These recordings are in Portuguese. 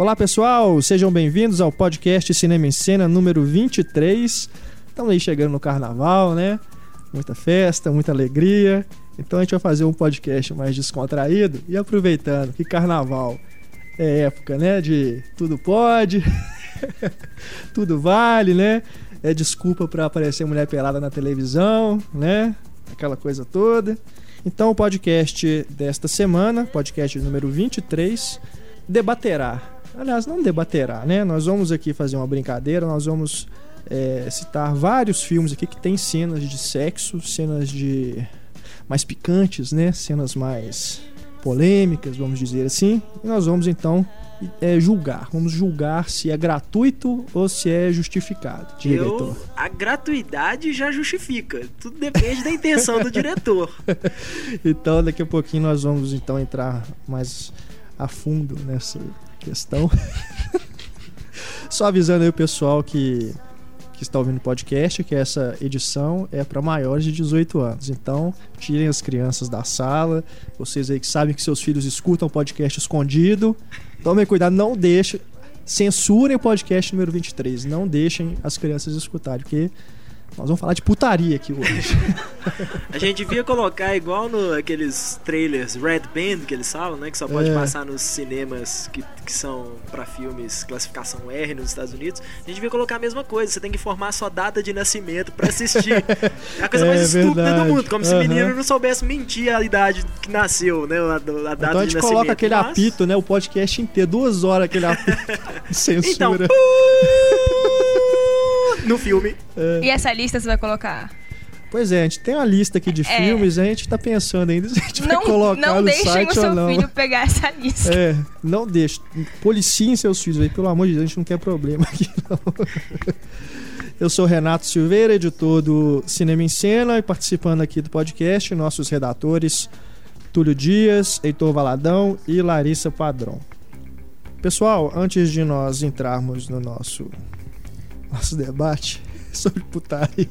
Olá pessoal, sejam bem-vindos ao podcast Cinema em Cena número 23. Estamos aí chegando no carnaval, né? Muita festa, muita alegria. Então a gente vai fazer um podcast mais descontraído e aproveitando que carnaval é época, né? De tudo pode, tudo vale, né? É desculpa para aparecer mulher pelada na televisão, né? Aquela coisa toda. Então o podcast desta semana, podcast número 23, debaterá. Aliás, não debaterá, né? Nós vamos aqui fazer uma brincadeira, nós vamos é, citar vários filmes aqui que tem cenas de sexo, cenas de mais picantes, né? Cenas mais polêmicas, vamos dizer assim. E nós vamos então é, julgar. Vamos julgar se é gratuito ou se é justificado, diretor. Eu, a gratuidade já justifica. Tudo depende da intenção do diretor. então, daqui a pouquinho nós vamos então entrar mais a fundo nessa questão. Só avisando aí o pessoal que que está ouvindo o podcast que essa edição é para maiores de 18 anos. Então, tirem as crianças da sala. Vocês aí que sabem que seus filhos escutam o podcast escondido, tomem cuidado, não deixem. Censurem o podcast número 23. Não deixem as crianças escutarem, porque nós vamos falar de putaria aqui hoje. a gente devia colocar igual no aqueles trailers Red Band que eles falam, né? Que só pode é. passar nos cinemas que, que são para filmes classificação R nos Estados Unidos. A gente devia colocar a mesma coisa. Você tem que informar a sua data de nascimento para assistir. É a coisa é, mais estúpida verdade. do mundo. Como uhum. se o menino não soubesse mentir a idade que nasceu, né? A, a data então a gente coloca aquele Mas... apito, né? O podcast inteiro, duas horas aquele apito. Censura. Então, no filme. É. E essa lista você vai colocar? Pois é, a gente tem uma lista aqui de é. filmes, a gente tá pensando ainda se a gente não, vai colocar não no site ou não. Não deixem o seu filho pegar essa lista. É, não deixe. Policiem seus filhos aí, pelo amor de Deus, a gente não quer problema aqui não. Eu sou Renato Silveira, editor do Cinema em Cena e participando aqui do podcast, nossos redatores Túlio Dias, Heitor Valadão e Larissa Padrão. Pessoal, antes de nós entrarmos no nosso nosso debate sobre putaria.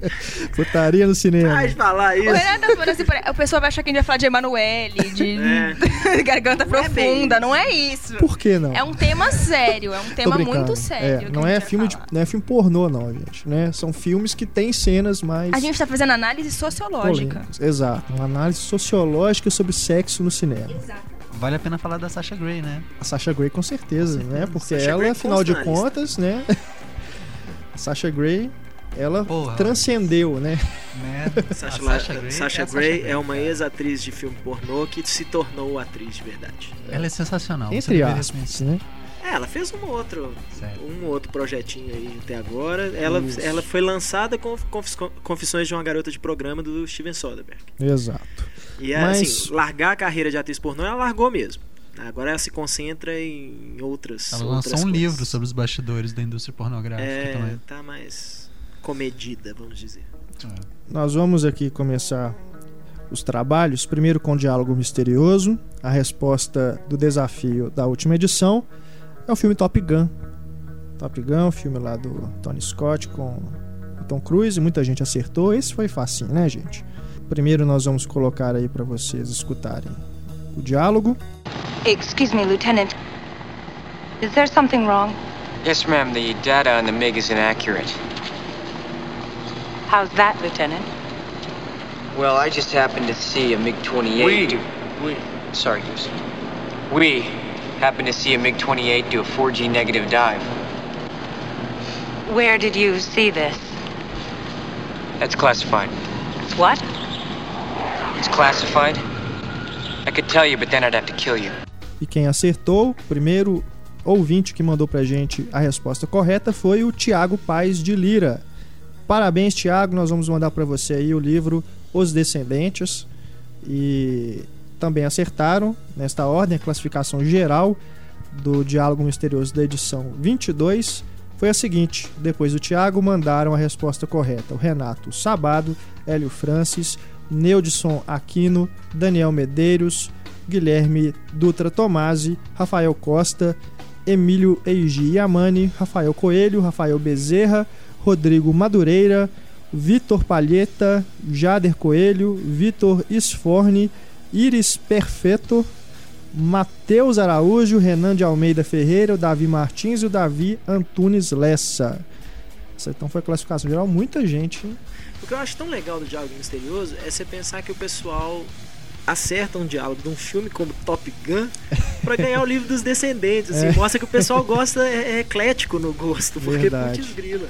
putaria no cinema. Pode falar isso. O, assim, o pessoal vai achar que a gente vai falar de Emanuele, de é. garganta não é profunda. É não é isso. Por que não? É um tema sério, é um tema muito sério. É, não, é filme de, não é filme pornô, não, gente. Né? São filmes que têm cenas mais. A gente tá fazendo análise sociológica. Polêmicas. Exato. Uma análise sociológica sobre sexo no cinema. Exato. Vale a pena falar da Sasha Grey, né? A Sasha Grey com certeza, com certeza. né? Porque Sasha ela, afinal de contas, né? Sasha Grey, ela Porra. transcendeu, né? Sasha, Sasha, Grey, Sasha é, Grey é uma ex-atriz de filme pornô que se tornou atriz de verdade. Ela é sensacional. Entre aspas, né? É, ela fez um outro, um outro projetinho aí até agora. Ela, ela foi lançada com Confissões de uma Garota de Programa do Steven Soderbergh. Exato. E é, Mas... assim, largar a carreira de atriz pornô, ela largou mesmo. Agora ela se concentra em outras. Ela lançou um coisas. livro sobre os bastidores da indústria pornográfica é, também. Tá mais comedida, vamos dizer. É. Nós vamos aqui começar os trabalhos, primeiro com o diálogo misterioso, a resposta do desafio da última edição é o filme Top Gun. Top Gun, o filme lá do Tony Scott com o Tom Cruise, muita gente acertou. Esse foi facinho, né, gente? Primeiro nós vamos colocar aí para vocês escutarem o diálogo. Excuse me, Lieutenant. Is there something wrong? Yes, ma'am. The data on the MiG is inaccurate. How's that, Lieutenant? Well, I just happened to see a MiG-28. We, do, we. Sorry, Goose. We happened to see a MiG-28 do a 4G negative dive. Where did you see this? That's classified. What? It's classified. I could tell you, but then I'd have to kill you. E quem acertou, primeiro ouvinte que mandou pra gente a resposta correta foi o Tiago Paz de Lira. Parabéns, Tiago. Nós vamos mandar para você aí o livro Os Descendentes. E também acertaram nesta ordem a classificação geral do Diálogo Misterioso da edição 22 foi a seguinte: depois do Tiago, mandaram a resposta correta o Renato Sabado, Hélio Francis, Neudson Aquino, Daniel Medeiros, Guilherme Dutra Tomasi, Rafael Costa, Emílio Eiji Yamani, Rafael Coelho, Rafael Bezerra, Rodrigo Madureira, Vitor Palheta, Jader Coelho, Vitor Isforne, Iris Perfeto, Matheus Araújo, Renan de Almeida Ferreira, o Davi Martins e o Davi Antunes Lessa. Essa então foi a classificação geral, muita gente. Hein? O que eu acho tão legal do Diálogo Misterioso é você pensar que o pessoal acerta um diálogo de um filme como Top Gun para ganhar o livro dos descendentes. Assim, é. Mostra que o pessoal gosta, é, é eclético no gosto, porque Verdade. putz grila.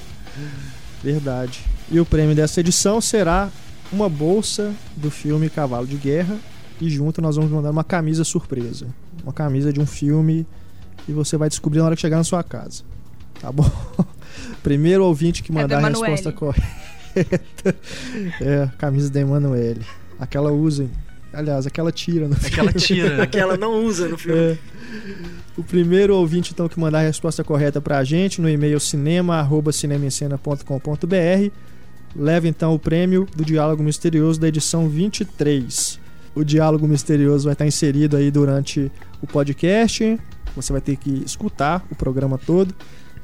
Verdade. E o prêmio dessa edição será uma bolsa do filme Cavalo de Guerra e junto nós vamos mandar uma camisa surpresa. Uma camisa de um filme e você vai descobrir na hora que chegar na sua casa. Tá bom? Primeiro ouvinte que É mandar do a resposta correta. é, camisa da Emanuele. Aquela usem. Aliás, aquela tira no Aquela tira. Aquela não usa no filme. É. O primeiro ouvinte, então, que mandar a resposta correta pra gente no e-mail cinema.cinemencena.com.br leva então o prêmio do Diálogo Misterioso da edição 23. O Diálogo Misterioso vai estar inserido aí durante o podcast. Você vai ter que escutar o programa todo.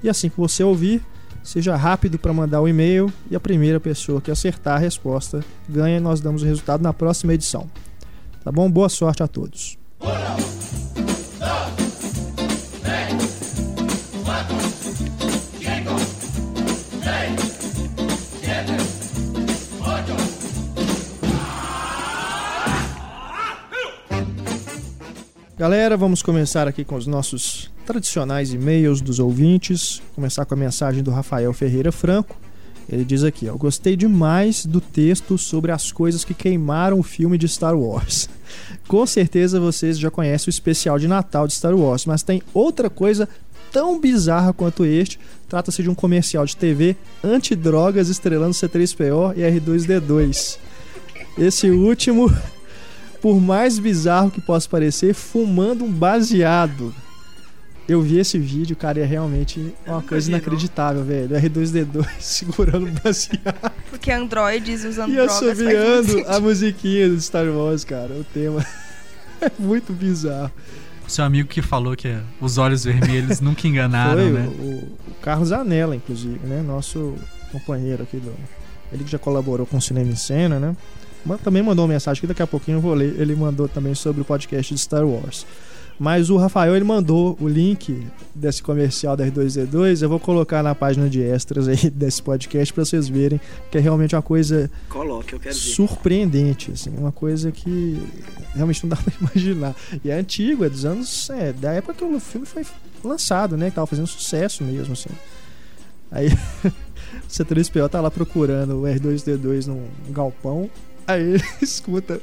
E assim que você ouvir, seja rápido para mandar o e-mail e a primeira pessoa que acertar a resposta ganha e nós damos o resultado na próxima edição. Tá bom? Boa sorte a todos. Galera, vamos começar aqui com os nossos tradicionais e-mails dos ouvintes. Começar com a mensagem do Rafael Ferreira Franco. Ele diz aqui: ó, Gostei demais do texto sobre as coisas que queimaram o filme de Star Wars. Com certeza vocês já conhecem o especial de Natal de Star Wars, mas tem outra coisa tão bizarra quanto este. Trata-se de um comercial de TV antidrogas estrelando C3PO e R2D2. Esse último, por mais bizarro que possa parecer, fumando um baseado. Eu vi esse vídeo, cara, e é realmente uma coisa vi, não. inacreditável, velho. R2D2 segurando um baseado Porque androides usando e drogas muito assobiando a musiquinha do Star Wars, cara. O tema é muito bizarro. Seu amigo que falou que os olhos vermelhos nunca enganaram, Foi né? o, o Carlos Anella, inclusive, né? Nosso companheiro aqui do. Ele que já colaborou com o Cinema em Cena, né? Mas também mandou uma mensagem que daqui a pouquinho eu vou ler. Ele mandou também sobre o podcast de Star Wars. Mas o Rafael ele mandou o link desse comercial da R2D2. Eu vou colocar na página de extras aí desse podcast pra vocês verem que é realmente uma coisa Coloque, eu quero ver. surpreendente, assim, uma coisa que realmente não dá pra imaginar. E é antigo, é dos anos, é, da época que o filme foi lançado, né, que tava fazendo sucesso mesmo, assim. Aí o C3PO tá lá procurando o R2D2 num galpão, aí ele escuta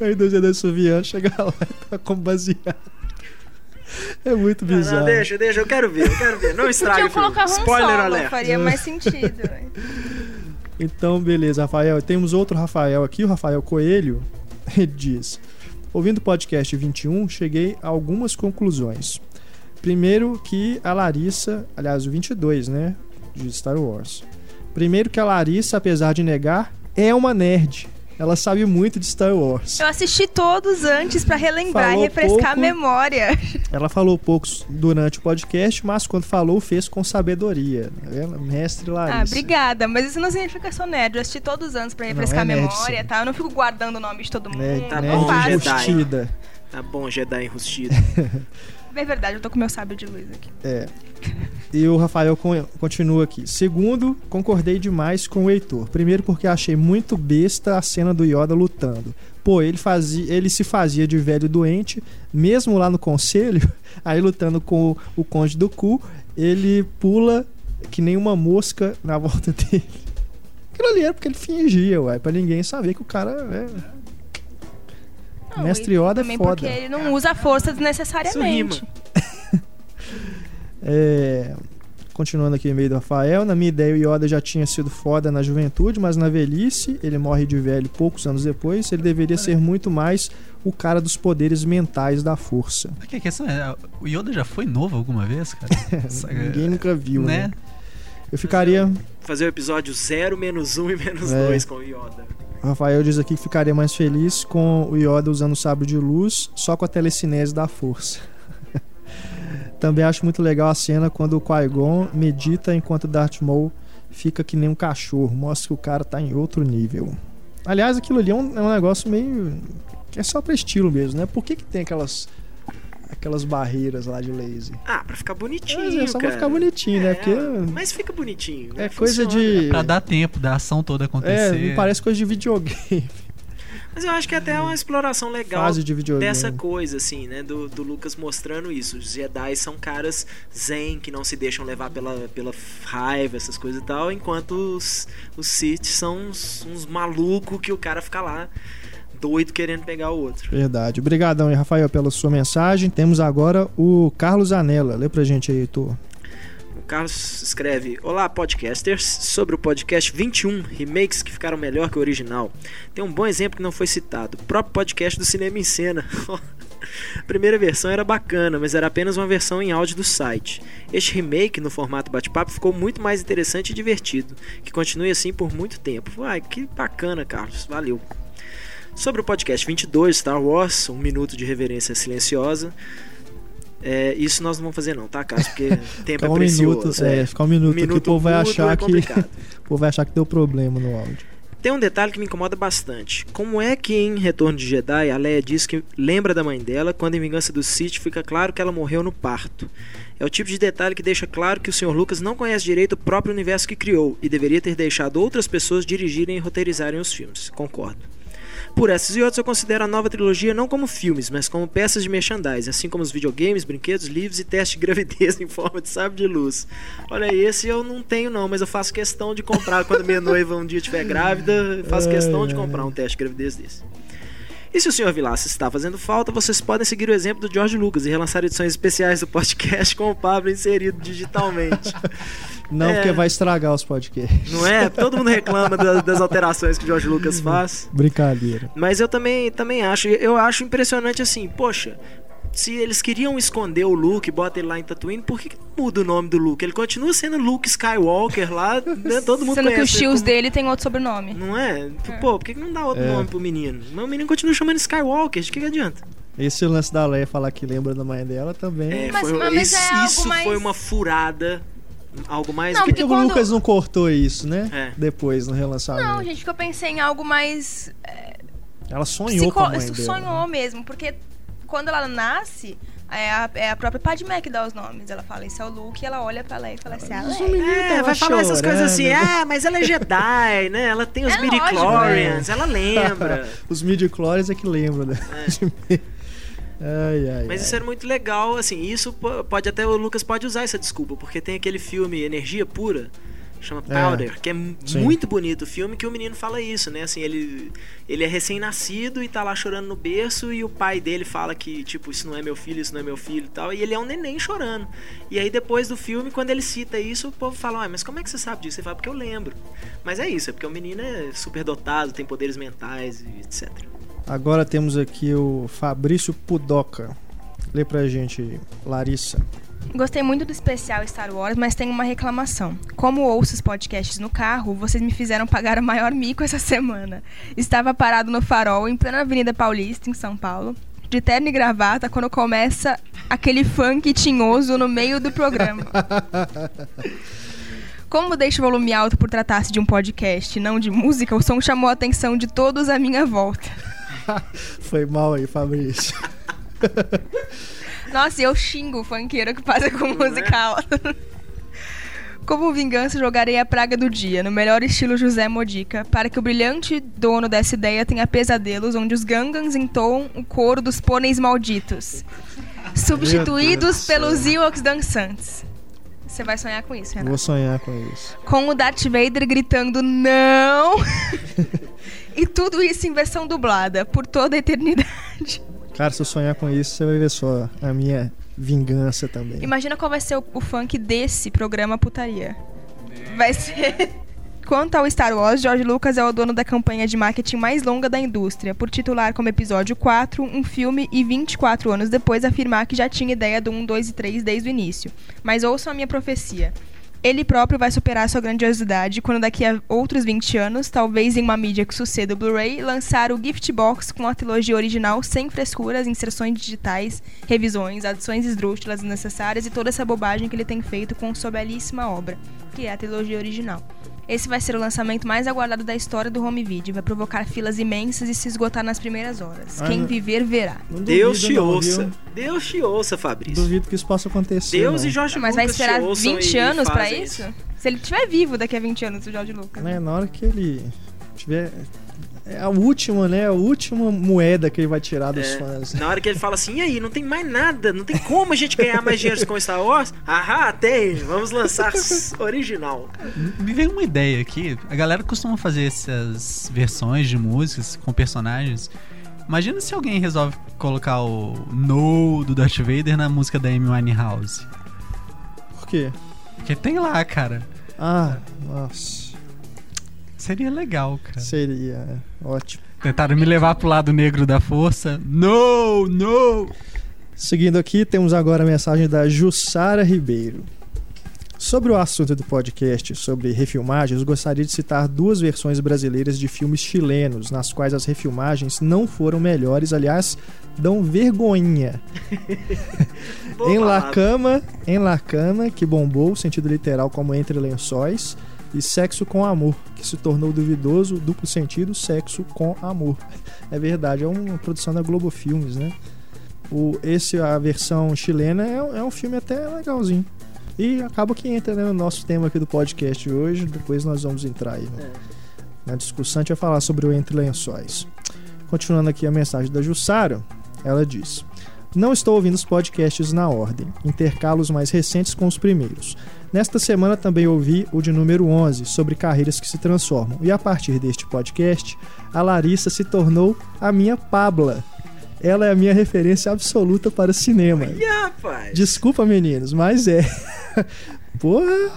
o R2D2 suviando, chega lá e tá com baseado. É muito Não, bizarro. não, deixa, deixa, eu quero ver, eu quero ver. Não o filme. colocar Han Spoiler Solo, alert. faria mais sentido. Então, beleza, Rafael. Temos outro Rafael aqui, o Rafael Coelho. Ele diz: Ouvindo o podcast 21, cheguei a algumas conclusões. Primeiro, que a Larissa, aliás, o 22, né? De Star Wars. Primeiro, que a Larissa, apesar de negar, é uma nerd. Ela sabe muito de Star Wars. Eu assisti todos antes pra relembrar Falou e refrescar pouco. a memória. Ela falou poucos durante o podcast, mas quando falou, fez com sabedoria. Tá vendo? Mestre Larissa. Ah, obrigada. Mas isso não significa que eu sou nerd. Eu assisti todos os anos pra refrescar é a nerd, memória, sim. tá? Eu não fico guardando o nome de todo mundo. Nerd, Tá não bom, Jedi. enrustida. Tá bom, Jedi enrustido. É verdade, eu tô com meu sábio de luz aqui. É. E o Rafael con- continua aqui. Segundo, concordei demais com o Heitor. Primeiro porque achei muito besta a cena do Yoda lutando. Pô, ele, fazia, ele se fazia de velho doente, mesmo lá no conselho, aí lutando com o, o conde do cu, ele pula que nem uma mosca na volta dele. Aquilo ali era porque ele fingia, ué, pra ninguém saber que o cara é. Não, Mestre Yoda é também foda. porque ele não usa a força Isso desnecessariamente. É, continuando aqui no meio do Rafael, na minha ideia o Yoda já tinha sido foda na juventude, mas na velhice, ele morre de velho poucos anos depois, ele deveria ser muito mais o cara dos poderes mentais da força. A questão é, o Yoda já foi novo alguma vez, cara? Ninguém nunca viu, né? né? Eu ficaria, Fazer o episódio 0, menos 1 um e menos É. 2 com o Yoda. o Rafael diz aqui que ficaria mais feliz com o Yoda usando o sábio de luz, só com a telecinese da força. Também acho muito legal a cena quando o Qui-Gon medita enquanto Darth Maul fica que nem um cachorro, mostra que o cara tá em outro nível. Aliás, aquilo ali é um, é um negócio meio. que é só pra estilo mesmo, né? Por que, que tem aquelas aquelas barreiras lá de laser. Ah, pra ficar bonitinho. Mas é só pra cara. ficar bonitinho, né? É, Porque Mas fica bonitinho. é né? coisa Funciona. de. Pra dar tempo da ação toda É, acontecer. me parece coisa de videogame. Mas eu acho que até é uma exploração legal de dessa coisa, assim, né? Do, do Lucas mostrando isso. Os Jedi são caras zen, que não se deixam levar pela, pela raiva, essas coisas e tal, enquanto os, os Sith são uns, uns malucos que o cara fica lá doido querendo pegar o outro. Verdade. Obrigadão Rafael, pela sua mensagem. Temos agora o Carlos Anela. Lê pra gente aí, Heitor. Carlos escreve: Olá, podcasters. Sobre o podcast 21, remakes que ficaram melhor que o original. Tem um bom exemplo que não foi citado: o próprio podcast do Cinema em Cena. A primeira versão era bacana, mas era apenas uma versão em áudio do site. Este remake, no formato bate-papo, ficou muito mais interessante e divertido. Que continue assim por muito tempo. Ai, que bacana, Carlos. Valeu. Sobre o podcast 22, Star Wars, um minuto de reverência silenciosa. É, isso nós não vamos fazer não, tá, Carlos? Porque tempo Ficar é um precioso. minuto, é, ficar um minuto, aqui, o povo vai achar é que. O povo vai achar que deu problema no áudio. Tem um detalhe que me incomoda bastante. Como é que em Retorno de Jedi a Leia diz que lembra da mãe dela, quando em Vingança do Sith fica claro que ela morreu no parto? É o tipo de detalhe que deixa claro que o Sr. Lucas não conhece direito o próprio universo que criou e deveria ter deixado outras pessoas dirigirem e roteirizarem os filmes. Concordo. Por essas e outras, eu considero a nova trilogia não como filmes, mas como peças de merchandising, assim como os videogames, brinquedos, livros e teste de gravidez em forma de sábio de luz. Olha, esse eu não tenho não, mas eu faço questão de comprar quando minha noiva um dia estiver grávida, faço questão de comprar um teste de gravidez desse. E se o Sr. Vilaça está fazendo falta, vocês podem seguir o exemplo do George Lucas e relançar edições especiais do podcast com o Pablo inserido digitalmente. Não, É. porque vai estragar os podcasts. Não é? Todo mundo reclama da- das alterações que o George Lucas faz. Brincadeira. Mas eu também, também acho, eu acho impressionante assim, poxa, se eles queriam esconder o Luke bota ele lá em Tatooine, por que, que muda o nome do Luke? Ele continua sendo Luke Skywalker lá, né? Todo mundo Sendo que os tios como- dele tem outro sobrenome. Não é? Pô, por que, que não dá outro É. nome pro menino? Mas o menino continua chamando Skywalker, de que, que adianta? Esse lance da Leia falar que lembra da mãe dela também. É, Mas- foi- mas isso é isso mais- foi uma furada, algo mais... Não, Por que, porque o quando- Lucas não cortou isso, né? É. Depois, no relançamento. Não, gente, que eu pensei em algo mais. Ela sonhou com a mãe dela. sonhou mesmo, porque quando ela nasce, é a, é a própria Padmé que dá os nomes. Ela fala, isso é o Luke, e ela olha pra Leia e fala assim, ah, É, tava vai falar essas coisas assim, ah, mas ela é Jedi, né? Ela tem os É midi-chlorians, ela lembra. Os midi-chlorians é que lembram, né? ai, ai, Mas ai. isso era muito legal, assim, isso po- pode até o Lucas pode usar essa desculpa, porque tem aquele filme Energia Pura, chama É, Powder, que é sim. muito bonito o filme que o menino fala isso, né? Assim, ele ele é recém-nascido e tá lá chorando no berço e o pai dele fala que, tipo, isso não é meu filho, isso não é meu filho e tal, e ele é um neném chorando. E aí depois do filme, quando ele cita isso, o povo fala: "Ué, mas como é que você sabe disso?" Ele fala: "Porque eu lembro". Mas é isso, é porque o menino é super dotado, tem poderes mentais e etc. Agora temos aqui o Fabrício Pudoca. Lê pra gente, Larissa. Gostei muito do especial Star Wars, mas tenho uma reclamação. Como ouço os podcasts no carro, vocês me fizeram pagar o maior mico essa semana. Estava parado no farol, em plena Avenida Paulista, em São Paulo, de terno e gravata, quando começa aquele funk tinhoso no meio do programa. Como deixo o volume alto por tratar-se de um podcast, não de música, o som chamou a atenção de todos à minha volta. Foi mal aí, Fabrício. Nossa, eu xingo o funkeiro que passa com música alta. Como vingança, jogarei a praga do dia, no melhor estilo José Modica, para que o brilhante dono dessa ideia tenha pesadelos onde os gangans entoam o coro dos pôneis malditos, substituídos do pelos Ewoks dançantes. Você vai sonhar com isso, Renato. Vou sonhar com isso. Com o Darth Vader gritando não! e tudo isso em versão dublada, por toda a eternidade. Cara, se eu sonhar com isso, você vai ver só a minha vingança também. Imagina qual vai ser o, o funk desse programa putaria. Vai ser. Quanto ao Star Wars, George Lucas é o dono da campanha de marketing mais longa da indústria, por titular como episódio 4 um filme e 24 anos depois afirmar que já tinha ideia do 1, 2 e 3 desde o início. Mas ouçam a minha profecia. Ele próprio vai superar sua grandiosidade quando daqui a outros 20 anos, talvez em uma mídia que suceda o Blu-ray, lançar o Gift Box com a trilogia original sem frescuras, inserções digitais, revisões, adições esdrúxulas desnecessárias e toda essa bobagem que ele tem feito com sua belíssima obra, que é a trilogia original. Esse vai ser o lançamento mais aguardado da história do home video. Vai provocar filas imensas e se esgotar nas primeiras horas. Ah, Quem viver, verá. Deus te não, ouça. viu? Deus te ouça, Fabrício. Duvido que isso possa acontecer. Deus não. e Jorge Mas vai Lucas te esperar ouçam 20 e anos pra fazem isso? Se ele estiver vivo daqui a 20 anos, o Jorge Lucas. Né, Na hora que ele tiver. É a última, né? A última moeda que ele vai tirar dos É, fãs. Na hora que ele fala assim, e aí, não tem mais nada, não tem como a gente ganhar mais dinheiro com Star Wars? Ahá, tem, vamos lançar original. Me veio uma ideia aqui. A galera costuma fazer essas versões de músicas com personagens. Imagina se alguém resolve colocar o No do Darth Vader na música da Amy Winehouse. Por quê? Porque tem lá, cara. Ah, nossa. Seria legal, cara. Seria é, ótimo. Tentaram me levar pro lado negro da força. No, no! Seguindo aqui, temos agora a mensagem da Jussara Ribeiro. Sobre o assunto do podcast sobre refilmagens, gostaria de citar duas versões brasileiras de filmes chilenos, nas quais as refilmagens não foram melhores, aliás, dão vergonha. Em La. Cama, em La Cama, que bombou, sentido literal como entre lençóis, e Sexo com Amor, que se tornou duvidoso, duplo sentido, sexo com amor. É verdade, é uma produção da Globo Filmes, né? O, esse, a versão chilena, é, é um filme até legalzinho. E acaba que entra né, no nosso tema aqui do podcast hoje, depois nós vamos entrar aí no- É. na discussão, a gente vai falar sobre o Entre Lençóis. Continuando aqui a mensagem da Jussara, ela diz: Não estou ouvindo os podcasts na ordem, intercalo os mais recentes com os primeiros. Nesta semana também ouvi o de número 11, sobre carreiras que se transformam, e a partir deste podcast, a Larissa se tornou a minha Pabla. Ela é a minha referência absoluta para o cinema. Ih, rapaz. Desculpa, meninos, mas é. Porra,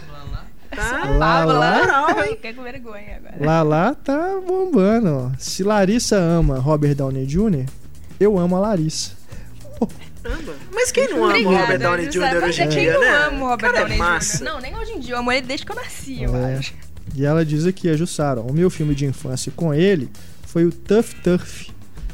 Tá lá, lá, hein? Fiquei com vergonha agora. Lá lá tá bombando. ó. Se Larissa ama Robert Downey Jr., eu amo a Larissa. Caramba. Mas quem não ama o Obrigada, Robert Downey Giuseppe. Jr. Mas hoje é em quem dia, não né? ama o Robert é Downey massa. Jr. Não, nem hoje em dia. Eu amo ele desde que eu nasci, eu É. acho. E ela diz aqui, a Jussara, o meu filme de infância com ele foi o Tough Turf.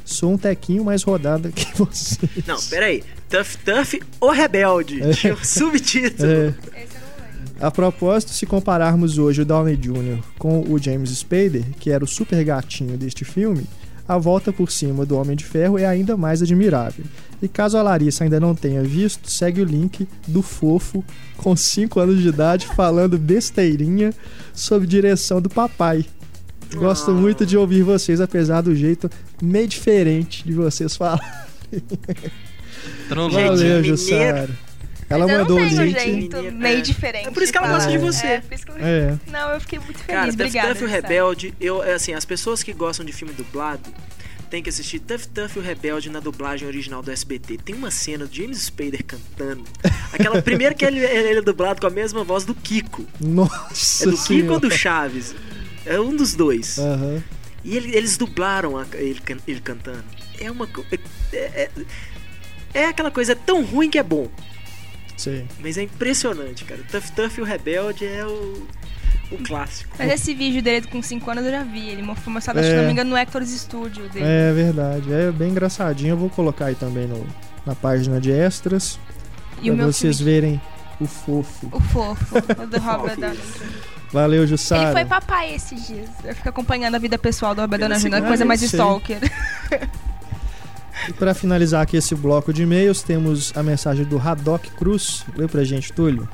Sou um tequinho mais rodada que você. Não, peraí. Tough Tough ou Rebelde? É. Tinha um subtítulo. É, Esse eu não lembro. a propósito, se compararmos hoje o Downey Jr. com o James Spader, que era o super gatinho deste filme, a volta por cima do Homem de Ferro é ainda mais admirável. E caso a Larissa ainda não tenha visto, segue o link do fofo com 5 anos de idade falando besteirinha sob direção do papai. Gosto Ah. muito de ouvir vocês, apesar do jeito meio diferente de vocês falarem. Valeu, mineiro. Jussara. Ela Mas mandou o não tenho link. jeito Menina, meio é. diferente. É por isso que ela gosta de você. É, por isso que eu... É. Não, eu fiquei muito feliz. Cara, Obrigada. E o Jussara. Rebelde, eu, é assim, as pessoas que gostam de filme dublado tem que assistir Tough e o Rebelde na dublagem original do SBT. Tem uma cena do James Spader cantando. Aquela primeira que ele, ele é dublado com a mesma voz do Kiko. Nossa É do Kiko Senhora. ou do Chaves? É um dos dois. Aham. E ele- eles dublaram a- ele, ele cantando. É uma. É, é, é aquela coisa é tão ruim que é bom. Sei. Mas é impressionante, cara. Tough Tough e o Rebelde é o. O clássico. Mas esse vídeo dele com 5 anos eu já vi. Ele foi mostrado, É. se não me engano, no Hector's Studio dele. É verdade. É bem engraçadinho. Eu vou colocar aí também no, na página de extras. e o pra meu vocês filme, verem o fofo. o fofo, o do Robert Downey. Valeu, Ele Jussara. foi papai esses dias. Eu fico acompanhando a vida pessoal do Robert Downey Jr. segunda Coisa mais stalker. E pra finalizar aqui esse bloco de e-mails, temos a mensagem do Haddock Cruz. Lê pra gente, Túlio.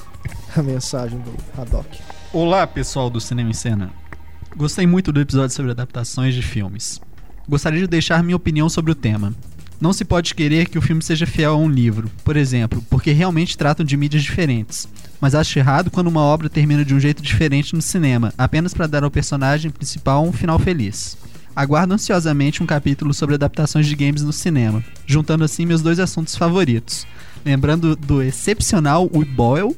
A mensagem do Haddock. Olá, pessoal do Cinema em Cena. Gostei muito do episódio sobre adaptações de filmes. Gostaria de deixar minha opinião sobre o tema. Não se pode querer que o filme seja fiel a um livro, por exemplo, porque realmente tratam de mídias diferentes. Mas acho errado quando uma obra termina de um jeito diferente no cinema, apenas para dar ao personagem principal um final feliz. Aguardo ansiosamente um capítulo sobre adaptações de games no cinema, juntando assim meus dois assuntos favoritos. Lembrando do excepcional Will Boyle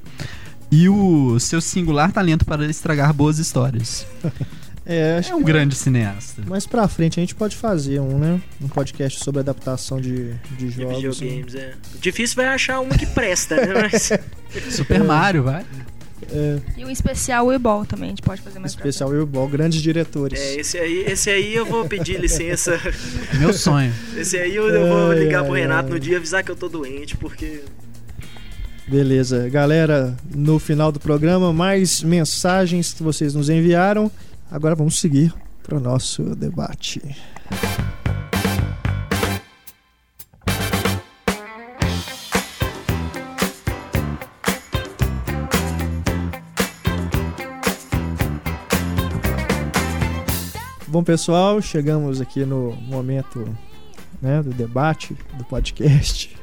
e o seu singular talento para estragar boas histórias. É, acho É um que grande cineasta. mais pra frente a gente pode fazer um, né? Um podcast sobre adaptação de, de De jogos. né? videogames, é. Difícil vai achar uma que presta, né? Mas. Super Mario, vai. É, E um especial Weeball também, a gente pode fazer mais especial Will Ball, grandes diretores. É, esse aí, esse aí eu vou pedir licença. Meu sonho. Esse aí eu, eu vou ligar ai, pro Renato ai. no dia e avisar que eu tô doente, porque. Beleza, galera, no final do programa, mais mensagens que vocês nos enviaram. Agora vamos seguir para o nosso debate. Bom, pessoal, chegamos aqui no momento né, do debate do podcast.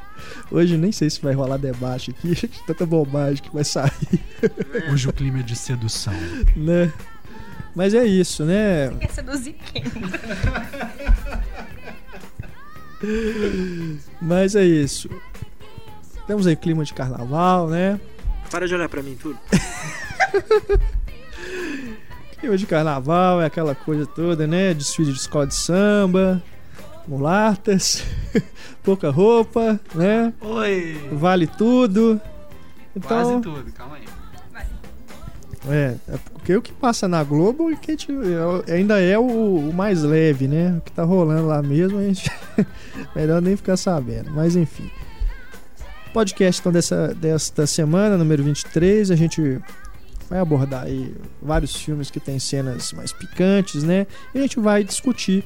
Hoje nem sei se vai rolar debate aqui, tanta bobagem que vai sair, Hoje o clima é de sedução. né? Mas é isso, né? Quer seduzir quem? Mas é isso. Temos aí clima de carnaval, né? Para de olhar pra mim, tudo. Clima de carnaval é aquela coisa toda, né? Desfile de escola de samba, mulatas, pouca roupa, né? Oi! Vale tudo. Quase Então, tudo, calma aí. é, é porque o que passa na Globo é que a gente- é- ainda é o, o mais leve, né? O que tá rolando lá mesmo, a gente melhor nem ficar sabendo. Mas enfim. Podcast então dessa, desta semana, número 23, a gente vai abordar aí vários filmes que tem cenas mais picantes, né? E a gente vai discutir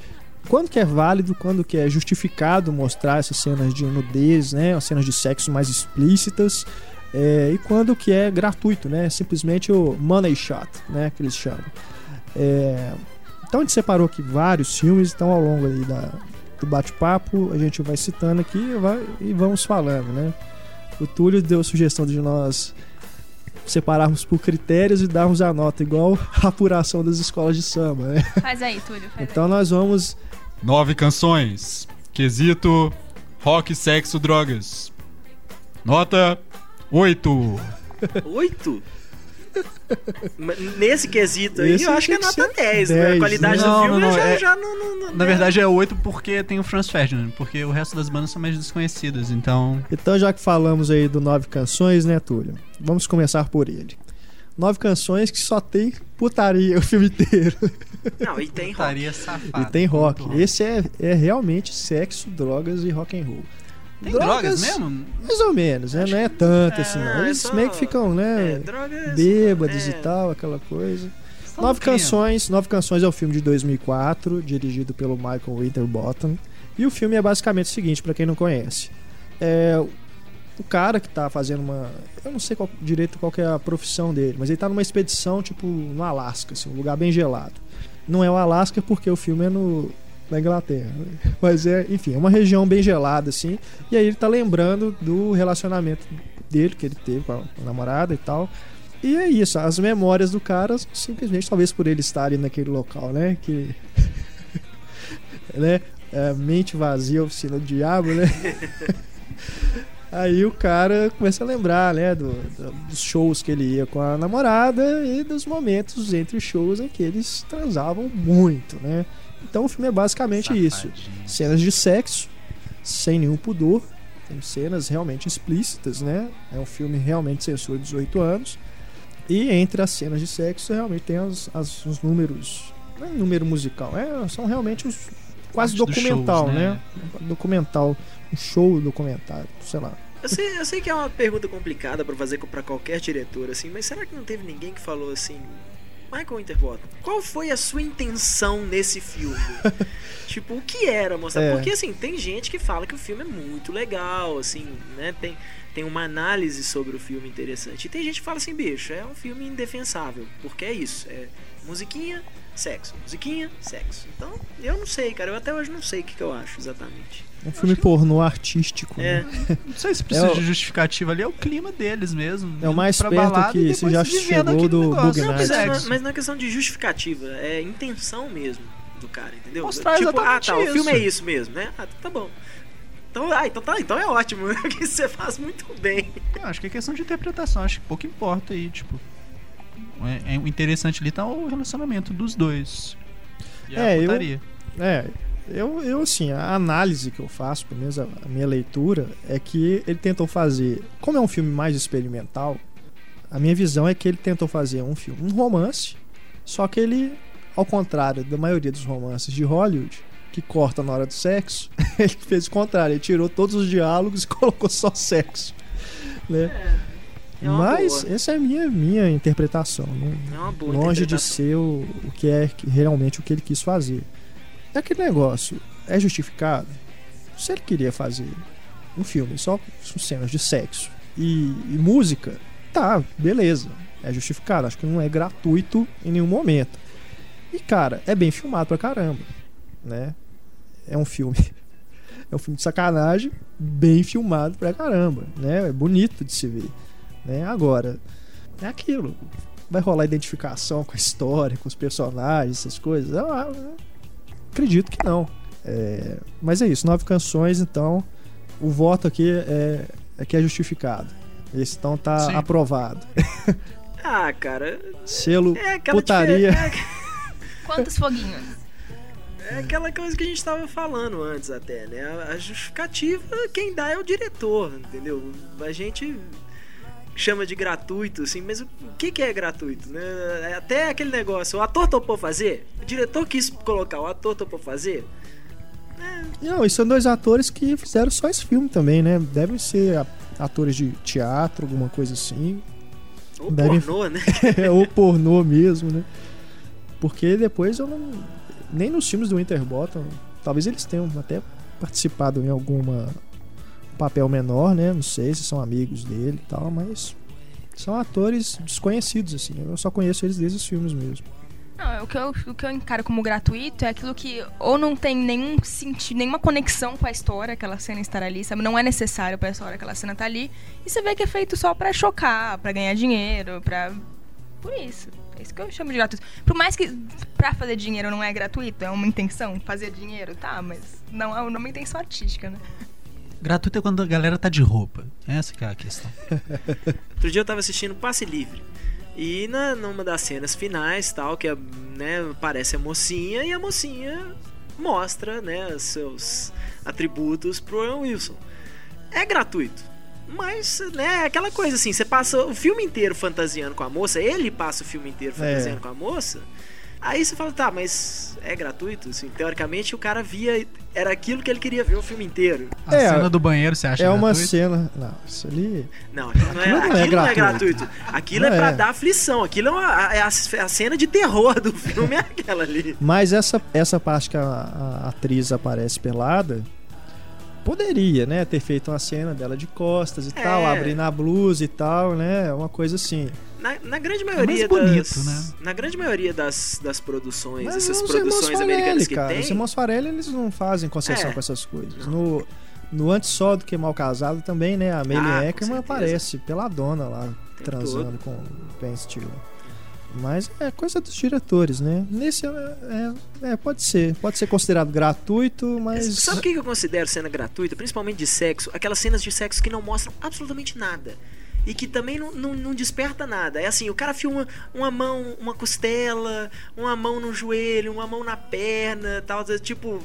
quando que é válido, quando que é justificado mostrar essas cenas de nudez, né? As cenas de sexo mais explícitas. é, e quando que é gratuito, né? Simplesmente o money shot, né? Que eles chamam. É, então a gente separou aqui vários filmes, então ao longo aí da, do bate-papo a gente vai citando aqui e, vai- e vamos falando, né? O Túlio deu a sugestão de nós separarmos por critérios e darmos a nota igual a apuração das escolas de samba, né? Faz aí, Túlio. Faz Então nós vamos Nove canções. Quesito rock, sexo, drogas. Nota 8. Oito? Nesse quesito aí, Esse eu acho que é nota ser 10, né? A 10, qualidade né? do Não, filme não, já, é- já não, não- não- Na verdade é 8 porque tem o Franz Ferdinand, porque o resto das bandas são mais desconhecidas, então. Então, já que falamos aí do Nove Canções, né, Túlio? Vamos começar por ele. Nove canções que só tem putaria o filme inteiro. Não, e tem rock. Putaria safada. e tem rock. Muito Esse é, é realmente sexo, drogas e rock and roll. Tem drogas, mesmo? Mais ou menos, né? Não é tanto É, assim, não, não. é Eles só- meio que ficam, É, né? drogas. bêbados é. e tal, aquela coisa. Só Nove. Canções. Nove Canções é o filme de 2004, dirigido pelo Michael Winterbottom. E o filme é basicamente o seguinte, pra quem não conhece. É o cara que tá fazendo uma, eu não sei qual, direito qual que é a profissão dele, mas ele tá numa expedição tipo no Alasca, assim, um lugar bem gelado. Não é o Alasca porque o filme é no na Inglaterra, mas é, enfim, é uma região bem gelada assim. E aí ele tá lembrando do relacionamento dele que ele teve com a, namorada e tal. E é isso, as memórias do cara, simplesmente, talvez por ele estar ali naquele local, né? Que. né? É, mente vazia, oficina do diabo, né? Aí o cara começa a lembrar, né, do- do- dos shows que ele ia com a namorada e dos momentos entre os shows em que eles transavam muito, né? Então o filme é basicamente isso. Safadinho. Cenas de sexo, sem nenhum pudor. Tem cenas realmente explícitas, né? É um filme realmente censura 18 anos. E entre as cenas de sexo, realmente tem as, as- os números. Não é número musical, é, são realmente os. Quase documental, shows, né? né? Documental. Um show documentário, sei lá. Eu sei, eu sei que é uma pergunta complicada pra fazer pra qualquer diretor, assim, mas será que não teve ninguém que falou assim. Michael Winterbottom, qual foi a sua intenção nesse filme? tipo, o que era mostrar? É. Porque, assim, tem gente que fala que o filme é muito legal, assim, né? Tem, tem uma análise sobre o filme interessante. E tem gente que fala assim, bicho, é um filme indefensável. Porque é isso, é musiquinha, sexo. Musiquinha, sexo. Então, eu não sei, cara. Eu até hoje não sei o que, que eu acho exatamente. Um filme pornô artístico. É, Né? Não sei se precisa É o- de justificativa ali, é o clima deles mesmo. É o mais perto que você já chegou do. Bug Não, mas, Sexo. mas não é questão de justificativa, é intenção mesmo do cara, entendeu? Mostrar tipo, ah, tá, o filme é isso. isso mesmo, né? Ah, tá bom. Então, ah, então tá, então é ótimo, que você faz muito bem. Eu acho que é questão de interpretação, acho que pouco importa aí, tipo. É, é o interessante ali tá o relacionamento dos dois. E É, a eu-. É, eu, eu assim, a análise que eu faço, pelo menos a, a minha leitura, é que ele tentou fazer. Como é um filme mais experimental, a minha visão é que ele tentou fazer um filme, um romance, só que ele, ao contrário da maioria dos romances de Hollywood, que corta na hora do sexo, ele fez o contrário, ele tirou todos os diálogos e colocou só sexo. né? É uma Mas boa. essa é a minha, minha interpretação. Não, É uma boa longe de interpretação. ser o, o que é realmente o que ele quis fazer. É aquele negócio, é justificado? Se ele queria fazer um filme só com cenas de sexo e, e música, tá, beleza, é justificado. Acho que não é gratuito em nenhum momento. E cara, é bem filmado pra caramba, né? É um filme, é um filme de sacanagem, bem filmado pra caramba, né? É bonito de se ver, né? Agora, é aquilo. Vai rolar identificação com a história, com os personagens, essas coisas? Eu, eu acredito que não. É, mas é isso, nove canções, então o voto aqui é, é que é justificado. Esse então tá Sim. aprovado. Ah, cara, Selo é aquela putaria. difer- Quantos foguinhos? É, é aquela coisa que a gente tava falando antes até, né? A- A justificativa, quem dá é o diretor, entendeu? A gente chama de gratuito, assim, mas o que, que é gratuito, né? É Até aquele negócio, o ator topou fazer? O diretor quis colocar, o ator topou fazer? Não, e são dois atores que fizeram só esse filme também, né? Devem ser atores de teatro, alguma coisa assim. Ou Devem- pornô, né? Ou pornô mesmo, né? Porque depois eu não. Nem nos filmes do Winterbottom, talvez eles tenham até participado em alguma papel menor, né? Não sei se são amigos dele e tal, mas são atores desconhecidos, assim. Eu só conheço eles desde os filmes mesmo. Não, o que, eu, o que eu encaro como gratuito é aquilo que ou não tem nenhum sentido, nenhuma conexão com a história, aquela cena estar ali, sabe? Não é necessário pra história aquela cena tá ali. E você vê que é feito só pra chocar, pra ganhar dinheiro, pra. Por isso. É isso que eu chamo de gratuito. Por mais que pra fazer dinheiro não é gratuito, é uma intenção, fazer dinheiro, tá, mas não é uma intenção artística, né? Gratuito é quando a galera tá de roupa. Essa que é a questão. Outro dia eu tava assistindo Passe Livre. E na, numa das cenas finais, tal, que é, né, aparece a mocinha e a mocinha mostra, né, os seus atributos pro Owen Wilson. É gratuito. Mas, né, é aquela coisa assim, você passa o filme inteiro fantasiando com a moça, ele passa o filme inteiro fantasiando É. com a moça. Aí você fala, tá, mas é gratuito? Assim, teoricamente o cara via. Era aquilo que ele queria ver o filme inteiro. A É, cena do banheiro, você acha é uma gratuito? cena. Não, isso ali. Não, aquilo não é, Aquilo não é aquilo não é gratuito. gratuito. Aquilo Não é pra é. dar aflição. Aquilo é, uma- é a, a cena de terror do filme, é aquela ali. Mas essa, essa parte que a, a atriz aparece pelada. Poderia, né? Ter feito uma cena dela de costas e É. tal, abrindo a blusa e tal, né? Uma coisa assim. Na, na grande maioria É bonito, das. né? Na grande maioria das, das produções, Mas essas produções irmãos americanas Farelli, que cara. tem. Os irmãos Farelli, eles não fazem concessão É. com essas coisas. No, no Antes Só do Que Mal Casado também, né? A Amelie Ah, Eckerman aparece pela dona lá, tempo transando com o Ben Stiller. Mas é coisa dos diretores, né? Nesse é, é- é, pode ser. Pode ser considerado gratuito, mas. Sabe o que eu considero cena gratuita, principalmente de sexo? Aquelas cenas de sexo que não mostram absolutamente nada. E que também não, não, não desperta nada. É assim, o cara filma uma mão, uma costela, uma mão no joelho, uma mão na perna, tal, tipo.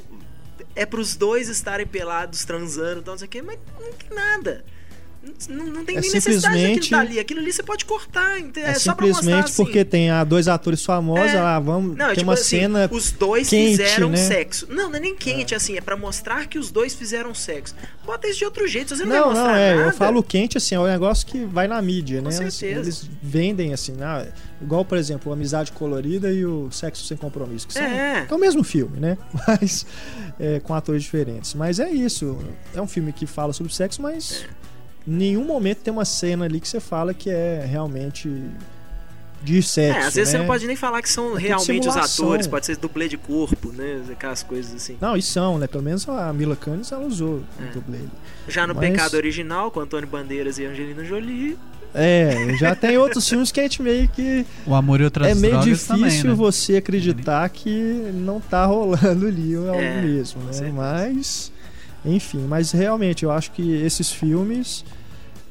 É pros dois estarem pelados, transando, tal, não sei o quê, mas não tem nada. Não, não tem É nem necessidade daquilo simplesmente- tá ali. Aquilo ali você pode cortar. É, É, só pra mostrar simplesmente assim. porque tem ah, dois atores famosos, É. ah, vamos Não, ter tipo uma assim, cena os dois quente, fizeram né? sexo. Não, não é nem quente, assim, é pra mostrar que os dois fizeram sexo. Bota isso de outro jeito, você não, vai Não, mostrar não, é. nada. Eu falo quente, assim, é um negócio que vai na mídia, Com né? certeza. Eles vendem, assim, ah, igual, por exemplo, Amizade Colorida e o Sexo Sem Compromisso, que são É. é o mesmo filme, né? Mas é, com atores diferentes. Mas é isso. É um filme que fala sobre sexo, mas em nenhum momento tem uma cena ali que você fala que é realmente de sexo. É, às vezes você né? não pode nem falar que são tudo realmente os atores, pode ser dublê de corpo, né? Aquelas coisas assim. Não, e são, né? Pelo menos a Mila Kunis ela usou É. o dublê. Já no Mas- Pecado Original, com Antônio Bandeiras e Angelina Jolie. É, já tem outros filmes que a gente meio que O amor e outras é meio difícil também, né? você acreditar que não tá rolando ali algo É, mesmo, né? certeza. Mas, enfim, mas realmente eu acho que esses filmes.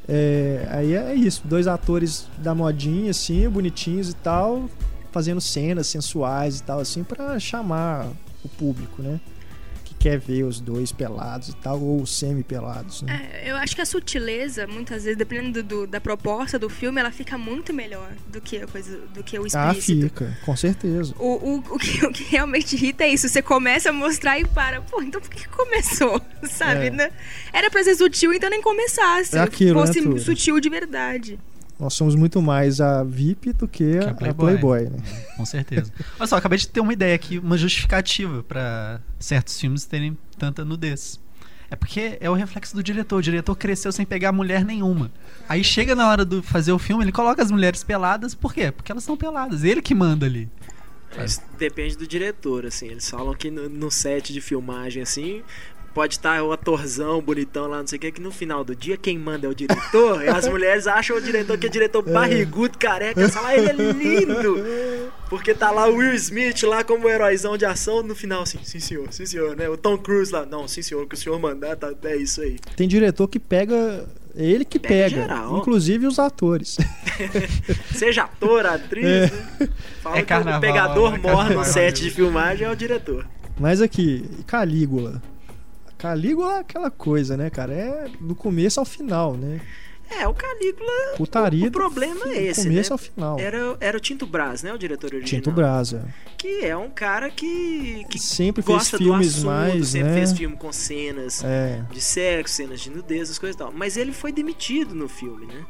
é, aí é isso, dois atores da modinha, assim, bonitinhos e tal, fazendo cenas sensuais e tal, assim, pra chamar o público, né? Que quer ver os dois pelados e tal, ou semi-pelados, né? É, eu acho que a sutileza, muitas vezes, dependendo do- da proposta do filme, ela fica muito melhor do que a coisa, do que o ah, explícito. fica, com certeza. O, o, o, que, o que realmente irrita é isso. Você começa a mostrar e para. Pô, então por que começou? Sabe, É. né? Era pra ser sutil, então nem começasse. É aquilo, né, fosse Tudo? sutil de verdade. Nós somos muito mais a VIP do que, Que a a, a Playboy. Playboy, né? Com certeza. Olha só, acabei de ter uma ideia aqui, uma justificativa pra certos filmes terem tanta nudez. É porque é o reflexo do diretor. O diretor cresceu sem pegar mulher nenhuma. Aí chega na hora de fazer o filme, ele coloca as mulheres peladas. Por quê? Porque elas são peladas. Ele que manda ali. Mas depende do diretor, assim. Eles falam que no, no set de filmagem, assim, pode estar o atorzão bonitão lá, não sei o que, que no final do dia quem manda é o diretor. e as mulheres acham o diretor que é diretor barrigudo, careca. Falam, "Ah, ele é lindo. Porque tá lá o Will Smith lá como heróizão de ação. No final, assim, sim senhor, sim senhor, né? O Tom Cruise lá, não, sim senhor, o que o senhor mandar, tá, é isso aí. Tem diretor que pega. é Ele que Pega pega, geral. inclusive os atores. Seja ator, atriz, É. né? Fala É que carnaval, o pegador é morre no set de filmagem é o diretor. Mas aqui, e Calígula. Calígula é aquela coisa, né, cara? É do começo ao final, né? É, o Calígula. Putaria o, o problema do é esse, começo né? ao final. Era, era o Tinto Brás, né? O diretor original. Tinto Brasa. Que é um cara que, que Sempre fez filmes do assunto, mais, sempre né? fez filme com cenas É. de sexo, cenas de nudez, as coisas e tal. Mas ele foi demitido no filme, né?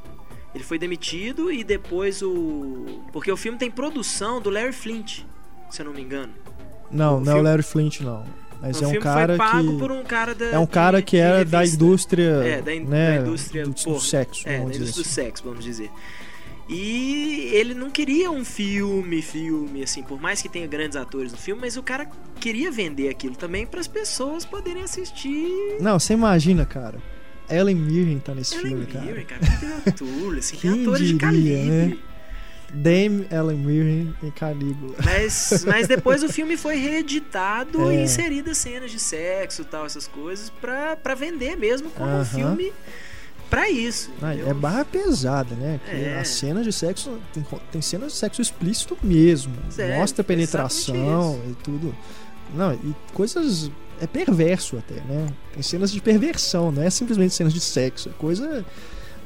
Ele foi demitido e depois o. Porque o filme tem produção do Larry Flint, se eu não me engano. Não, O não é o filme- Larry Flint, não. Mas o é um cara foi pago que. por um cara da. É um cara que era da indústria. É, da, in- né, da indústria do, do porno. sexo, É, da vamos dizer indústria do assim. sexo, vamos dizer. E ele não queria um filme, filme, assim, por mais que tenha grandes atores no filme, mas o cara queria vender aquilo também para as pessoas poderem assistir. Não, você imagina, cara. Ellen Mirren tá nesse Ellen filme, cara. Mirren, cara, Peter O'Toole, assim, tem Quem atores de diria, calibre. né? Dame Ellen Mirren em Calígula. Mas, mas depois o filme foi reeditado É. e inseridas cenas de sexo e tal, essas coisas, pra, pra vender mesmo como um Aham. filme pra isso. Ah, é barra pesada, né? Que É. As cenas de sexo. Tem, tem cenas de sexo explícito mesmo. É, Mostra penetração e tudo. Não, e coisas. É perverso até, né? Tem cenas de perversão, não é simplesmente cenas de sexo. É coisa.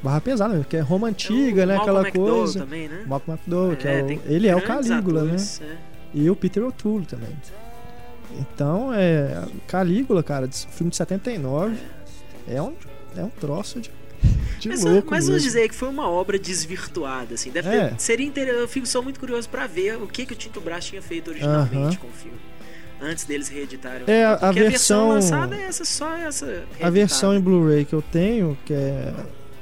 Barra pesada, né? que é Roma antiga, É né? Malcolm Aquela McDowell coisa. também, né? Malcolm McDowell, que é, o- ele é o Calígula, atores, né? é. E o Peter O'Toole também. Então, é. Calígula, cara, filme de 79. É um, é um troço de, de Mas, louco. mas vamos dizer que foi uma obra desvirtuada, assim. Deve É. ter- seria inter... Eu fico só muito curioso pra ver o que, que o Tinto Brás tinha feito originalmente Aham. com o filme. Antes deles reeditarem. o É, a- a Porque versão- lançada é essa, só essa. A reeditada. versão em Blu-ray que eu tenho, que é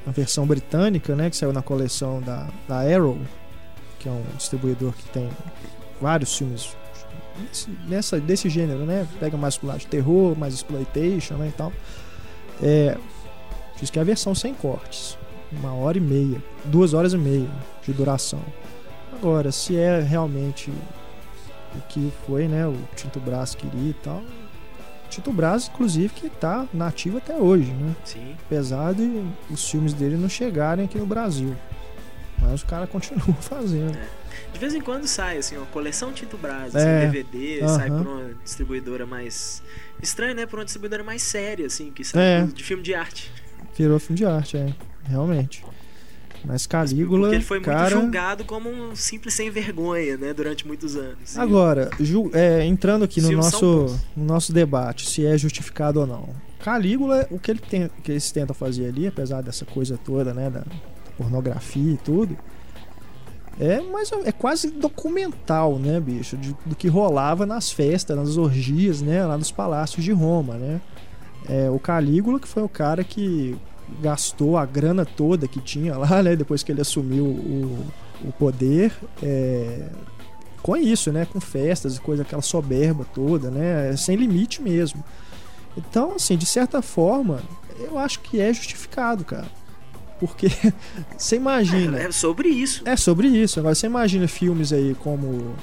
a versão britânica, né, que saiu na coleção da, da Arrow, que é um distribuidor que tem vários filmes nessa, desse gênero, né? Pega mais pro lado de terror, mais exploitation, né, e tal. É, diz que é a versão sem cortes, uma hora e meia, duas horas e meia de duração. Agora, se é realmente o que foi, né, o Tinto Brás queria e tal, Tito Brás, inclusive, que tá nativo até hoje, né? Sim. Apesar de os filmes dele não chegarem aqui no Brasil. Mas o cara continua fazendo. De vez em quando sai, assim, uma coleção Tinto Brás, É. assim, DVD, sai Aham. por uma distribuidora mais. Estranho, né? Por uma distribuidora mais séria, assim, que sai É. de filme de arte. Virou filme de arte, é. Realmente. Mas Calígula, Porque ele foi muito cara... julgado como um simples sem vergonha, né? Durante muitos anos. Agora, ju- é, entrando aqui no nosso, no nosso debate, se é justificado ou não. Calígula, o que, ele tem, que eles tentam fazer ali, apesar dessa coisa toda, né, da pornografia e tudo, é, mas é quase documental, né, bicho, de- do que rolava nas festas, nas orgias, né, lá nos palácios de Roma, né. É, o Calígula, que foi o cara que gastou a grana toda que tinha lá, né, depois que ele assumiu o, o poder, é, com isso, né? Com festas e coisa, aquela soberba toda, né? Sem limite mesmo. Então, assim, de certa forma, eu acho que é justificado, cara. Porque você imagina. É sobre isso. É sobre isso. Agora, você imagina filmes aí como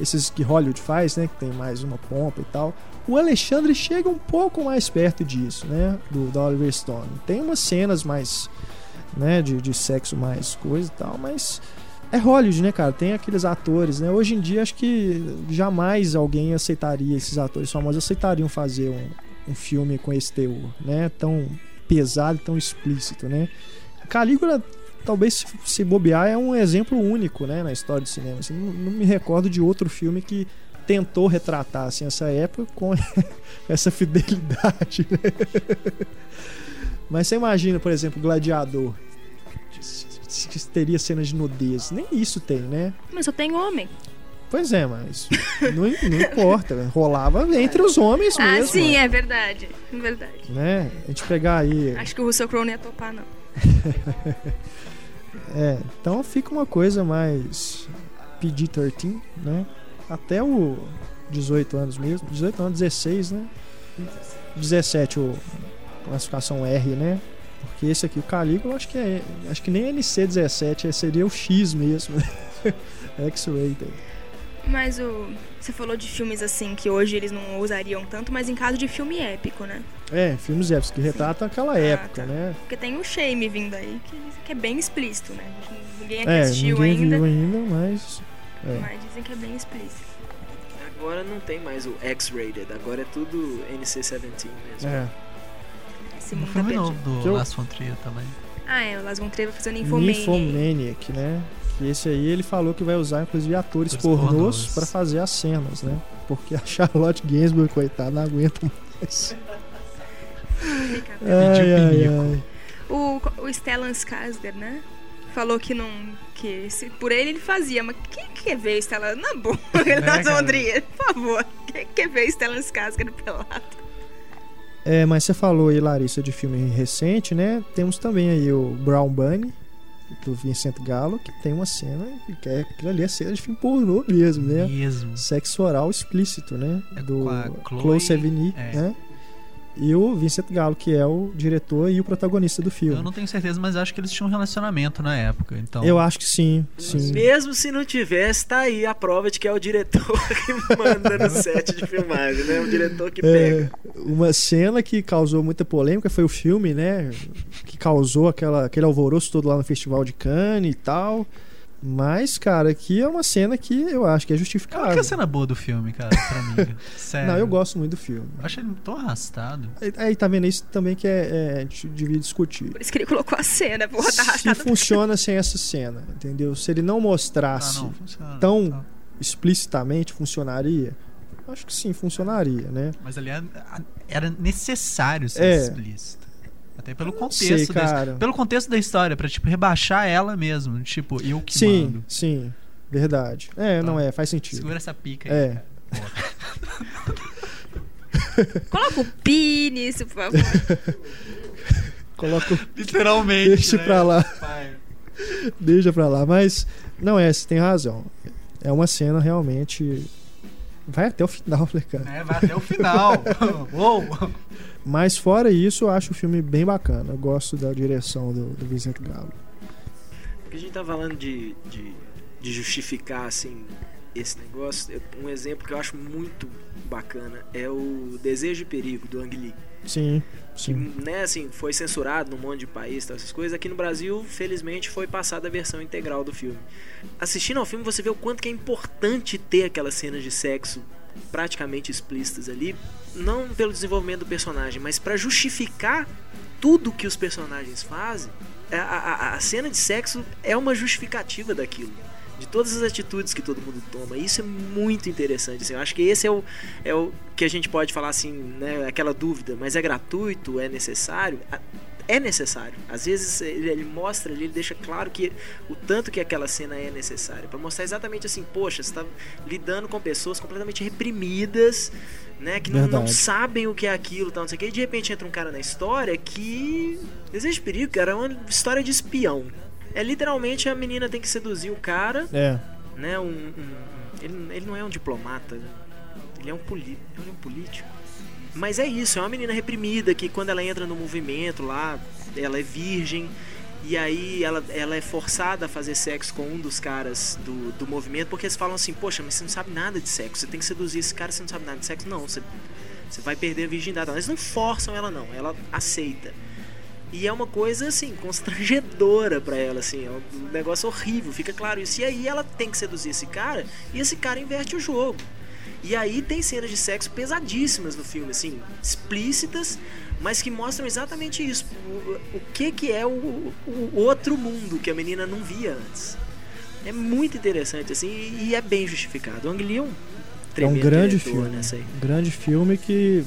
esses que Hollywood faz, né? Que tem mais uma pompa e tal. O Alexandre chega um pouco mais perto disso, né? Do, do Oliver Stone. Tem umas cenas mais, né? De, de sexo mais coisa e tal, mas é Hollywood, né, cara? Tem aqueles atores, né? Hoje em dia acho que jamais alguém aceitaria, esses atores famosos aceitariam fazer um, um filme com esse teor, né? Tão pesado, tão explícito, né? Calígula, talvez se- se bobear, é um exemplo único, né, na história do cinema. Assim, não, não me recordo de outro filme que tentou retratar assim, essa época com essa fidelidade. né? Mas você imagina, por exemplo, Gladiador. Teria cenas de nudez. Nem isso tem, né? Mas só tem homem. Pois é, mas não, não importa. Rolava entre os homens ah, mesmo. sim, é verdade. É verdade. Né? A gente pegar aí. Acho que o Russell Crowe não ia topar, não. É, então fica uma coisa mais PG-13, né? Até o 18 anos mesmo. 18 anos, 16, né? 17 o classificação R, né? Porque esse aqui, o Calígula, acho que é. Acho que nem NC17, é- seria o X mesmo. X-Rated. Mas o. Você falou de filmes assim que hoje eles não usariam tanto, mas em caso de filme épico, né? É, filmes épicos que retratam aquela época, tá. né? Porque tem o Shame vindo aí, que, que é bem explícito, né? Ninguém É, assistiu ninguém ainda, viu ainda, mas. É. mas dizem que é bem explícito. Agora não tem mais o X-rated, agora é tudo NC-17 mesmo. É. Esse mundo tá filme perdido. novo do eu- Lars von Trier também. Ah, é, o Las Von Trier vai fazer o Nymphomaniac. Nymphomaniac, né? Que esse aí ele falou que vai usar inclusive atores Atores pornôs pra fazer as cenas, né? Porque a Charlotte Gainsbourg, coitada, não aguenta mais. Ai, ai, ai. O, o Stellan Skarsgård, né? Falou que não. Que se, por ele ele fazia, mas quem quer ver Stellan? Na boa, Las cara? Von Trier, por favor. Quem quer ver Stellan Skarsgård pelado? É, mas você falou aí, Larissa, de filme recente, né? Temos também aí o Brown Bunny, do Vincent Gallo, que tem uma cena que é, aquilo ali é cena de filme pornô mesmo, né? Mesmo. Sexo oral explícito, né? É do Chloe- Chloe Sevigny, é. né? E o Vincent Gallo, que é o diretor e o protagonista do filme. Eu não tenho certeza, mas acho que eles tinham um relacionamento na época. Então, Eu acho que sim, sim. Mesmo se não tivesse, tá aí a prova de que é o diretor que manda no set de filmagem, né? O diretor que pega. É, uma cena que causou muita polêmica foi o filme, né? Que causou aquela, aquele alvoroço todo lá no Festival de Cannes e tal. Mas, cara, aqui é uma cena que eu acho que é É a justificável. única cena boa do filme, cara, pra mim. Sério. Não, eu gosto muito do filme. Eu acho ele tão arrastado. Aí, tá vendo isso também que é, é, a gente devia discutir. Por isso que ele colocou a cena, porra, tá Se arrastado. funciona sem essa cena, entendeu? Se ele não Ah, mostrasse não, funciona. tão- tá. explicitamente, funcionaria? Acho que sim, funcionaria, né? Mas ali era- era necessário ser É. explícito. Até pelo contexto sei, da. Pelo contexto da história, pra tipo, rebaixar ela mesmo. Tipo, eu que Sim, mando. sim. Verdade. É, não é, faz sentido. Segura essa pica aí. É. cara. Coloca o pi nisso, por favor. Coloca o Literalmente. Deixa né? pra lá. Pai. Deixa pra lá. Mas, não é, você tem razão. É uma cena realmente. Vai até o final, né, cara? É, vai até o final. Uou! Mas fora isso, eu acho o filme bem bacana. Eu gosto da direção do, do Vincent Gallo. Porque a gente tá falando de, de, de justificar, assim, esse negócio. Um exemplo que eu acho muito bacana é o Desejo e Perigo, do Ang Lee. Sim, Que, sim. né, assim, foi censurado num monte de país, tal, essas coisas. Aqui no Brasil, felizmente, foi passada a versão integral do filme. Assistindo ao filme, você vê o quanto que é importante ter aquelas cenas de sexo praticamente explícitas ali, não pelo desenvolvimento do personagem, mas pra justificar tudo que os personagens fazem. A, a- a cena de sexo é uma justificativa daquilo. De todas as atitudes que todo mundo toma. Isso é muito interessante. assim. eu acho que esse é o, é o que a gente pode falar assim, né? Aquela dúvida, mas é gratuito? É necessário? É necessário. Às vezes ele, mostra ali, ele deixa claro que o tanto que aquela cena é necessária. Pra mostrar exatamente assim, poxa, você tá lidando com pessoas completamente reprimidas, né? Que não, não sabem o que é aquilo, tal, não sei o que. E de repente entra um cara na história que. De perigo, cara, é uma história de espião. É literalmente a menina tem que seduzir o cara, É. né? Um, um- ele, ele não é um diplomata, ele é um, poli, ele é um político. Mas é isso, é uma menina reprimida que quando ela entra no movimento lá, ela é virgem. E aí ela, ela é forçada a fazer sexo com um dos caras do, do movimento, porque eles falam assim, poxa, mas você não sabe nada de sexo, você tem que seduzir esse cara, você não sabe nada de sexo. Não, você, você vai perder a virgindade. Eles não forçam ela não, ela aceita. E é uma coisa assim, constrangedora pra ela, assim, é um negócio horrível, fica claro isso. E aí ela tem que seduzir esse cara e esse cara inverte o jogo. E aí tem cenas de sexo pesadíssimas no filme, assim, explícitas, mas que mostram exatamente isso. O, o que que é o, o outro mundo que a menina não via antes. É muito interessante, assim, e, e é bem justificado. O Ang Lee é um É um grande filme. nessa aí. Um grande filme que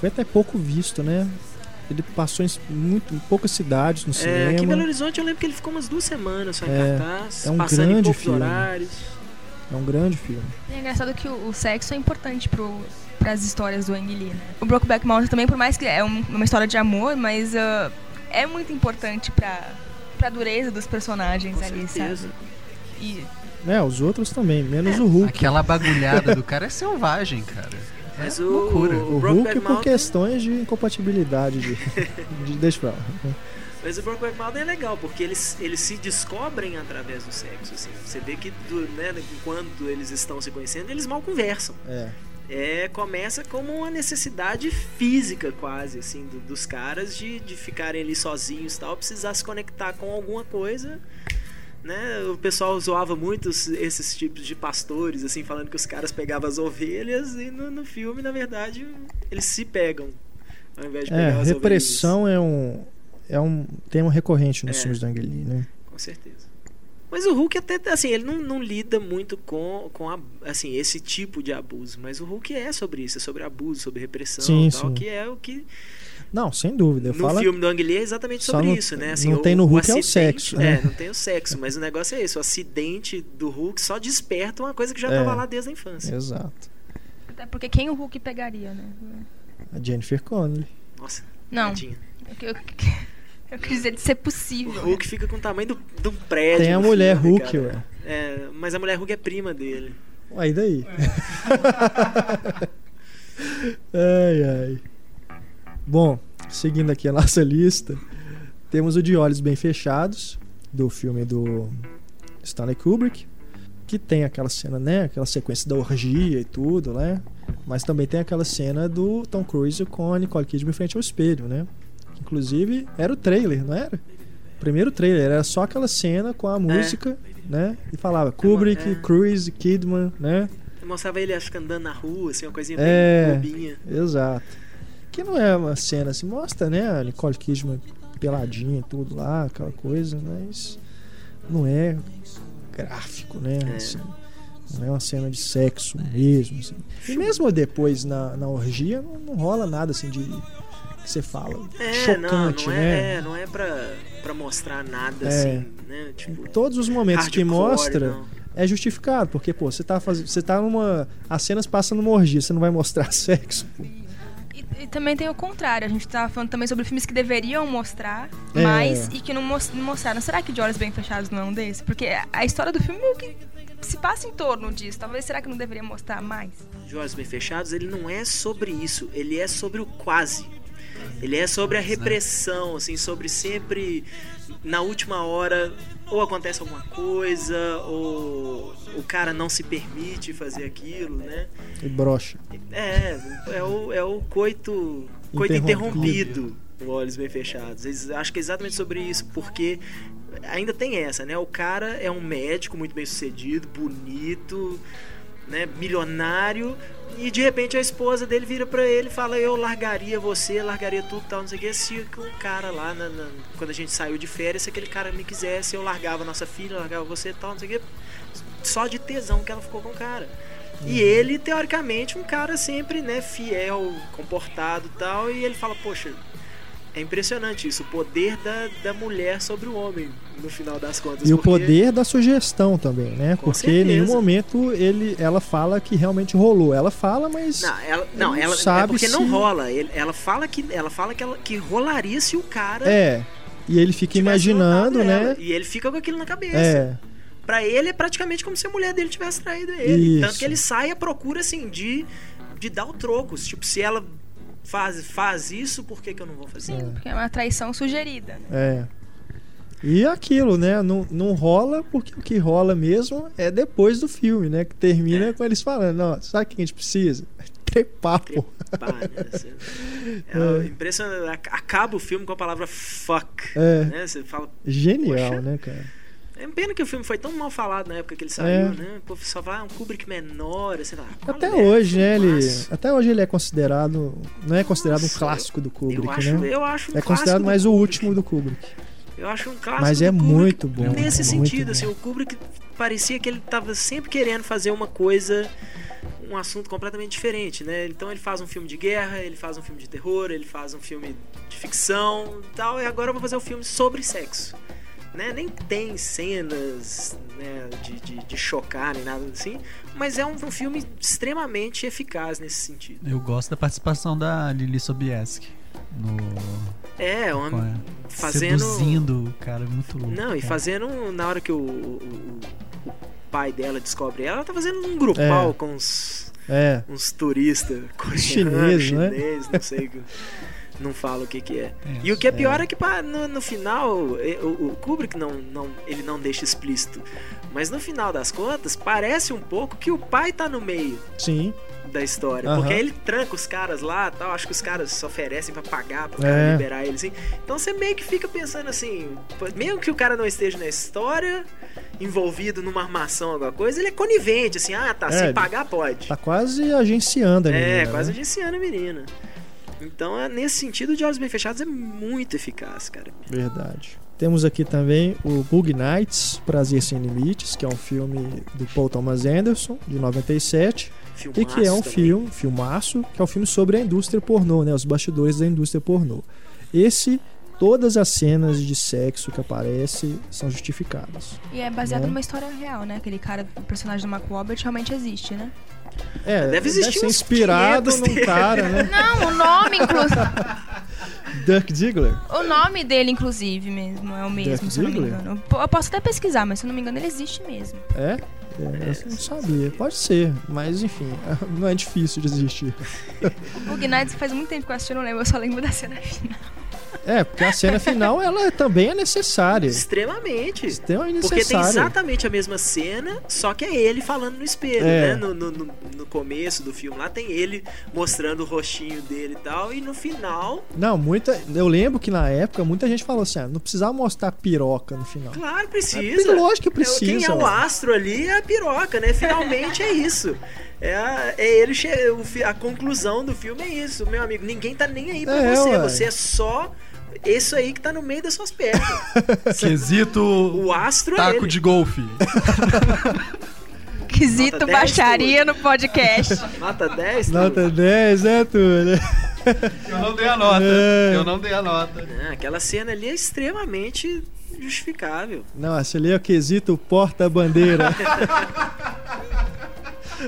foi até pouco visto, né? Ele passou em muito, em poucas cidades no É, aqui em Belo cinema. Horizonte eu lembro que ele ficou umas duas semanas só em É, cartaz, é um passando em grande poucos filme. horários. É um grande filme. E é engraçado que o, o sexo é importante pro, pras histórias do Ang Lee, né? O Brokeback Mountain também, por mais que é um- uma história de amor, mas ah, é muito importante pra, pra dureza dos personagens Com ali, certeza. sabe? E É, os outros também, menos o Hulk. Aquela bagulhada do cara é selvagem, cara. É Mas o, loucura. o O Hulk por Mountain- questões de incompatibilidade de, de deixa pra lá. Mas o Brokeback Mountain é legal, porque eles, eles se descobrem através do sexo, assim. Você vê que, do, né, enquanto eles estão se conhecendo, eles mal conversam. É. É, começa como uma necessidade física, quase, assim, do- dos caras de, de ficarem ali sozinhos e tal, precisar se conectar com alguma coisa. Né? O pessoal zoava muito esses tipos de pastores, assim, falando que os caras pegavam as ovelhas e no, no filme, na verdade, eles se pegam. Ao invés de É, pegar as repressão é um, é um tema recorrente nos É. filmes do Ang Lee, né? Com certeza. Mas o Hulk até, assim, ele não, não lida muito com, com a- assim, esse tipo de abuso. Mas o Hulk é sobre isso, é sobre abuso, sobre repressão Sim, tal, sim. que é o que Não, sem dúvida. Eu no falo, filme do Ang Lee é exatamente sobre não- isso, né? Assim, não tem no Hulk é o acidente- sexo, né? É, não tem o sexo, mas o negócio é esse, o acidente do Hulk só desperta uma coisa que já É. estava lá desde a infância. Exato. até porque quem o Hulk pegaria, né? A Jennifer Connelly. Nossa, Não, tadinha. eu, eu, eu quis dizer de ser O possível. Hulk fica com o tamanho do, de um prédio. Tem a mulher filme, Hulk, cara. ué. É, mas a mulher Hulk é prima dele. Aí daí. ai, ai. Bom, seguindo aqui a nossa lista, temos o De Olhos Bem Fechados, do filme do Stanley Kubrick, que tem aquela cena, né? Aquela sequência da orgia e tudo, né? Mas também tem aquela cena do Tom Cruise com a Nicole Kidman em frente ao espelho, né? Inclusive era o trailer, não era? O primeiro trailer era só aquela cena com a música, né? E falava Kubrick, é. Cruise, Kidman, né? Eu mostrava ele acho que andando na rua, assim, uma coisinha É. bem bobinha. Exato. Que não é uma cena assim, mostra, né? A Nicole Kidman peladinha e tudo lá, aquela coisa, mas não é gráfico, né? É. Assim, não é uma cena de sexo mesmo. Assim. E mesmo depois na, na orgia, não, não rola nada assim de. Que você fala. É, chocante, não, não né? é, é, não é pra, pra mostrar nada É. assim, né? Tipo, Todos os momentos que mostra não. é justificado, porque, pô, você tá fazendo. Você tá numa. As cenas passam numa orgia, você não vai mostrar sexo, pô. E, e também tem o contrário, a gente tava falando também sobre filmes que deveriam mostrar É. mais e que não, mos- não mostraram. Será que De Olhos Bem Fechados não é um desses? Porque a história do filme meio que se passa em torno disso. Talvez será que não deveria mostrar mais? De Olhos Bem Fechados, ele não é sobre isso, ele é sobre o quase. Ele é sobre a repressão, assim, sobre sempre na última hora ou acontece alguma coisa, ou o cara não se permite fazer aquilo, né? E brocha. É, é o, é o coito, coito Interrompido. Olhos Bem Fechados. Eles- Acho que é exatamente sobre isso, porque ainda tem essa, né? O cara é um médico muito bem sucedido, bonito, né? Milionário, e de repente a esposa dele vira pra ele e fala: Eu largaria você, largaria tudo tal, não sei o que. Se um cara lá, na- na- quando a gente saiu de férias, se aquele cara me quisesse, eu largava nossa filha, eu largava você tal, não sei o que. Só de tesão que ela ficou com o cara. E ele, teoricamente, um cara sempre, né, fiel, comportado e tal, e ele fala, poxa, é impressionante isso, o poder da, da mulher sobre o homem, no final das contas. E o porque- poder da sugestão também, né? Com Porque em nenhum certeza. momento ele, ela fala que realmente rolou. Ela fala, mas. Não, ela, não, ela, sabe é porque não se- rola. Ele- ela fala que ela fala que, ela, que rolaria se o cara É. E ele fica imaginando, notado ela. né? E ele fica com aquilo na cabeça. É. Pra ele é praticamente como se a mulher dele tivesse traído ele. Isso. Tanto que ele sai à procura, assim, de, de dar o troco. Tipo, se ela faz, faz isso, por que, que eu não vou fazer? Sim, porque é uma traição sugerida. né? É. E aquilo, né? Não, não rola, porque o que rola mesmo é depois do filme, né? Que termina É. com eles falando, ó, sabe o que a gente precisa? Trepar, pô. Pá, né? Você- É, impressionante. Ac- Acaba o filme com a palavra fuck. É. Né? Você fala, Genial, Poxa. né, cara? É pena que o filme foi tão mal falado na época que ele saiu, É. né? O povo só fala, ah, um Kubrick menor, assim, qual Até é? hoje, né? Ele, até hoje ele é considerado. Não é considerado Nossa, um clássico do Kubrick, eu acho, né? eu acho um É considerado mais o último do Kubrick. Eu acho um clássico Mas é muito bom. Nesse é sentido, assim, bom. o Kubrick parecia que ele tava sempre querendo fazer uma coisa, um assunto completamente diferente, né? Então ele faz um filme de guerra, ele faz um filme de terror, ele faz um filme de ficção e tal, e agora eu vou fazer um filme sobre sexo. Né? Nem tem cenas né, de, de, de chocar nem nada assim, mas é um, um filme extremamente eficaz nesse sentido. Eu gosto da participação da Lili Sobieski no É, uma, qual é? fazendo. seduzindo o cara, é muito louco. Não, e cara. fazendo na hora que o, o, o- pai dela descobre ela, ela tá fazendo um grupal É. com uns, É. uns turistas coreanos, Chinês, né? chinês, não sei, que- não fala o que que é. É, E o que é pior é, que pá, no, no final, o, o Kubrick não, não, ele não deixa explícito, mas no final das contas, parece um pouco que o pai tá no meio Sim. da história. Aham. Porque aí ele tranca os caras lá tal. Acho que os caras se oferecem pra pagar pro É. liberar eles. Assim. Então você meio que fica pensando assim: mesmo que o cara não esteja na história, envolvido numa armação, alguma coisa, ele é conivente, assim, ah, tá, É, ele pagar pode. Tá quase agenciando a é, menina, quase né? agenciando a menina. Então, é, nesse sentido, de Olhos Bem Fechados é muito eficaz, cara. Verdade. Temos aqui também o Bug Nights, Prazer Sem Limites, que é um filme do Paul Thomas Anderson, de 97, e que é um Filmaço também. filme, filmaço, que é um filme sobre a indústria pornô, né? Os bastidores da indústria pornô. Esse, todas as cenas de sexo que aparecem são justificadas. E é baseado Né? numa história real, né? Aquele cara, o personagem do Mark Wahlberg realmente existe, né? É, Deve existir ser uns inspirado 500 num dele. cara, né? Não, o nome, inclusive. Dirk Diggler. o nome dele, inclusive, mesmo, é o mesmo, Dirk se eu não me engano. Eu posso até pesquisar, mas se eu não me engano, ele existe mesmo. É? É, eu não sabia. Pode ser, mas enfim, não é difícil de existir. O Bug Nights faz muito tempo que eu assisti, eu não lembro, eu só lembro da cena final. É, porque a cena final ela também é necessária. Extremamente. Extremamente Porque tem necessária. exatamente a mesma cena, só que é ele falando no espelho, É. né? No, no, no- começo do filme lá tem ele mostrando o rostinho dele e tal, e no final, Não, muita. Eu lembro que na época muita gente falou assim: ah, não precisava mostrar piroca no final. claro, É, precisa. lógico que É, Quem precisa. é o astro ali é a piroca, né? Finalmente é isso. É, a- é ele che- o fi- a conclusão do filme é isso, meu amigo. Ninguém tá nem aí pra É, você. ué. Você é só isso aí que tá no meio das suas pernas. Quesito O astro é taco ele. de golfe. Quesito Nota 10 baixaria no podcast. Nota 10, tu- Nota 10, né, Túlio? Eu não dei a nota. É. Eu não dei a nota. Ah, aquela cena ali é extremamente justificável. Não, esse ali é o quesito porta-bandeira.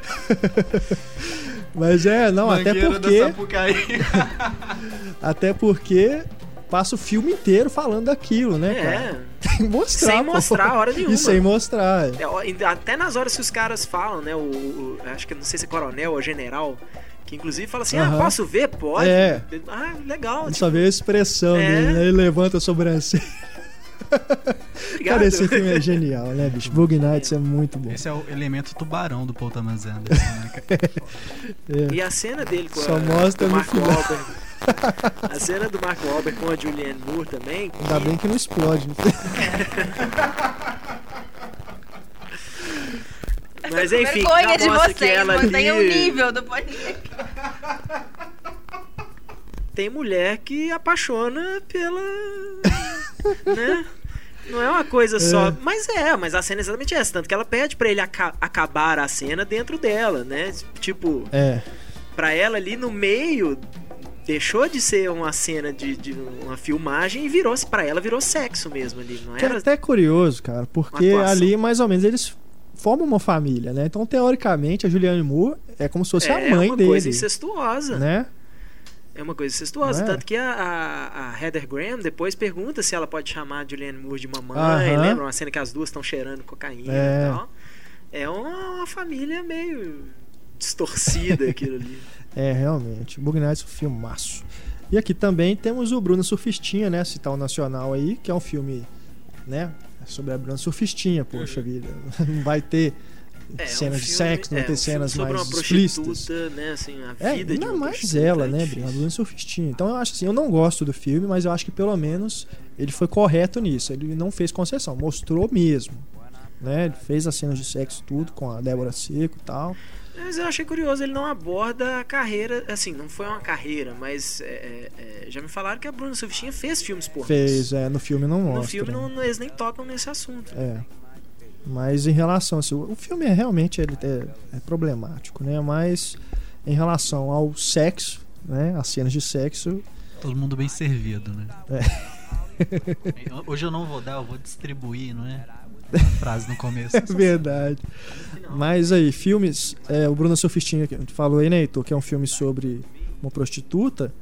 Mas é, não, até Mangueira porque. Até porque passa o filme inteiro falando daquilo, né, cara? É. Tem que mostrar. Sem pô. mostrar a hora nenhuma. E sem mostrar. É, e Até nas horas que os caras falam, né? O, o- acho que não sei se é coronel ou general, que inclusive fala assim: Aham. Ah, posso ver? Pode. É. Ah, legal. Só vê a expressão É. dele, né? Ele levanta a sobrancelha. Cara, esse filme é genial, né, bicho? Bug Nights é muito bom. Esse é o elemento tubarão do Paul Thomas Anderson, né, cara? E a cena dele com Só a, mostra no Mark final. Wahlberg. A cena do Mark Wahlberg com a Julianne Moore também. que- Ainda bem que não explode. né? Mas enfim, Vergonha de vocês, mantenha o nível do podcast. Tem mulher que apaixona pela. né? Não é uma coisa só. Mas é, mas a cena é exatamente essa. Tanto que ela pede pra ele aca- acabar a cena dentro dela, né? Tipo, É. pra ela ali no meio. Deixou de ser uma cena de, de uma filmagem e virou pra ela virou sexo mesmo ali, não Que é era? até curioso, cara, porque Uma ali mais ou menos eles formam uma família, né? Então, teoricamente, a Julianne Moore é como se fosse é a mãe uma dele, coisa incestuosa. né? É uma coisa incestuosa. É? Tanto que a, a, a Heather Graham depois pergunta se ela pode chamar Julianne Moore de mamãe. Aham. Lembra uma cena que as duas estão cheirando cocaína É. e tal. É uma, uma família meio distorcida aquilo ali. É, realmente. Bug Nights é um filmaço. E aqui também temos o Bruno Surfistinha, né? Citar o Nacional aí, que é um filme, né? Sobre a Bruna Surfistinha, poxa Uhum. vida. Não vai ter É, um cenas de filme- sexo, não é, vai ter um cenas sobre mais uma explícitas. né, assim, a É, vida de não, mais prostituta ela, é né, difícil. Bruna Bruna Surfistinha. Então eu acho assim, eu não gosto do filme, mas eu acho que pelo menos ele foi correto nisso. Ele não fez concessão, mostrou mesmo. Né? Ele fez as cenas de sexo tudo com a Débora Seco e tal. Mas eu achei curioso, ele não aborda a carreira, assim, não foi uma carreira, mas é, é, já me falaram que a Bruna Surfistinha fez filmes pornôs. Fez, é, no filme não mostra. No filme não, não- eles nem tocam nesse assunto. É. Mas em relação assim, o filme é realmente ele é, é problemático, né? Mas em relação ao sexo, né? As cenas de sexo, Todo mundo bem servido, né? É. Hoje eu não vou dar, eu vou distribuir, não é? A frase no começo. é verdade. Mas aí, filmes, é, o Bruno Surfistinha que a gente falou aí, né, Heitor, que é um filme sobre uma prostituta,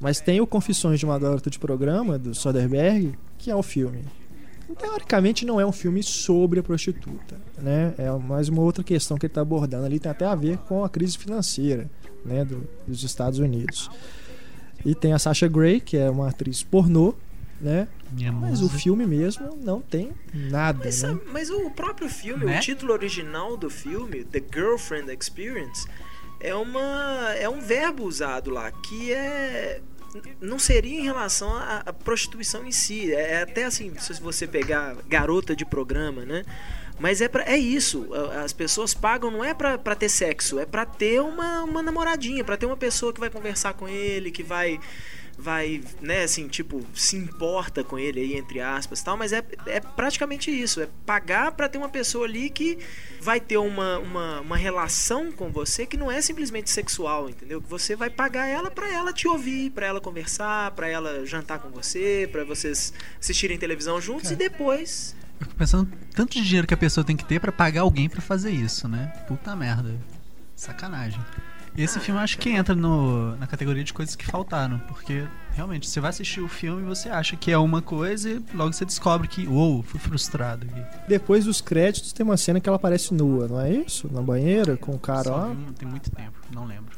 mas tem o Confissões de uma Garota de Programa, do Soderbergh, que é o filme. Teoricamente não é um filme sobre a prostituta, né? É mais uma outra questão que ele está abordando ali, tem até a ver com a crise financeira, né, do- dos Estados Unidos. E tem a Sasha Grey, que é uma atriz pornô, né? Minha Mas o filme mesmo não tem nada, Mas, né? mas o próprio filme, Né? o título original do filme, The Girlfriend Experience, é uma é um verbo usado lá que é não seria em relação à, prostituição em si. É até assim, se você pegar garota de programa, né? Mas é, pra, é isso. As pessoas pagam não é pra, pra ter sexo, é pra ter uma, uma namoradinha, pra ter uma pessoa que vai conversar com ele, que vai vai, né, assim, tipo, se importa com ele aí, entre aspas tal, mas é, é praticamente isso, é pagar pra ter uma pessoa ali que vai ter uma, uma, uma relação com você que não é simplesmente sexual, entendeu? Que você vai pagar ela pra ela te ouvir, pra ela conversar, pra ela jantar com você, pra vocês assistirem televisão juntos e depois... Eu fico pensando tanto de dinheiro que a pessoa tem que ter pra pagar alguém pra fazer isso, né? Puta merda. Sacanagem. E esse filme acho que entra no, na categoria de coisas que faltaram, porque realmente você vai assistir o filme e você acha que é uma coisa e logo você descobre que, uou, fui frustrado aqui. Depois dos créditos tem uma cena que ela aparece nua, não é isso? Na banheira com o cara lá. um- tem muito tempo, não lembro.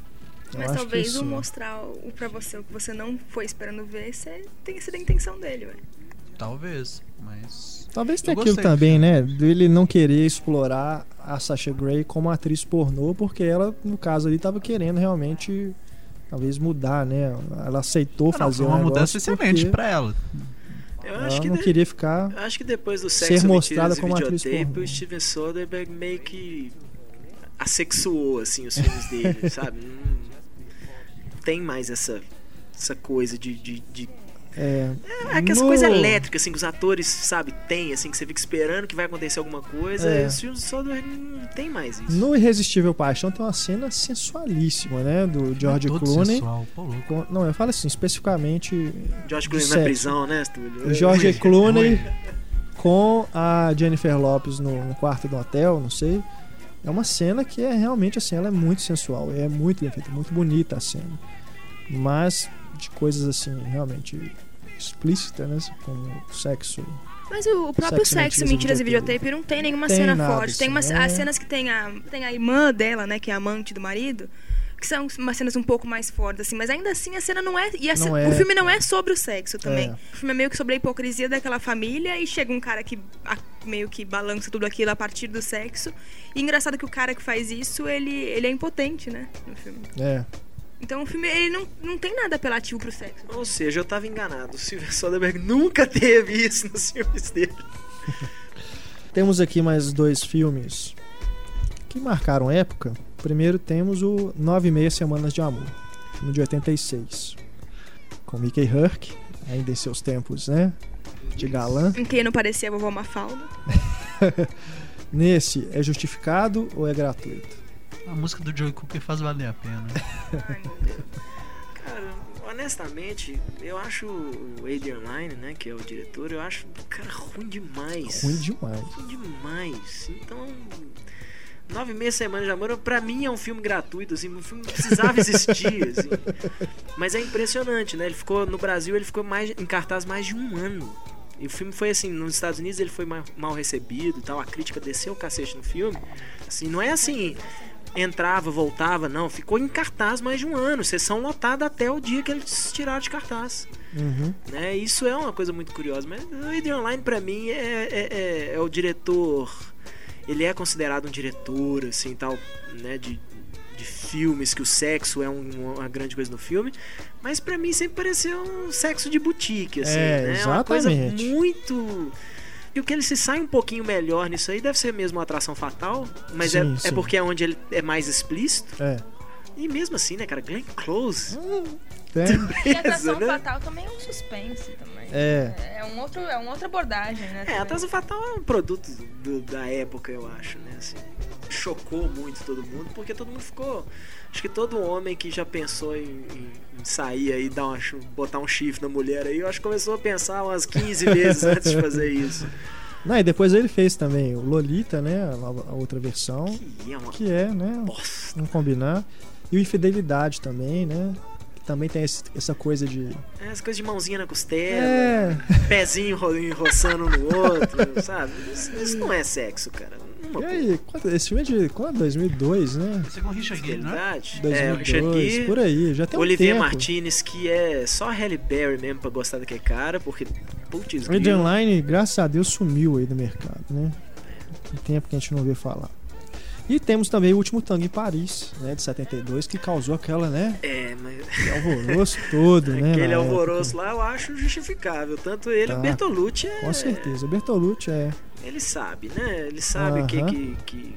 Eu Mas talvez o mostrar o pra você o que você não foi esperando ver, você tem que ser da intenção dele, ué. Talvez, mas. Talvez tenha aquilo também, né? Dele não querer explorar a Sasha Grey como atriz pornô, porque ela, no caso ali, tava querendo realmente talvez mudar, né? Ela aceitou Ah, não, fazer uma um mudança excelente pra ela. Eu ela acho que não de- queria ficar Eu acho que depois do Ser sexo, mostrada mentiras e como atriz pornô. o Steven Soderbergh meio que assexuou assim os filmes dele, sabe? Não tem mais essa essa coisa de, de, de é, é aquela No- coisa elétrica assim que os atores, sabe, tem assim que você fica esperando que vai acontecer alguma coisa, É. e os filmes Soderbergh não tem mais isso. no Irresistível Paixão tem uma cena sensualíssima, né? Do George Todo Clooney. sensual. Com- não, eu falo assim, especificamente George Clooney na sexo. prisão, né, Túlio? O George. Clooney com a Jennifer Lopes no, no quarto do hotel, não sei. É uma cena que é realmente assim, ela é muito sensual, é muito bem feita, muito bonita a cena. Mas de coisas assim, realmente explícitas, né? Como sexo. Mas o próprio Sexo, sexo, mentiras e mentiras e videotape. não tem nenhuma Tem cena nada, forte. Tem umas é- as cenas que tem a, tem a irmã dela, né, que é a amante do marido, que são umas cenas um pouco mais fortes, assim, mas ainda assim a cena não é. E Não é. o filme não é sobre o sexo também. É. O filme é meio que sobre a hipocrisia daquela família e chega um cara que a- meio que balança tudo aquilo a partir do sexo. E engraçado que o cara que faz isso, ele, ele é impotente, né, no filme. É. Então o filme ele não, não tem nada apelativo pro sexo. Ou seja, eu tava enganado. O Steven Soderbergh nunca teve isso nos filmes dele. Temos aqui mais dois filmes que marcaram época. Primeiro temos o Nove e Meia Semanas de Amor, filme de 86. Com Mickey Herc, ainda em seus tempos, né? De galã. Em quem não parecia a vovó Mafalda. Nesse, é justificado ou é gratuito? A música do Joey Cooker faz valer a pena. Ai, meu Deus. Cara, honestamente, eu acho o Adrian Lyne, né, que é o diretor, eu acho o cara ruim demais. Ruim demais. Ruim demais. Então, Nove e meia semanas de amor, pra mim é um filme gratuito, assim, um filme que precisava existir, assim. Mas é impressionante, né? Ele ficou no Brasil, ele ficou mais em cartaz mais de um ano. E o filme foi assim, nos Estados Unidos ele foi ma- mal recebido e tal, a crítica desceu o cacete no filme. Assim, não é assim, entrava, voltava, não, ficou em cartaz mais de um ano, sessão lotada até o dia que eles tiraram de cartaz Uhum. né? Isso é uma coisa muito curiosa, mas o Adrian Lyne pra mim é, é, é- é o diretor ele é considerado um diretor, assim, tal, né, de, de filmes que o sexo é um- uma grande coisa no filme, mas pra mim sempre pareceu um sexo de boutique, assim, É, né? Uma coisa exatamente. muito e o que ele se sai um pouquinho melhor nisso aí deve ser mesmo uma atração fatal, mas Sim, é, é sim. porque é onde ele é mais explícito. É. E mesmo assim, né, cara, Glenn Close. Tem. E a atração né? fatal também é um suspense também. É. É, um outro, é uma outra abordagem, né? É, a também. atração fatal é um produto do- da época, eu acho, né? Assim, chocou muito todo mundo, porque todo mundo ficou. Acho que todo homem que já pensou em, em- em sair aí, dar uma, botar um chifre na mulher aí, eu acho que começou a pensar umas 15 vezes antes de fazer isso. Não, e depois ele fez também o Lolita, né? A, a outra versão. E é uma Que é, né? bosta. Vamos combinar. E o Infidelidade também, né? Que também tem esse- essa coisa de. É, As coisas de mãozinha na costela, É. pezinho ro- enroçando um no outro, sabe? Isso, isso não é sexo, cara. Uma E aí, quanto- esse filme é de quando? 2002, né? Você com o Richard Gere, não é? verdade. 2002, É, o Richard Gere, por aí. Já tem um Olivier tempo. Martinez, que é só Halle Berry mesmo pra gostar daquele cara, porque, putz, O Red grilo. Line, graças a Deus, sumiu aí do mercado, né? Tem tempo que a gente não vê falar. E temos também o último tango em Paris, né? De 72, que causou aquela, né? É, mas alvoroço todo, né? aquele alvoroço época. lá eu acho justificável. Tanto ele, Tá. o Bertolucci, é, Com certeza. O Bertolucci é. Ele sabe, né? Ele sabe o que que, que-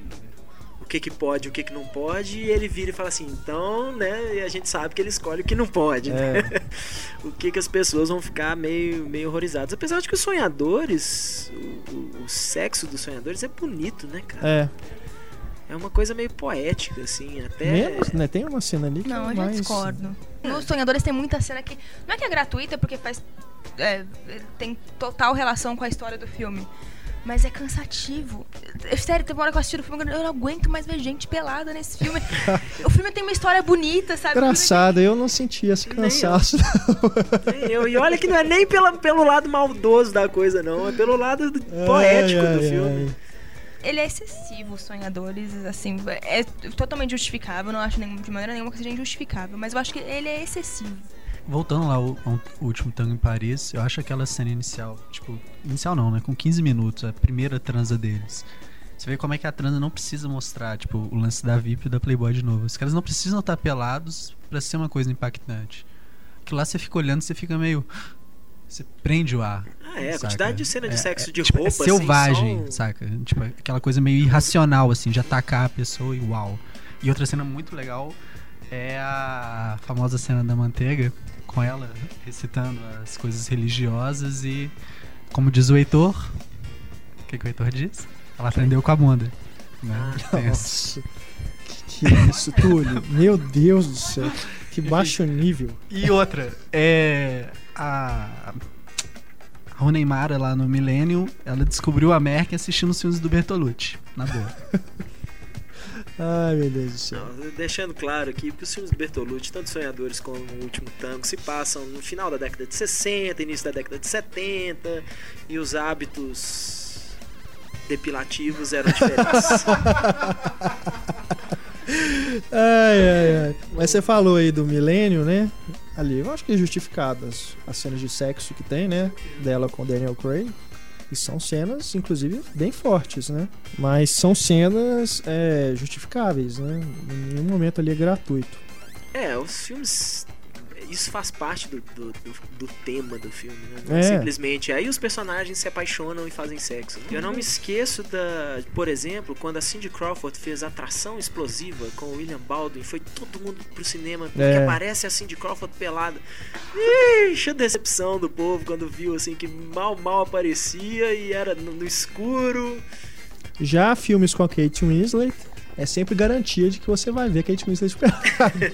o que que pode, o que que não pode, e ele vira e fala assim, então, né? E a gente sabe que ele escolhe o que não pode, né? É. o que que as pessoas vão ficar meio, meio horrorizadas. Apesar de que os sonhadores, o, o- o sexo dos sonhadores é bonito, né, cara? É. É uma coisa meio poética, assim, até. Menos, né? Tem uma cena ali que Não, é eu mais... discordo. Nos Sonhadores tem muita cena que. Não é que é gratuita, porque faz. é, tem total relação com a história do filme. Mas é cansativo. Eu- Sério, teve uma hora que eu assisti o filme eu não aguento mais ver gente pelada nesse filme. o filme tem uma história bonita, sabe? Engraçado, eu não senti esse Nem eu. cansaço. Nem eu. E olha que não é nem pela, pelo lado maldoso da coisa, não. É pelo lado do- poético Ai, do ai, filme. ai. Ele é excessivo, os sonhadores, assim, é totalmente justificável, não acho nenhum- de maneira nenhuma que seja injustificável, mas eu acho que ele é excessivo. Voltando lá ao, ao último tango em Paris, eu acho aquela cena inicial, tipo, inicial não, né? Com 15 minutos, a primeira transa deles. Você vê como é que a transa não precisa mostrar, tipo, o lance da VIP e da Playboy de novo. Os caras não precisam estar pelados pra ser uma coisa impactante. Que lá você fica olhando, você fica meio. Você prende o ar. Ah, é. A saca? quantidade de cena de É- sexo é, de tipo, roupa, É selvagem, assim, saca? Tipo, aquela coisa meio irracional, assim, de atacar a pessoa e uau. E outra cena muito legal é a famosa cena da manteiga, com ela recitando as coisas religiosas e, como diz o Heitor, o que, que o Heitor diz? Ela aprendeu com a bunda. Né? Ah. Nossa. Que isso, Túlio? Meu Deus do céu. Que baixo nível. E outra, é. A. A Rooney Mara lá no Millennium, ela descobriu a Merck assistindo os filmes do Bertolucci. Na boa. Ai, meu Deus do céu. Não, deixando claro aqui que os filmes Bertolucci, tanto Sonhadores como O Último Tango, se passam no final da década de 60, início da década de 70, e os hábitos depilativos eram diferentes. Ai, ai, ai. Mas você falou aí do milênio, né? Ali, eu acho que é justificado as, as cenas de sexo que tem, né? Dela com Daniel Craig. E são cenas, inclusive, bem fortes, né? Mas são cenas é, justificáveis, né? Em nenhum momento ali é gratuito. é, os filmes. Isso faz parte do, do, do- do tema do filme, né? É. Simplesmente. Aí os personagens se apaixonam e fazem sexo. Eu não me esqueço da. Por exemplo, quando a Cindy Crawford fez Atração Explosiva com o William Baldwin, foi todo mundo pro cinema porque É. aparece a Cindy Crawford pelada. Ixi, a decepção do povo quando viu assim que mal, mal aparecia e era no, no escuro. Já filmes com a Kate Winslet é sempre garantia de que você vai ver a Kate Winslet pelada.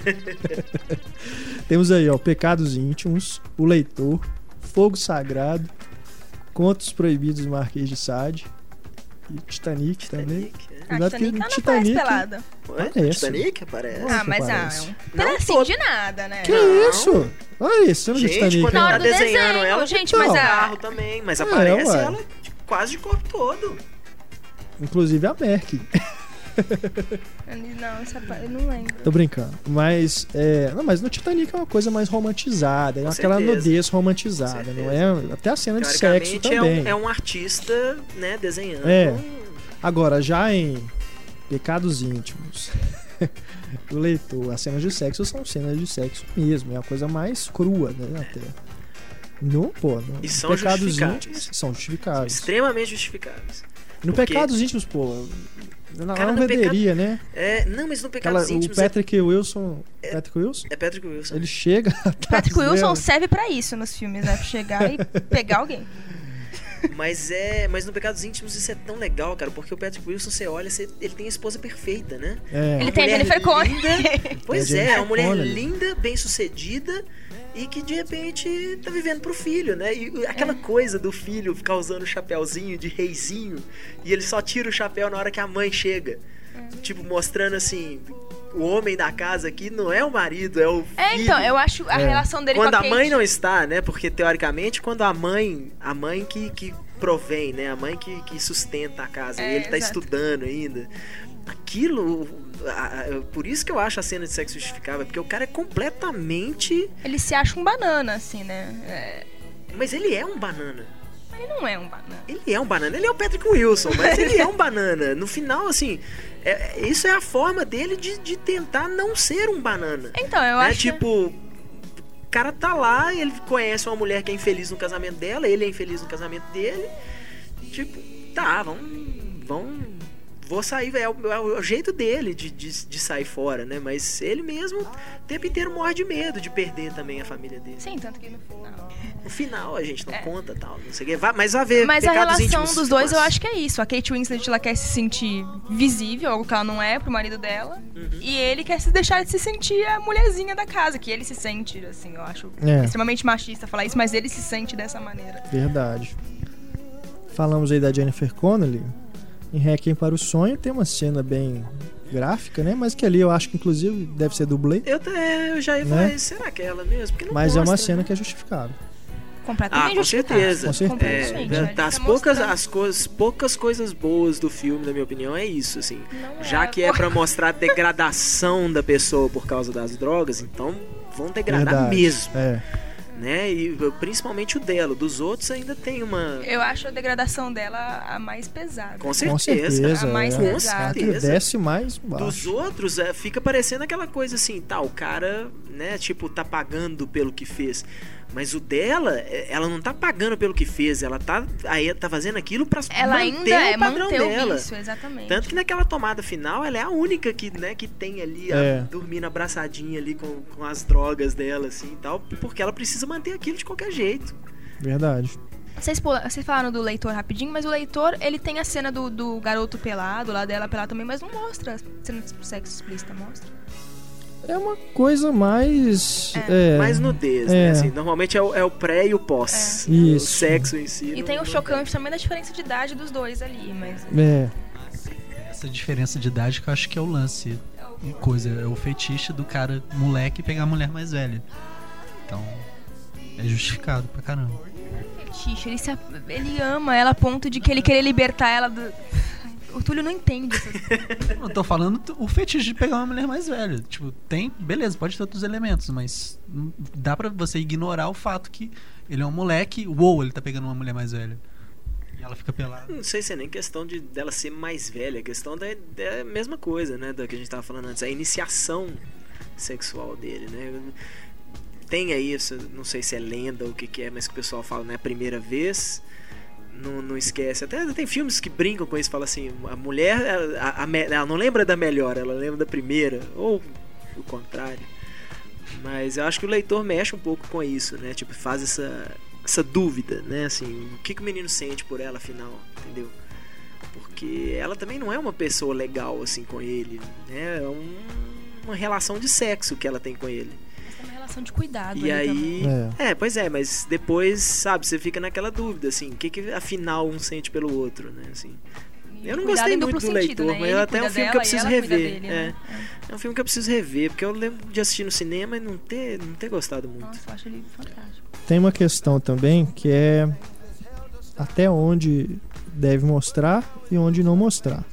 Temos aí, ó, Pecados Íntimos, O Leitor, Fogo Sagrado, Contos Proibidos do Marquês de Sade e Titanic, também. Titanic, é. A Cuidado que Titanic ela não Titanic- parece pelada. Ué, Parece. Titanic aparece. Ah, mas parece. ah, é um Não pedacinho todo. de nada, né? Que Não. isso? Olha isso, cena de Gente, Titanic. quando Na ela hora tá do desenhando desenho, ela, gente, mas o a... carro também, mas É, aparece ué. ela de- quase de corpo todo. Inclusive a Merck. Não, essa parte eu não lembro. Tô brincando. Mas, é, não, mas no Titanic é uma coisa mais romantizada. É aquela certeza. nudez romantizada, não é? Até a cena de sexo Teoricamente é também. um, é um artista, né, desenhando. É. Agora, já em Pecados Íntimos do leitor, as cenas de sexo são cenas de sexo mesmo. É a coisa mais crua, né? Até. No, pô, no E são Pecados. Íntimos são justificáveis. Extremamente justificáveis. No porque- Pecados Íntimos, pô, na Cara, não no venderia, né? É, não, mas no Aquela, Pecados o Íntimos é- Patrick Wilson. Patrick Wilson? é, Patrick Wilson. Ele chega. Patrick Wilson dela. serve pra isso nos filmes, né? Pra chegar e pegar alguém. Mas é. Mas no Pecados Íntimos isso é tão legal, cara, porque o Patrick Wilson, você olha, você- ele tem a esposa perfeita, né? É. Ele tem a mulher Jennifer Connelly. Pois É, é, é uma mulher Connelly. linda, bem sucedida e que de repente tá vivendo pro filho, né? E aquela coisa do filho ficar usando o chapéuzinho de reizinho e ele só tira o chapéu na hora que a mãe chega. Tipo, mostrando assim. O homem da casa aqui não é o marido, é o filho. É, então, eu acho a É. relação dele quando com a a Kate... mãe não está, né? Porque teoricamente, quando a mãe, a mãe que, que provém, né? A mãe que, que sustenta a casa, É, e ele tá exato. estudando ainda. Aquilo, a- a- por isso que eu acho a cena de sexo justificável, porque o cara é completamente, Ele se acha um banana, assim, né? É, mas ele é um banana. Ele não é um banana. Ele é um banana, ele é o Patrick Wilson, mas ele é um banana. No final, assim, é- é- isso é a forma dele de, de tentar não ser um banana. Então, eu né? acho... Tipo, o cara tá lá, ele conhece uma mulher que é infeliz no casamento dela, ele é infeliz no casamento dele. Tipo, tá, vamos. vamos vou sair, é o, é o jeito dele de, de, de sair fora, né? Mas ele mesmo o tempo inteiro morre de medo de perder também a família dele. Sim, tanto que no final... No final a gente não É. conta tal, não sei o que. Vai- Mas vai ver. Mas a relação dos dois, eu acho que é isso. A Kate Winslet, ela quer se sentir visível, algo que ela não é pro marido dela. Uhum. E ele quer se deixar de se sentir a mulherzinha da casa, que ele se sente, assim, eu acho É. extremamente machista falar isso, mas ele se sente dessa maneira. Verdade. Falamos aí da Jennifer Connelly. Em Requiem para o Sonho tem uma cena bem gráfica, né? Mas que ali eu acho que inclusive deve ser dublê. Eu, é, eu já ia Né? falar, será que é ela mesmo? Porque não Mas é uma mostra, cena né? que é justificável. Completamente Ah, com certeza. Com certeza. É, das tá poucas, as coisas, poucas coisas boas do filme, na minha opinião, é isso, assim. Não Já é, que é pô. pra mostrar a degradação da pessoa por causa das drogas, então vão degradar Verdade. mesmo, É. né? E principalmente o dela, dos outros ainda tem uma Eu acho a degradação dela a mais pesada. com Com certeza. certeza. A mais é. Com pesada. A certeza. desce mais baixo. Dos outros, é, fica parecendo aquela coisa assim, tá, o cara, né, tipo, tá pagando pelo que fez. Mas o dela, é, ela não tá pagando pelo que fez, ela tá, aí, tá fazendo aquilo pra Ela manter ainda é o padrão manter dela. o vício, exatamente. Tanto que naquela tomada final, ela é a única que, né, que tem ali, a- É. dormindo abraçadinha ali com, com as drogas dela, assim e tal, porque ela precisa manter aquilo de qualquer jeito. Verdade. Vocês, falaram do leitor rapidinho, mas o leitor, ele tem a cena do, do garoto pelado, lá dela pelado também, mas não mostra a cena de sexo explícita, mostra. É uma coisa mais. É, É, Mais nudez, é. né? Assim, normalmente é o, é o pré e o pós. É. O Isso. sexo em si. E não- tem o não chocante também da diferença de idade dos dois ali, mas... É. Essa diferença de idade que eu acho que é o lance. Coisa, é o fetiche do cara moleque pegar a mulher mais velha. Então, é justificado pra caramba. Fetiche, ele, se, ele ama ela a ponto de que ele querer libertar ela do... O Túlio não entende essas Eu tô falando o fetiche de pegar uma mulher mais velha. Tipo, tem, beleza, pode ter outros elementos, mas dá pra você ignorar o fato que ele é um moleque, uou, ele tá pegando uma mulher mais velha. E ela fica pelada. Não sei se é nem questão de dela ser mais velha, é questão da, da mesma coisa, né? Da que a gente tava falando antes, a iniciação sexual dele, né? Tem aí, não sei se é lenda ou o que, que é, mas que o pessoal fala, né? A primeira vez, não, não esquece. Até tem filmes que brincam com isso, fala assim, a mulher, a- a ela não lembra da melhor, ela lembra da primeira, ou o contrário. Mas eu acho que o leitor mexe um pouco com isso, né? Tipo, faz essa, essa dúvida, né? Assim, o que, que o menino sente por ela, afinal, entendeu? Porque ela também não é uma pessoa legal, assim, com ele, né? É um- uma relação de sexo que ela tem com ele. É relação de cuidado E aí. É. É. pois é, mas depois, sabe, você fica naquela dúvida, assim, o que, que afinal um sente pelo outro, né? Assim. Eu não gostei muito do sentido, leitor, né? mas Ele até é um filme que eu preciso rever. dele, é. né? é um filme que eu preciso rever, porque eu lembro de assistir no cinema e não ter, não ter gostado muito. Nossa, eu acho ele fantástico. Tem uma questão também que é até onde deve mostrar e onde não mostrar.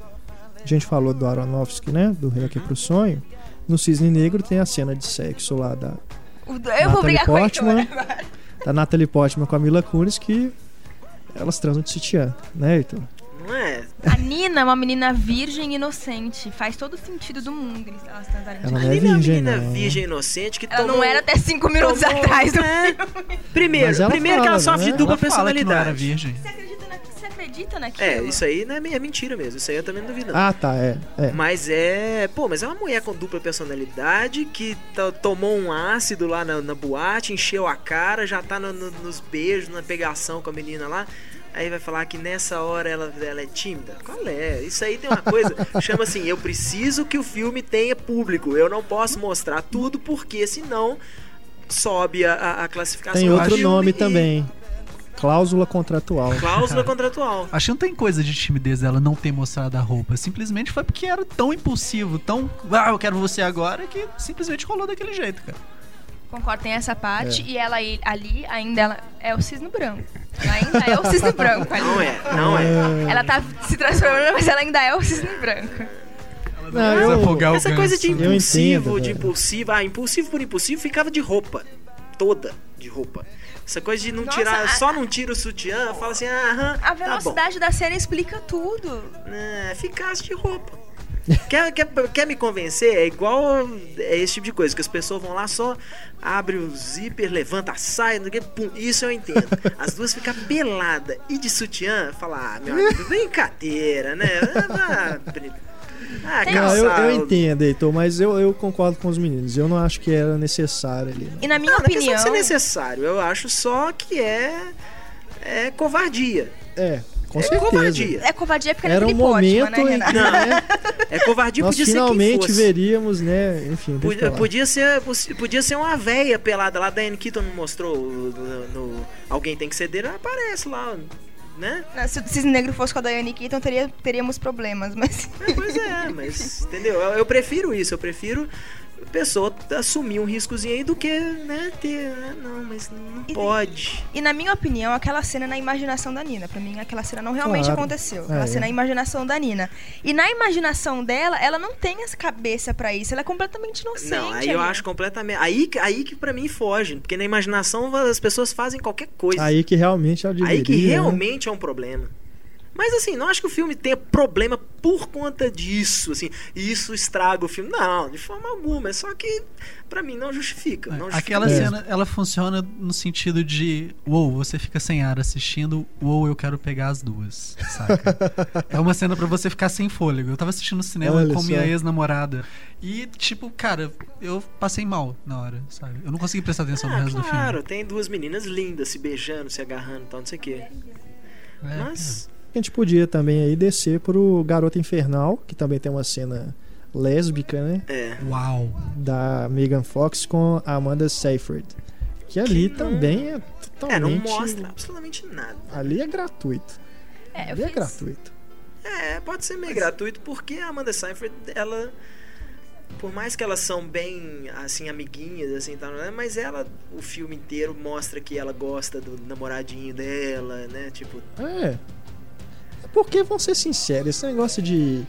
A gente falou do Aronofsky, né? Do Rei Aqui pro Sonho. No Cisne Negro tem a cena de sexo lá da, Eu Natalie vou brigar com ele Portman. agora. da Natalie Portman com a Mila Kunis que elas transam de sutiã, né, Heitor? Não é? A Nina é uma menina virgem e inocente. Faz todo o sentido do mundo eles- elas transarem Ela de não é Ele é uma virgem, menina não. virgem inocente que Ela tomou... não era até cinco minutos tomou- atrás do É. filme. Primeiro, Mas ela primeiro que fala, ela sofre né? de dupla Ela fala que não era personalidade. virgem. Você acredita, na... Você acredita naquilo? É, isso aí não é, é mentira mesmo. Isso aí eu também não duvido. não. Ah, tá, é. é. Mas é. Pô, mas é uma mulher com dupla personalidade que to- tomou um ácido lá na, na boate, encheu a cara, já tá no- no- nos beijos, na pegação com a menina lá. Aí vai falar que nessa hora ela, ela é tímida? Qual é? Isso aí tem uma coisa, chama assim, eu preciso que o filme tenha público. Eu não posso mostrar tudo porque senão sobe a, a- classificação. Tem outro nome e- também. Cláusula contratual. Cláusula contratual. Acho que não tem coisa de timidez dela não ter mostrado a roupa. Simplesmente foi porque era tão impulsivo, tão. Ah, eu quero você agora, que simplesmente rolou daquele jeito, cara. Concordo, tem essa parte. É. E ela aí- ali ainda ela é o cisne branco. Ela ainda é o cisne branco ali. Não é, não é. Ela tá se transformando, mas ela ainda é o cisne branco. Não, eu- Essa coisa de. Eu impulsivo, entendo, de velho. impulsivo, ah, impulsivo por impulsivo ficava de roupa. Toda de roupa. Essa coisa de não Nossa, tirar, a- só não tira o sutiã, fala assim, ah, aham, A tá velocidade da cena explica tudo. É, ficasse de roupa. Quer, quer, quer me convencer? É igual é esse tipo de coisa, que as pessoas vão lá só abre o zíper, levanta a saia, pum, isso eu entendo. As duas ficam pelada e de sutiã, fala, ah, meu amigo, brincadeira, né? Ah, Não, eu, eu entendo, Heitor, mas eu, eu concordo com os meninos. Eu não acho que era necessário ali. não. E na minha Não, não é opinião. de ser necessário. Eu acho só que é. É covardia. É, com é certeza. covardia. É covardia porque Era um pote, momento né, em que Não, né, É covardia, nós podia ser quem finalmente veríamos, né? Enfim, Podia, podia ser, podia ser uma véia pelada lá. Da Anne Keaton não mostrou no, no- Alguém tem que ceder, ela aparece lá, né? Não, Se o Cisne Negro fosse com a Diane Keaton, teria, teríamos problemas, mas. É, pois é, mas entendeu? Eu, eu prefiro isso, eu prefiro a pessoa assumir um riscozinho aí do que, né, ter. ah, Não, mas não E- pode. E na minha opinião, aquela cena é na imaginação da Nina. Pra mim, aquela cena não realmente Claro. aconteceu. Aquela É, cena é é. na imaginação da Nina. E na imaginação dela, ela não tem essa cabeça pra isso. Ela é completamente inocente. Não, aí eu ali. acho completamente. Aí, que- aí que pra mim foge. Porque na imaginação as pessoas fazem qualquer coisa. Aí que realmente ela deveria, Aí que né? realmente é um problema. Mas assim, não acho que o filme tenha problema por conta disso, assim, e isso estraga o filme. Não, de forma alguma. É só que, pra mim, não justifica. Não justifica Aquela mesmo. cena, ela funciona no sentido de, uou, você fica sem ar assistindo, uou, eu quero pegar as duas, saca? é uma cena pra você ficar sem fôlego. Eu tava assistindo no cinema Olha com só. minha ex-namorada e, tipo, cara, eu passei mal na hora, sabe? Eu não consegui prestar atenção no Ah, resto claro, tem duas meninas lindas se beijando, se agarrando e tal, não sei o quê. do filme. É, Mas. A gente podia também aí descer pro Garota Infernal, que também tem uma cena lésbica, né? É. Uau. Da Megan Fox com a Amanda Seyfried. Que ali Que não- também é É, totalmente... não mostra absolutamente nada. Ali é gratuito. É, eu ali é fiz- gratuito. É, pode ser meio gratuito, porque a Amanda Seyfried, ela. Por mais que elas são bem, assim, amiguinhas, assim, tá, né, mas ela, o filme inteiro mostra que ela gosta do namoradinho dela, né? Tipo, É. Porque, vamos ser sinceros, esse negócio de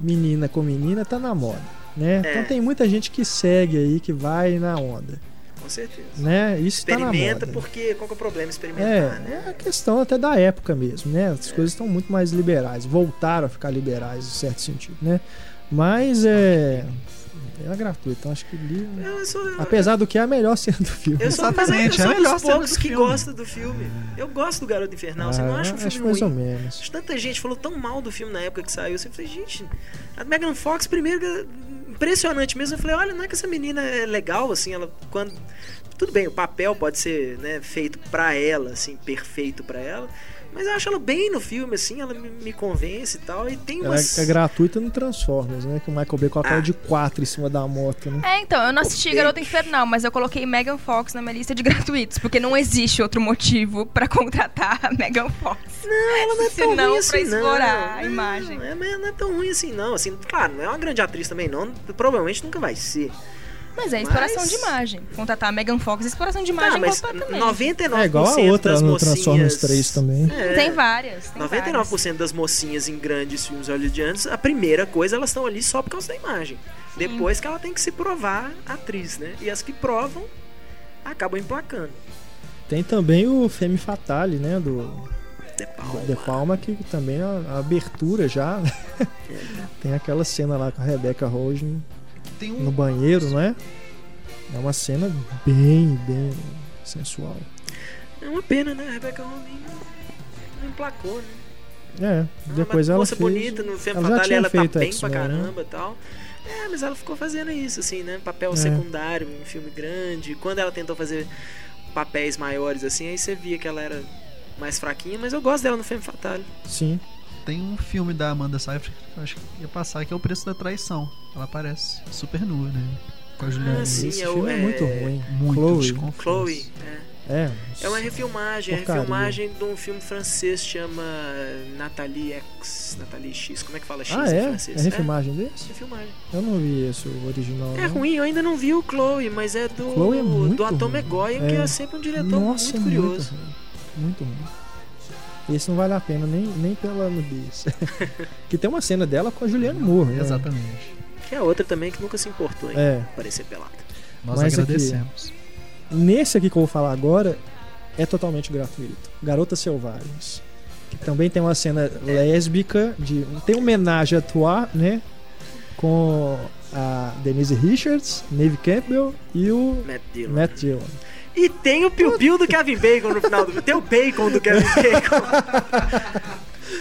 menina com menina tá na moda, né? É. Então tem muita gente que segue aí, que vai na onda, com certeza. né? Isso tá na Experimenta, moda. porque qual que é o problema experimentar, É, né? é a questão até da época mesmo, né? As coisas estão muito mais liberais, voltaram a ficar liberais em certo sentido, né? Mas é. É gratuito, então acho que ali. Eu sou, eu, Apesar do que é a melhor cena do filme. eu sou, Exatamente, eu é a sou melhor dos poucos que filme. gosta do filme. Eu gosto do Garoto Infernal, assim, não Ah, acho um acho filme mais ou ruim. menos. Tanta gente falou tão mal do filme na época que saiu. Eu sempre falei, gente, a Megan Fox, primeiro, impressionante mesmo. Eu falei, olha, não é que essa menina é legal, assim, ela quando. Tudo bem, o papel pode ser né, feito pra ela, assim, perfeito pra ela. Mas eu acho ela bem no filme, assim, ela me, me convence e tal. E tem Ela umas. é gratuita no Transformers, né? Que o Michael Bay coloca ela Ah. de 4 em cima da moto, né? É, então, eu não assisti. Garota Infernal, mas eu coloquei Megan Fox na minha lista de gratuitos, porque não existe outro motivo pra contratar a Megan Fox. Não, ela não é tão Senão ruim pra assim, explorar não. a imagem. Não, é, mas não é tão ruim assim, não. Assim, claro, não é uma grande atriz também, não. Provavelmente nunca vai ser. Mas é exploração Mas- de imagem. Contratar a Megan Fox é exploração de imagem Tá, mas completamente. 99% É igual a outra das no mocinhas... Transformers 3 também. É, Tem várias. Tem 99% das mocinhas em grandes filmes hollywoodianos, a primeira coisa, elas estão ali só por causa da imagem. Depois que ela tem que se provar atriz, né? E as que provam, acabam emplacando. Tem também o Femme Fatale, né? Do De Palma. De Palma, que também a, a abertura já. né? Tem aquela cena lá com a Rebecca Rosen Tem no um. banheiro, não é? É uma cena bem, bem sensual. É uma pena, né? A Rebecca Romijn não, emplacou, né? É, Ah, depois uma ela moça fez... bonita, no Femme ela já Fatale tinha ela tá bem pra né? caramba e tal. É, mas ela ficou fazendo isso, assim, né? Papel É. secundário em filme grande. Quando ela tentou fazer papéis maiores, assim, aí você via que ela era mais fraquinha, mas eu gosto dela no Femme Fatale. Sim. Tem um filme da Amanda Seyfried que eu acho que ia passar, que é O Preço da Traição. Ela aparece super nua, né? Com a Juliana. Ah, sim, Esse é o- filme é, é- muito ruim. Muito Chloe. Chloe, é. É, É uma refilmagem, é Porcaria. refilmagem de um filme francês chama Nathalie X, Nathalie X, como é que fala X Ah, em é? francês? É refilmagem desse? É, refilmagem. Eu não vi esse original. É não. ruim, eu ainda não vi o Chloe, mas é do, Chloe é do Atom ruim. McGoyan, que É. é sempre um diretor Nossa, muito é curioso. Muito ruim. Muito ruim. Esse não vale a pena nem, nem pela nudez. que tem uma cena dela com a Juliana Moore. né? Exatamente. Que é outra também que nunca se importou em É. aparecer pelada. Nós Mas aqui- agradecemos. Nesse aqui que eu vou falar agora é totalmente gratuito. Garotas Selvagens. Que também tem uma cena lésbica de tem uma homenagem a Tua, né? Com a Denise Richards, Neve Campbell e o Matt Dillon. Matt Dillon. E tem o Piu Piu do Kevin Bacon no final do Tem o Bacon do Kevin Bacon.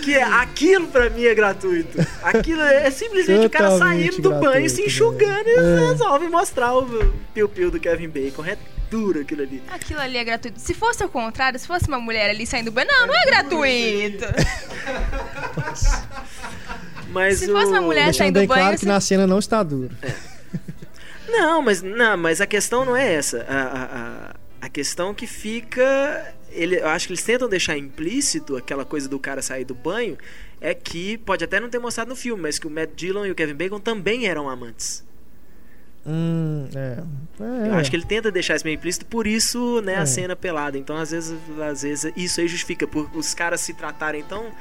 que é aquilo pra mim é gratuito. Aquilo é simplesmente o cara saindo do banho, se né? enxugando e É. resolve mostrar o Piu Piu do Kevin Bacon. É duro aquilo ali. Aquilo ali é gratuito. Se fosse ao contrário, se fosse uma mulher ali saindo do banho, não, não é gratuito. Mas Se fosse uma o- mulher Deixando saindo bem do banho, claro que na cena não está duro. Não, mas, não, mas a questão não é essa. A, a, a, a questão que fica. Ele, eu acho que eles tentam deixar implícito aquela coisa do cara sair do banho. É que pode até não ter mostrado no filme, mas que o Matt Dillon e o Kevin Bacon também eram amantes. Hum, é. é. Eu acho que ele tenta deixar isso meio implícito, por isso, né, É. a cena pelada. Então, às vezes, às vezes isso aí justifica por os caras se tratarem então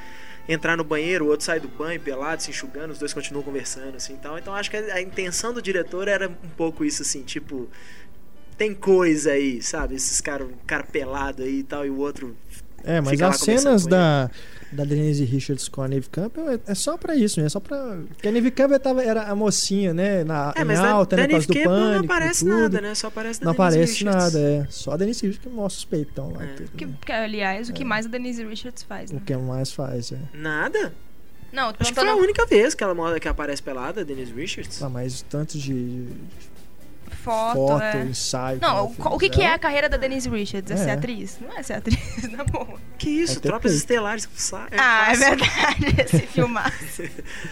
entrar no banheiro, o outro sai do banho pelado, se enxugando, os dois continuam conversando assim, então, então acho que a intenção do diretor era um pouco isso assim, tipo, tem coisa aí, sabe? Esses caras, um cara pelado aí e tal e o outro É, mas as cenas da, da Denise Richards com a Neve Campbell é, é só pra isso, né? É só pra. Porque a Neve Campbell tava, era a mocinha, né? Na, É, mas da, alta, da né? Por Neve Campbell pânico. não aparece nada, né? Só aparece da Não Denise aparece Richards. nada, é. Só a Denise Richards que mostra os peitão lá. É. tudo, Que, né? que, aliás, o que mais a Denise Richards faz, O né? que mais faz, é. Nada? Não, Acho que foi a única vez que ela que aparece pelada, a Denise Richards. Ah, mas tanto de foto, foto, é. ensaio. Não, que o, ela o que, que é ela- a carreira da Denise Richards? É, É. ser atriz? Não é ser atriz, na boa. Que isso, ter Tropas. Estelares. sa- ah, é fácil. verdade, esse filmar.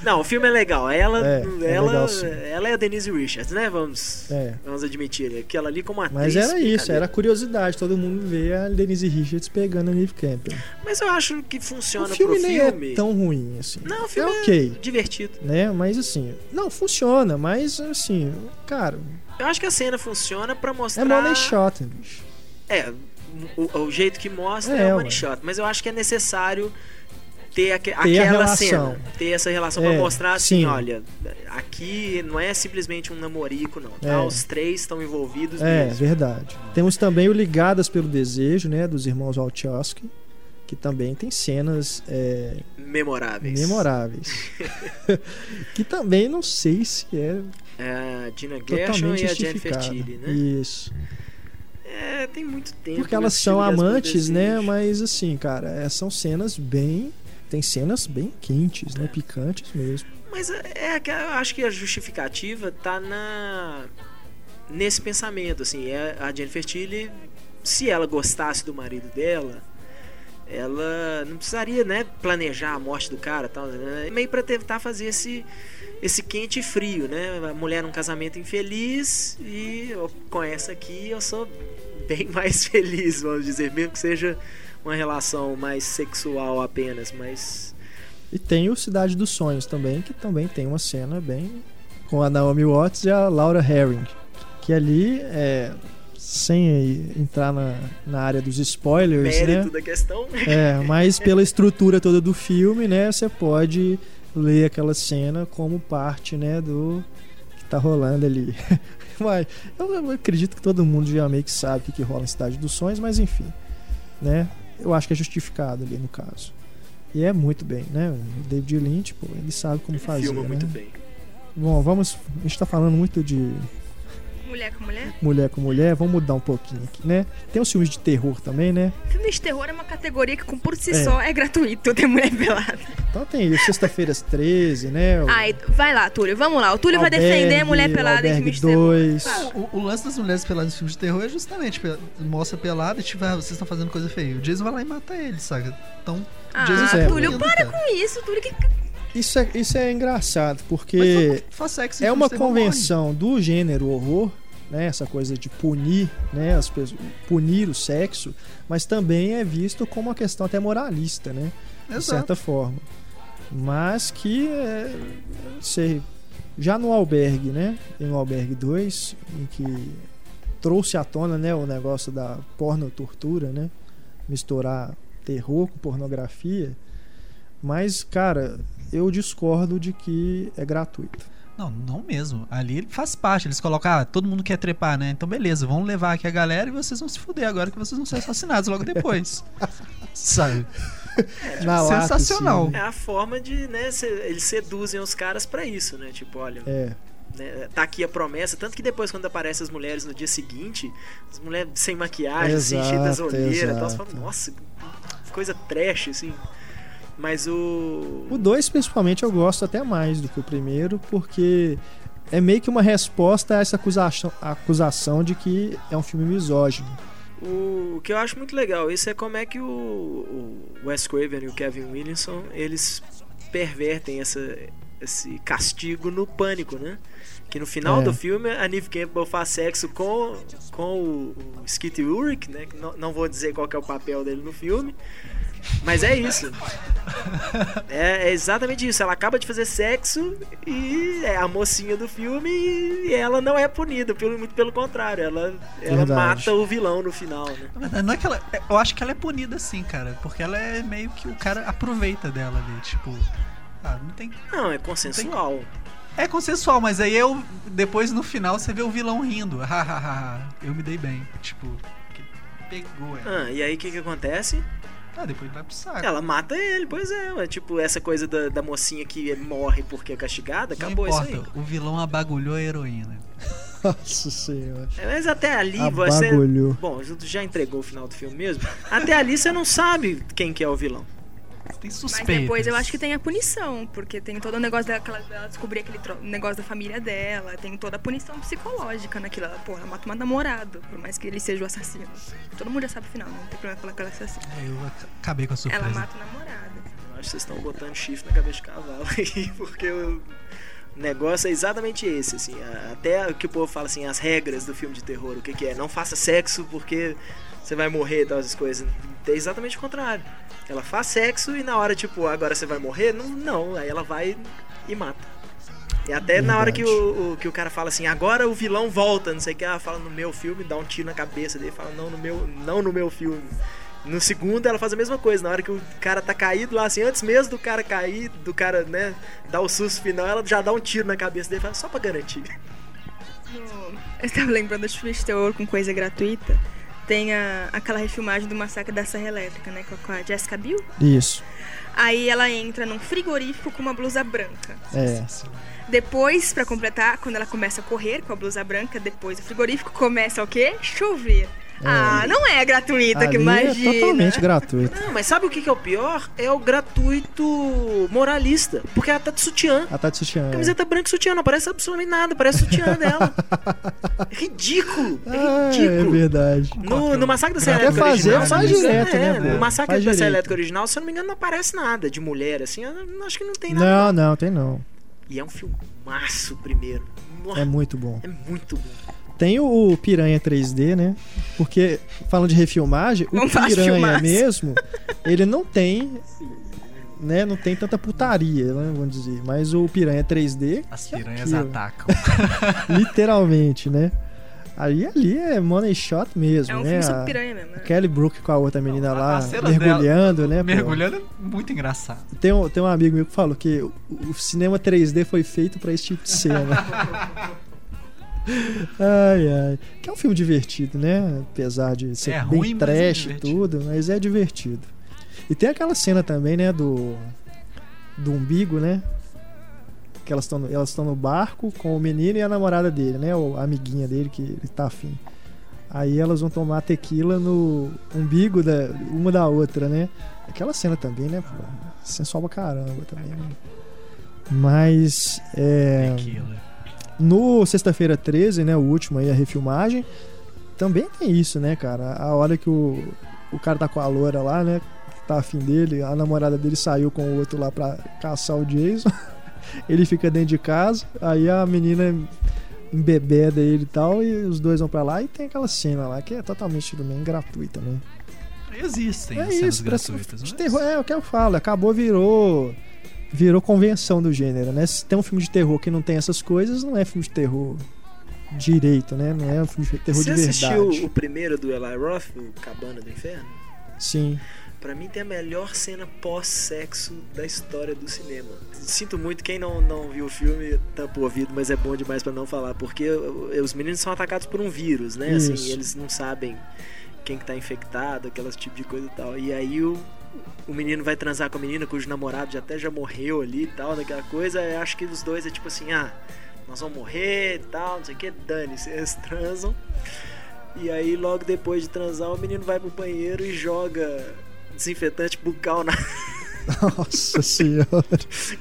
Não, o filme é legal. Ela É, é ela, legal, ela é a Denise Richards, né? Vamos, É. vamos admitir. Aquela ali como atriz. Mas era isso, era curiosidade. Todo mundo vê a Denise Richards pegando a Neve Campbell. Mas eu acho que funciona O filme pro nem filme. é tão ruim, assim. Não, o filme é ok. é divertido. Né? Mas assim, não, funciona, mas assim, cara, Eu acho que a cena funciona pra mostrar. é money shot, bicho. É, o, o jeito que mostra É, é, ué. money shot. Mas eu acho que é necessário ter, aque- a aquela cena. Ter essa relação É, pra mostrar assim: sim. olha, aqui não é simplesmente um namorico, não. Tá? É. Os três estão envolvidos É, mesmo. verdade. Temos também o Ligadas pelo Desejo, né, dos irmãos Wachowski, que também tem cenas é, Memoráveis. memoráveis. que também não sei se é É a Gina Gershon e a Jennifer. Tilly, né? Isso. É, tem muito tempo. Porque que eu elas são amantes, né? Desejo. Mas assim, cara, é, são cenas bem. Tem cenas bem quentes, né? Picantes mesmo. Mas é, é que eu acho que a justificativa tá na nesse pensamento, assim, é a Jennifer Tilly, se ela gostasse do marido dela, ela não precisaria, né, planejar a morte do cara, tal, né? meio para tentar fazer esse esse quente e frio, né? A mulher num casamento infeliz e com essa aqui eu sou bem mais feliz, vamos dizer, mesmo que seja uma relação mais sexual apenas, mas E tem o Cidade dos Sonhos também, que também tem uma cena bem. com a Naomi Watts e a Laura Herring. Que ali é. Sem entrar na, na área dos spoilers, mérito né? da questão, né? É, mas pela estrutura toda do filme, né? Você pode ler aquela cena como parte, né? Do que tá rolando ali. Mas eu, eu acredito que todo mundo já meio que sabe o que, que rola em Cidade dos Sonhos, mas enfim, né? Eu acho que é justificado ali no caso. E é muito bem, né? O David Lynch, pô, ele sabe como fazer. Filma né? muito bem. Bom, vamos. A gente tá falando muito de Mulher com mulher? mulher com mulher, vamos mudar um pouquinho aqui, né? Tem os filmes de terror também, né? Filme de terror é uma categoria que, com- por si É. só, é gratuito ter mulher pelada. Então tem Sexta-feiras 13, né? O Ai, vai lá, Túlio, vamos lá. O Túlio vai defender a mulher pelada em filme Albergue de terror. 2. Fala. O, o lance das mulheres peladas em filmes de terror é justamente mostra pelada e tipo, ah, vocês estão fazendo coisa feia. O Jason vai lá e mata ele, saca? Então, Ah, Jason é, Túlio, lindo, para cara. com isso, Túlio. Que... Isso é, isso é engraçado, porque faz sexo em é uma de convenção do gênero horror, né? Essa coisa de punir, né? As pessoas, punir o sexo, mas também é visto como uma questão até moralista, né? de morre. certa forma. Mas que, é, sei, já no Albergue, né? Em o Albergue 2, em que trouxe à tona, né, o negócio da porno-tortura, né? Misturar terror com pornografia. Mas, cara, eu discordo de que é gratuito. Não, não mesmo. Ali ele faz parte. Eles colocam, ah, todo mundo quer trepar, né? Então beleza, vamos levar aqui a galera e vocês vão se fuder agora que vocês vão ser assassinados logo depois. Sabe? Na lata, sensacional. assim, É a forma de, né, eles seduzem os caras pra isso, né? Tipo, olha, É, né, tá aqui a promessa. Tanto que depois, quando aparecem as mulheres no dia seguinte, as mulheres sem maquiagem, assim, cheias das Exato, olheiras e tal, você exato. fala, nossa, coisa trash, assim. Mas o. O 2, principalmente, eu gosto até mais do que o primeiro, porque é meio que uma resposta a essa acusação, acusação de que é um filme misógino. O que eu acho muito legal, isso é como é que o, o Wes Craven e o Kevin Williamson, eles pervertem essa, esse castigo no pânico, né? Que no final É. do filme a Neve Campbell faz sexo com, com o, o Skeet Ulrich, né? Não, não vou dizer qual que é o papel dele no filme, mas é isso. É, é exatamente isso. Ela acaba de fazer sexo e é a mocinha do filme e ela não é punida, pelo, muito pelo contrário. Ela, ela Verdade. mata o vilão no final, né? Não é que ela. é- Eu acho que ela é punida sim, cara. Porque ela é meio que o cara aproveita dela ali. Tipo. Ah, não tem. Não, é consensual. É consensual, mas aí eu. Depois no final você vê o vilão rindo. Hahaha, eu me dei bem. Tipo, pegou ela. Ah, e aí o que que acontece? Ah, depois vai pro saco. Ela mata ele, pois é. é tipo, essa coisa da, da mocinha que morre porque é castigada, não acabou isso importa, aí. o vilão abagulhou a heroína. Nossa senhora. É, Mas até ali você. Abagulhou. Bom, já entregou o final do filme mesmo. Até ali você não sabe quem que é o vilão. Tem Mas suspeitas. depois eu acho que tem a punição, porque tem todo o negócio daquela, dela descobrir aquele negócio da família dela, tem toda a punição psicológica naquilo. Ela, porra, ela mata um namorado, por mais que ele seja o assassino. Todo mundo já sabe o final, não tem problema falar que ela é assassina. É, Eu ac- acabei com a surpresa. Ela mata o namorado. Eu acho que vocês estão botando chifre na cabeça de cavalo aí, porque o negócio é exatamente esse, assim. Até o que o povo fala assim, as regras do filme de terror, o que, que é? Não faça sexo porque você vai morrer e tal, essas coisas. É exatamente o contrário. Ela faz sexo e na hora, tipo, agora você vai morrer? Não, não. aí ela vai e mata. E até na hora que o, o- que o cara fala assim, agora o vilão volta, não sei o que, ela fala no meu filme, dá um tiro na cabeça dele, fala não no meu, não no meu filme. No segundo ela faz a mesma coisa, na hora que o cara tá caído lá, assim, antes mesmo do cara cair, do cara, né, dar o susto final, ela já dá um tiro na cabeça dele, fala, só pra garantir. Eu estava lembrando dos filmes de terror com coisa gratuita. Tem a, aquela refilmagem do Massacre da Serra Elétrica, né? Com a, Jessica Biel. Isso. Aí ela entra num frigorífico com uma blusa branca. É. Depois, pra completar, quando ela começa a correr com a blusa branca, depois o frigorífico começa o quê? Chover. Ah, não é gratuita, que Ali imagina. é totalmente gratuito. Não, mas sabe o que, que é o pior? É o gratuito moralista, porque ela tá de sutiã. Ela tá de sutiã. é. Camiseta branca e sutiã, não parece absolutamente nada, parece sutiã dela. É ridículo, é Ah, é ridículo. verdade. No, no Massacre da Serra Elétrica fazer, original. faz é, direto, né, pô? No Massacre Faz da Serra. Elétrica original, se eu não me engano, não aparece nada de mulher, assim. Acho que não tem nada. Não, não, tem não. E é um filmaço primeiro. Nossa, É muito bom. é muito bom. Tem o Piranha 3D, né? Porque, falando de refilmagem, o falar de Piranha mesmo, ele não tem. Né, não tem tanta putaria, né, vamos dizer. Mas o Piranha 3D, As é piranhas aquilo, atacam. literalmente, né? Aí ali é money shot mesmo, É um né? A piranha mesmo. né? Kelly Brook com a outra menina A- lá mergulhando, né? pô? Mergulhando é muito engraçado. Tem um, tem um amigo meu que falou que o, o cinema 3D foi feito pra esse tipo de cena. ai, ai. Que é um filme divertido, né? Apesar de ser É bem ruim, é trash e divertido. tudo, mas é divertido. E tem aquela cena também, né, do do umbigo, né? Que elas estão elas no barco com o menino e a namorada dele, né, ou a amiguinha dele que ele tá afim. Aí elas vão tomar tequila no umbigo da uma da outra, né? Aquela cena também, né? Pô, sensual pra caramba também. né? Mas é, no sexta-feira 13, né, o último aí a refilmagem, também tem isso, né, cara? A hora que o, o cara tá com a loura lá, né, tá afim dele, a namorada dele saiu com o outro lá pra caçar o Jason. ele fica dentro de casa, aí a menina embebeda ele e tal, e os dois vão pra lá e tem aquela cena lá que é totalmente também gratuita, né? Existem É as cenas isso, gratuitas. mas- terror, é o que eu falo, acabou, virou virou convenção do gênero, né? Se tem um filme de terror que não tem essas coisas, não é filme de terror direito, né? Não é um filme de terror Você de assistiu verdade. o primeiro do Eli Roth, o Cabana do Inferno? Sim. Pra mim tem a melhor cena pós-sexo da história do cinema. Sinto muito quem não, não viu o filme, tampa o ouvido, mas é bom demais pra não falar, porque os meninos são atacados por um vírus, né? Assim, Isso. eles não sabem quem que tá infectado, aquelas tipo de coisa e tal. E aí o, o menino vai transar com a menina cujo namorado já até já morreu ali e tal, daquela coisa. Eu acho que os dois é tipo assim, ah, nós vamos morrer e tal, não sei o que, dane-se, eles transam. E aí logo depois de transar o menino vai pro banheiro e joga desinfetante bucal na Nossa senhora.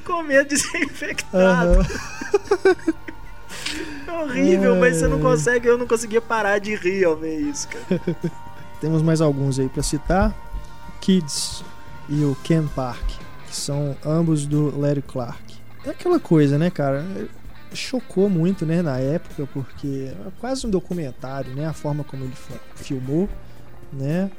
com medo de ser infectado. Aham. É horrível, mas você não consegue, eu não conseguia parar de rir ao ver isso, cara. Temos mais alguns aí pra citar. Kids e o Ken Park, que são ambos do Larry Clark. É aquela coisa, né, cara? Chocou muito, né, na época, porque é quase um documentário, né? A forma como ele filmou, né?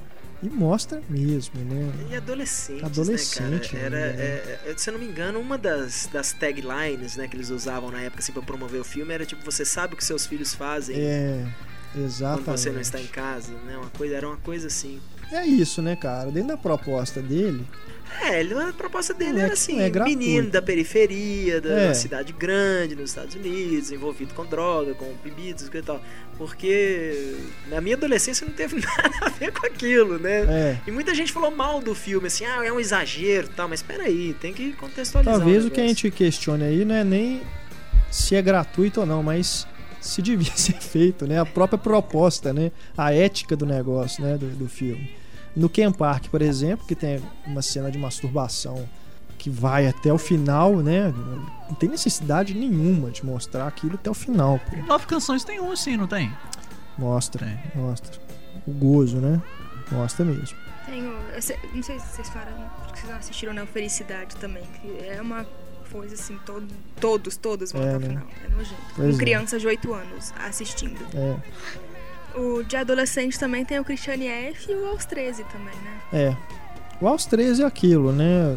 E mostra mesmo, né? E adolescentes, Adolescente, né, cara? Era, né? é, é, se eu não me engano, uma das, das taglines, né, que eles usavam na época, assim, pra promover o filme, era tipo, você sabe o que seus filhos fazem É, quando exatamente. você não está em casa, né? Uma coisa, era uma coisa assim. É isso, né, cara? Dentro da proposta dele, É, ele, a proposta dele Não é era assim, é menino da periferia, da É. cidade grande nos Estados Unidos, envolvido com droga, com bebidas e tal. Porque na minha adolescência não teve nada a ver com aquilo, né? é. E muita gente falou mal do filme, assim, ah, é um exagero e tal, mas peraí, tem que contextualizar. Talvez o o que a gente questione aí não é nem se é gratuito ou não, mas se devia ser feito, né? A própria proposta, né? A ética do negócio, né? Do, do filme. No Ken Park, por exemplo, que tem uma cena de masturbação que vai até o final, né? Não tem necessidade nenhuma de mostrar aquilo até o final, pô. Nove canções tem um sim, não tem? Mostra, Tem. mostra. O gozo, né? Mostra mesmo. Tenho. eu sei- não sei se vocês falaram, vocês assistiram na Felicidade também, que é uma coisa assim, todo, todos, todos vão É, até o né? final. É nojento. Pois Com é. crianças de 8 anos assistindo. É, O de adolescente também tem o Christiane F e o aos 13 também, né? É. O aos 13 é aquilo, né?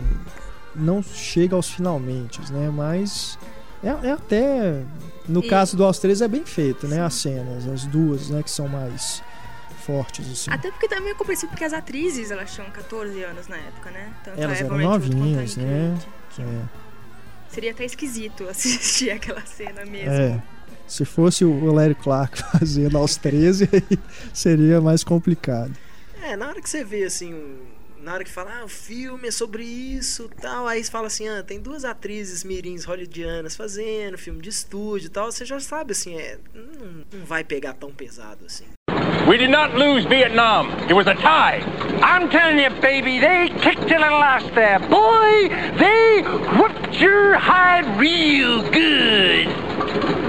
Não chega aos finalmente, né? Mas é, é até. No E- caso do aos 13 é bem feito, né? As cenas, as duas, né? Que são mais fortes, assim. Até porque também é compreensível porque as atrizes elas tinham 14 anos na época, né? Tanto Elas a eram novinhas, né? Ingrid. É. Seria até esquisito assistir aquela cena mesmo. É. Se fosse o Larry Clark fazendo aos 13, aí seria mais complicado. É, na hora que você vê assim, na hora que fala, ah, o filme é sobre isso tal, aí você fala assim, ah, tem duas atrizes mirins hollywoodianas fazendo filme de estúdio e tal, você já sabe assim, é, não, não vai pegar tão pesado assim. We did not lose Vietnam. It was a tie. I'm telling you, baby, they kicked a little ass there. Boy, they whooped your hide real good.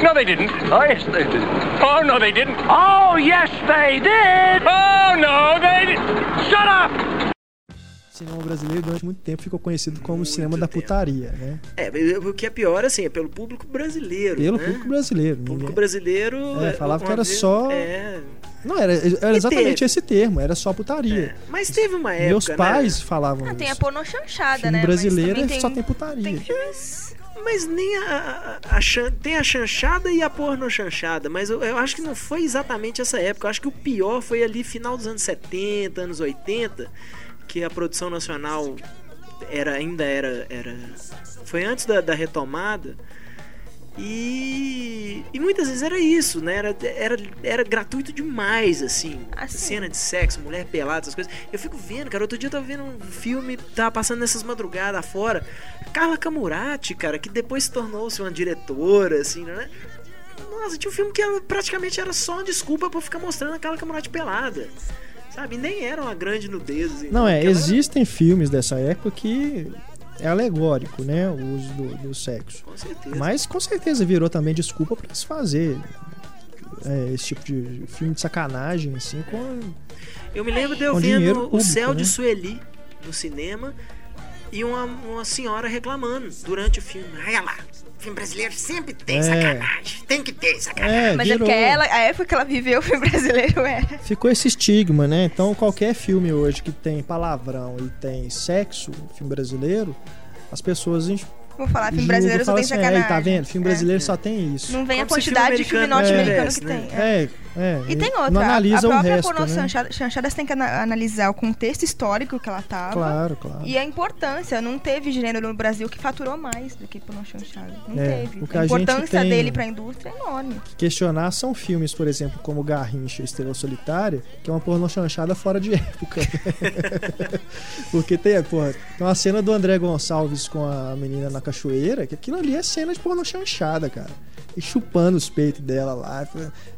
No, they didn't. Oh, yes, they did. Oh, no, they didn't. Oh, yes, they did. Oh, no, they didn't. Shut up! O cinema brasileiro durante muito tempo ficou conhecido como o cinema da tempo. putaria, né? É, o que é pior assim, é pelo público brasileiro, Pelo né? público brasileiro. O público ninguém- brasileiro É, falava que era vez- só- É, Não, era, era exatamente teve. esse termo, era só putaria. é. Mas teve uma época, Meus né? pais falavam Ah, tem a isso. porno chanchada, Filme né? Mas brasileiro é tem, só tem putaria. tem filmes. Mas nem a, a, a chan- tem a chanchada e a porno chanchada, mas eu, eu acho que não foi exatamente essa época. Eu acho que o pior foi ali final dos anos 70, anos 80, que a produção nacional era ainda era era foi antes da, da retomada E, e muitas vezes era isso, né? Era, era, era gratuito demais, assim. Assim. Cena de sexo, mulher pelada, essas coisas. Eu fico vendo, cara. Outro dia eu tava vendo um filme, tava passando nessas madrugadas fora. Carla Camurati, cara, que depois se tornou-se uma diretora, assim, né? Nossa, tinha um filme que praticamente era só uma desculpa pra ficar mostrando a Carla Camurati pelada. Sabe? Nem era uma grande nudez. Assim, Não, é, existem filmes dessa época que é alegórico, né? O uso do, do sexo. Com certeza. Mas com certeza virou também desculpa pra se fazer é, esse tipo de filme de sacanagem, assim, com. Eu me lembro de eu vendo O público, Céu de né? Sueli no cinema e uma, uma senhora reclamando durante o filme. Ai lá, filme brasileiro sempre tem É. sacanagem. Tem que ter sacanagem. É, Mas é virou. porque ela, a época que ela viveu, o filme brasileiro é. Ficou esse estigma, né? Então qualquer filme hoje que tem palavrão e tem sexo, filme brasileiro, as pessoas Vou falar, filme julgam, brasileiro só tem assim, sacanagem. "Ei, tá vendo? Filme É. brasileiro só tem isso. Não vem a Como se quantidade de filme filme americano norte-americano tivesse, que né? tem. é. É. E tem outra, Não a- analisa a o própria resto, pornô né? chanchada, chanchada você tem que ana- analisar o contexto histórico que ela tava. Claro, claro. E a importância, não teve gênero no Brasil que faturou mais do que pornô chanchada. Não É, teve. a a importância tem- dele pra indústria é enorme. questionar são filmes, por exemplo, como Garrincha e Estrela Solitária, que é uma pornô chanchada fora de época. Porque tem, porra, tem uma cena do André Gonçalves com a menina na cachoeira, que aquilo ali é cena de pornô chanchada, cara. E chupando os peitos dela lá.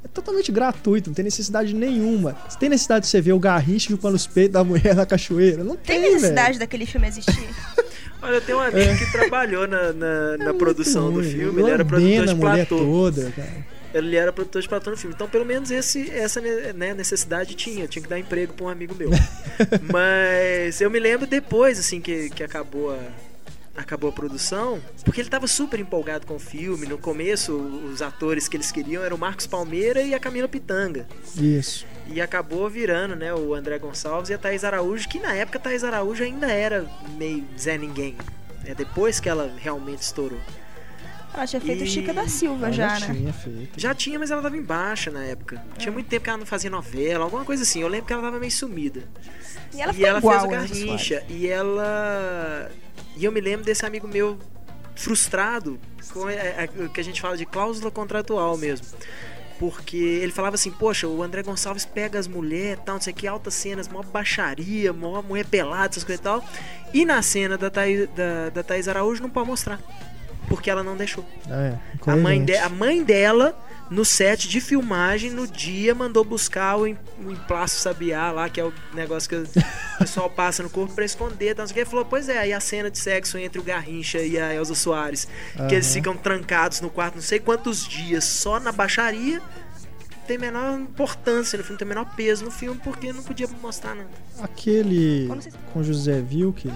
É totalmente gratuito, não tem necessidade nenhuma. Você tem necessidade de você ver o Garrincha chupando os peitos da mulher na cachoeira? Não Tem tem, necessidade velho. daquele filme existir? Olha, tem um amigo que trabalhou na, na, na produção do É Ruim, filme, ele era produtor de platô. toda, cara. Ele era produtor de platô no filme. Então, pelo menos esse, essa né, necessidade tinha. Tinha que dar emprego pra um amigo meu. Mas eu me lembro depois, assim, que, que acabou a. Acabou a produção, porque ele tava super empolgado com o filme. No começo, os atores que eles queriam eram o Marcos Palmeira e a Camila Pitanga. Isso. E acabou virando, né, o André Gonçalves e a Thaís Araújo, que na época a Thaís Araújo ainda era meio Zé Ninguém. É depois que ela realmente estourou. Ela tinha feito E- Chica da Silva Ela já, já né? tinha feito. Já tinha, mas ela tava em baixa na época. Tinha muito tempo que ela não fazia novela, alguma coisa assim. Eu lembro que ela tava meio sumida. E ela e ela igual fez o antes, Garrincha. E ela. E eu me lembro desse amigo meu frustrado com é, é, o que a gente fala de cláusula contratual mesmo. Porque ele falava assim, poxa, o André Gonçalves pega as mulheres, tal, não sei o que, altas cenas, mó baixaria, mó mulher pelada, essas coisas e tal. E na cena da Thaís, da, da Thaís Araújo não pode mostrar. Porque ela não deixou. É, A mãe, de- a mãe dela, no set de filmagem, no dia, mandou buscar o, em- o emplasto sabiá lá, que é o negócio que o pessoal passa no corpo pra esconder. Então. Ele falou, pois é, aí a cena de sexo entre o Garrincha e a Elza Soares, que eles ficam trancados no quarto não sei quantos dias só na baixaria, tem menor importância no filme, tem menor peso no filme, porque não podia mostrar nada. Aquele com José Vilke,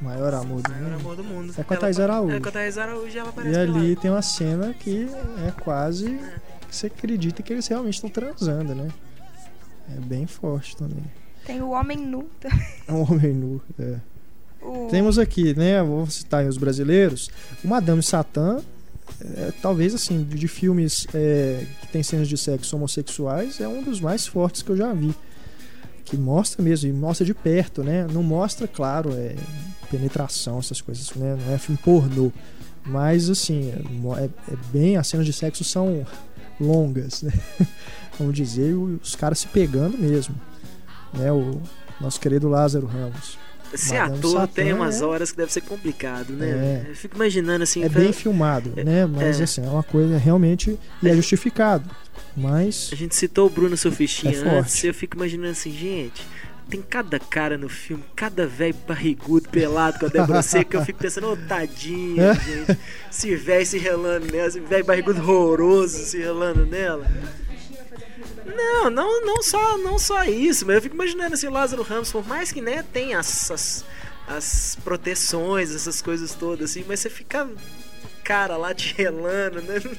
maior amor do Era mundo. amor do mundo. É com a Thaís Araújo. É com a Thaís Araújo e ela E aparece ali tem uma cena que é quase que você acredita que eles realmente estão transando, né? É bem forte também. Tem o Homem Nu. É um homem nu. é. O... Temos aqui, né? Vou citar aí os brasileiros. O Madame Satã, é, talvez assim, de de filmes é, que tem cenas de sexo homossexuais, é um dos mais fortes que eu já vi. Que mostra mesmo, e mostra de perto, né? Não mostra, claro, é, penetração, essas coisas, né? Não é filme pornô. Mas assim, é, é- é bem. As cenas de sexo são longas, né? Vamos dizer, os caras se pegando mesmo. Né? O nosso querido Lázaro Ramos. Ser Madame ator Satã tem umas é- horas que deve ser complicado, né? É. Eu fico imaginando assim. É pra- bem filmado, né? Mas é. assim, é uma coisa realmente. E é justificado. Mas. A gente citou o Bruno Surfistinha É forte. antes, eu fico imaginando assim, gente. Tem cada cara no filme, cada velho barrigudo, pelado com a Débora Seca, que eu fico pensando, ô tadinho, É. gente. Esse velho se relando nela, esse velho barrigudo horroroso se relando nela. Não, não, não só, não só isso, mas eu fico imaginando assim, o Lázaro Ramos, por mais que né, tem as, as, as proteções, essas coisas todas, assim, mas você fica cara lá te relando, né?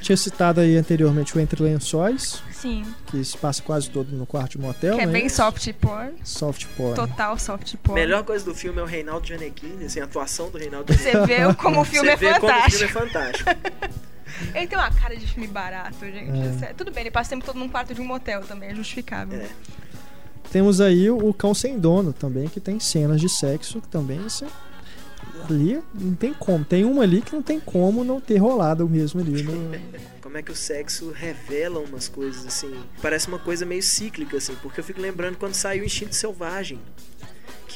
Tinha citado aí anteriormente o Entre Lençóis, Sim. que se passa quase todo no quarto de motel, que é né? bem soft porn. Soft porn. Total soft porn. Melhor coisa do filme é o Reinaldo Gianecchini, assim, a atuação do Reinaldo Gianecchini. Você vê como o filme Você é vê como o filme é fantástico. Ele tem uma cara de filme barato, gente. É. Tudo bem, ele passa o tempo todo num quarto de um motel também, é justificável. É. Temos aí o, o Cão Sem Dono também, que tem cenas de sexo que também assim, Ali não tem como. Tem uma ali que não tem como não ter rolado mesmo ali. né? Como é que o sexo revela umas coisas assim. Parece uma coisa meio cíclica, assim, porque eu fico lembrando quando saiu o Instinto Selvagem.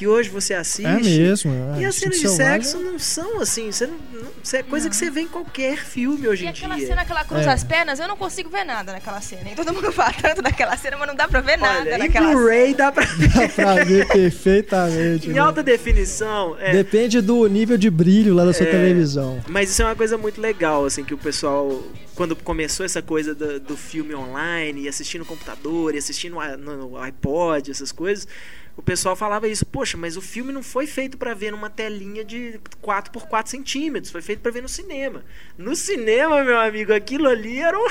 Que hoje você assiste. É mesmo. é. E as cenas de sexo não são assim. Você não, não- é coisa que você vê em qualquer filme hoje E em aquela dia. cena que ela cruza É. as pernas, eu não consigo ver nada naquela cena. E todo mundo fala tanto daquela cena, mas não dá pra ver nada Olha, em naquela cena. Blu-ray dá pra Dá pra ver perfeitamente. Em né? alta definição, é. Depende do nível de brilho lá da sua É. televisão. Mas isso é uma coisa muito legal, assim, que o pessoal, quando começou essa coisa do, do filme online, e assistir no computador, e assistir no iPod, essas coisas, o pessoal falava isso, poxa, mas o filme não foi feito pra ver numa telinha de 4 por 4 centímetros, foi feito pra ver no cinema. No cinema, meu amigo, aquilo ali era um...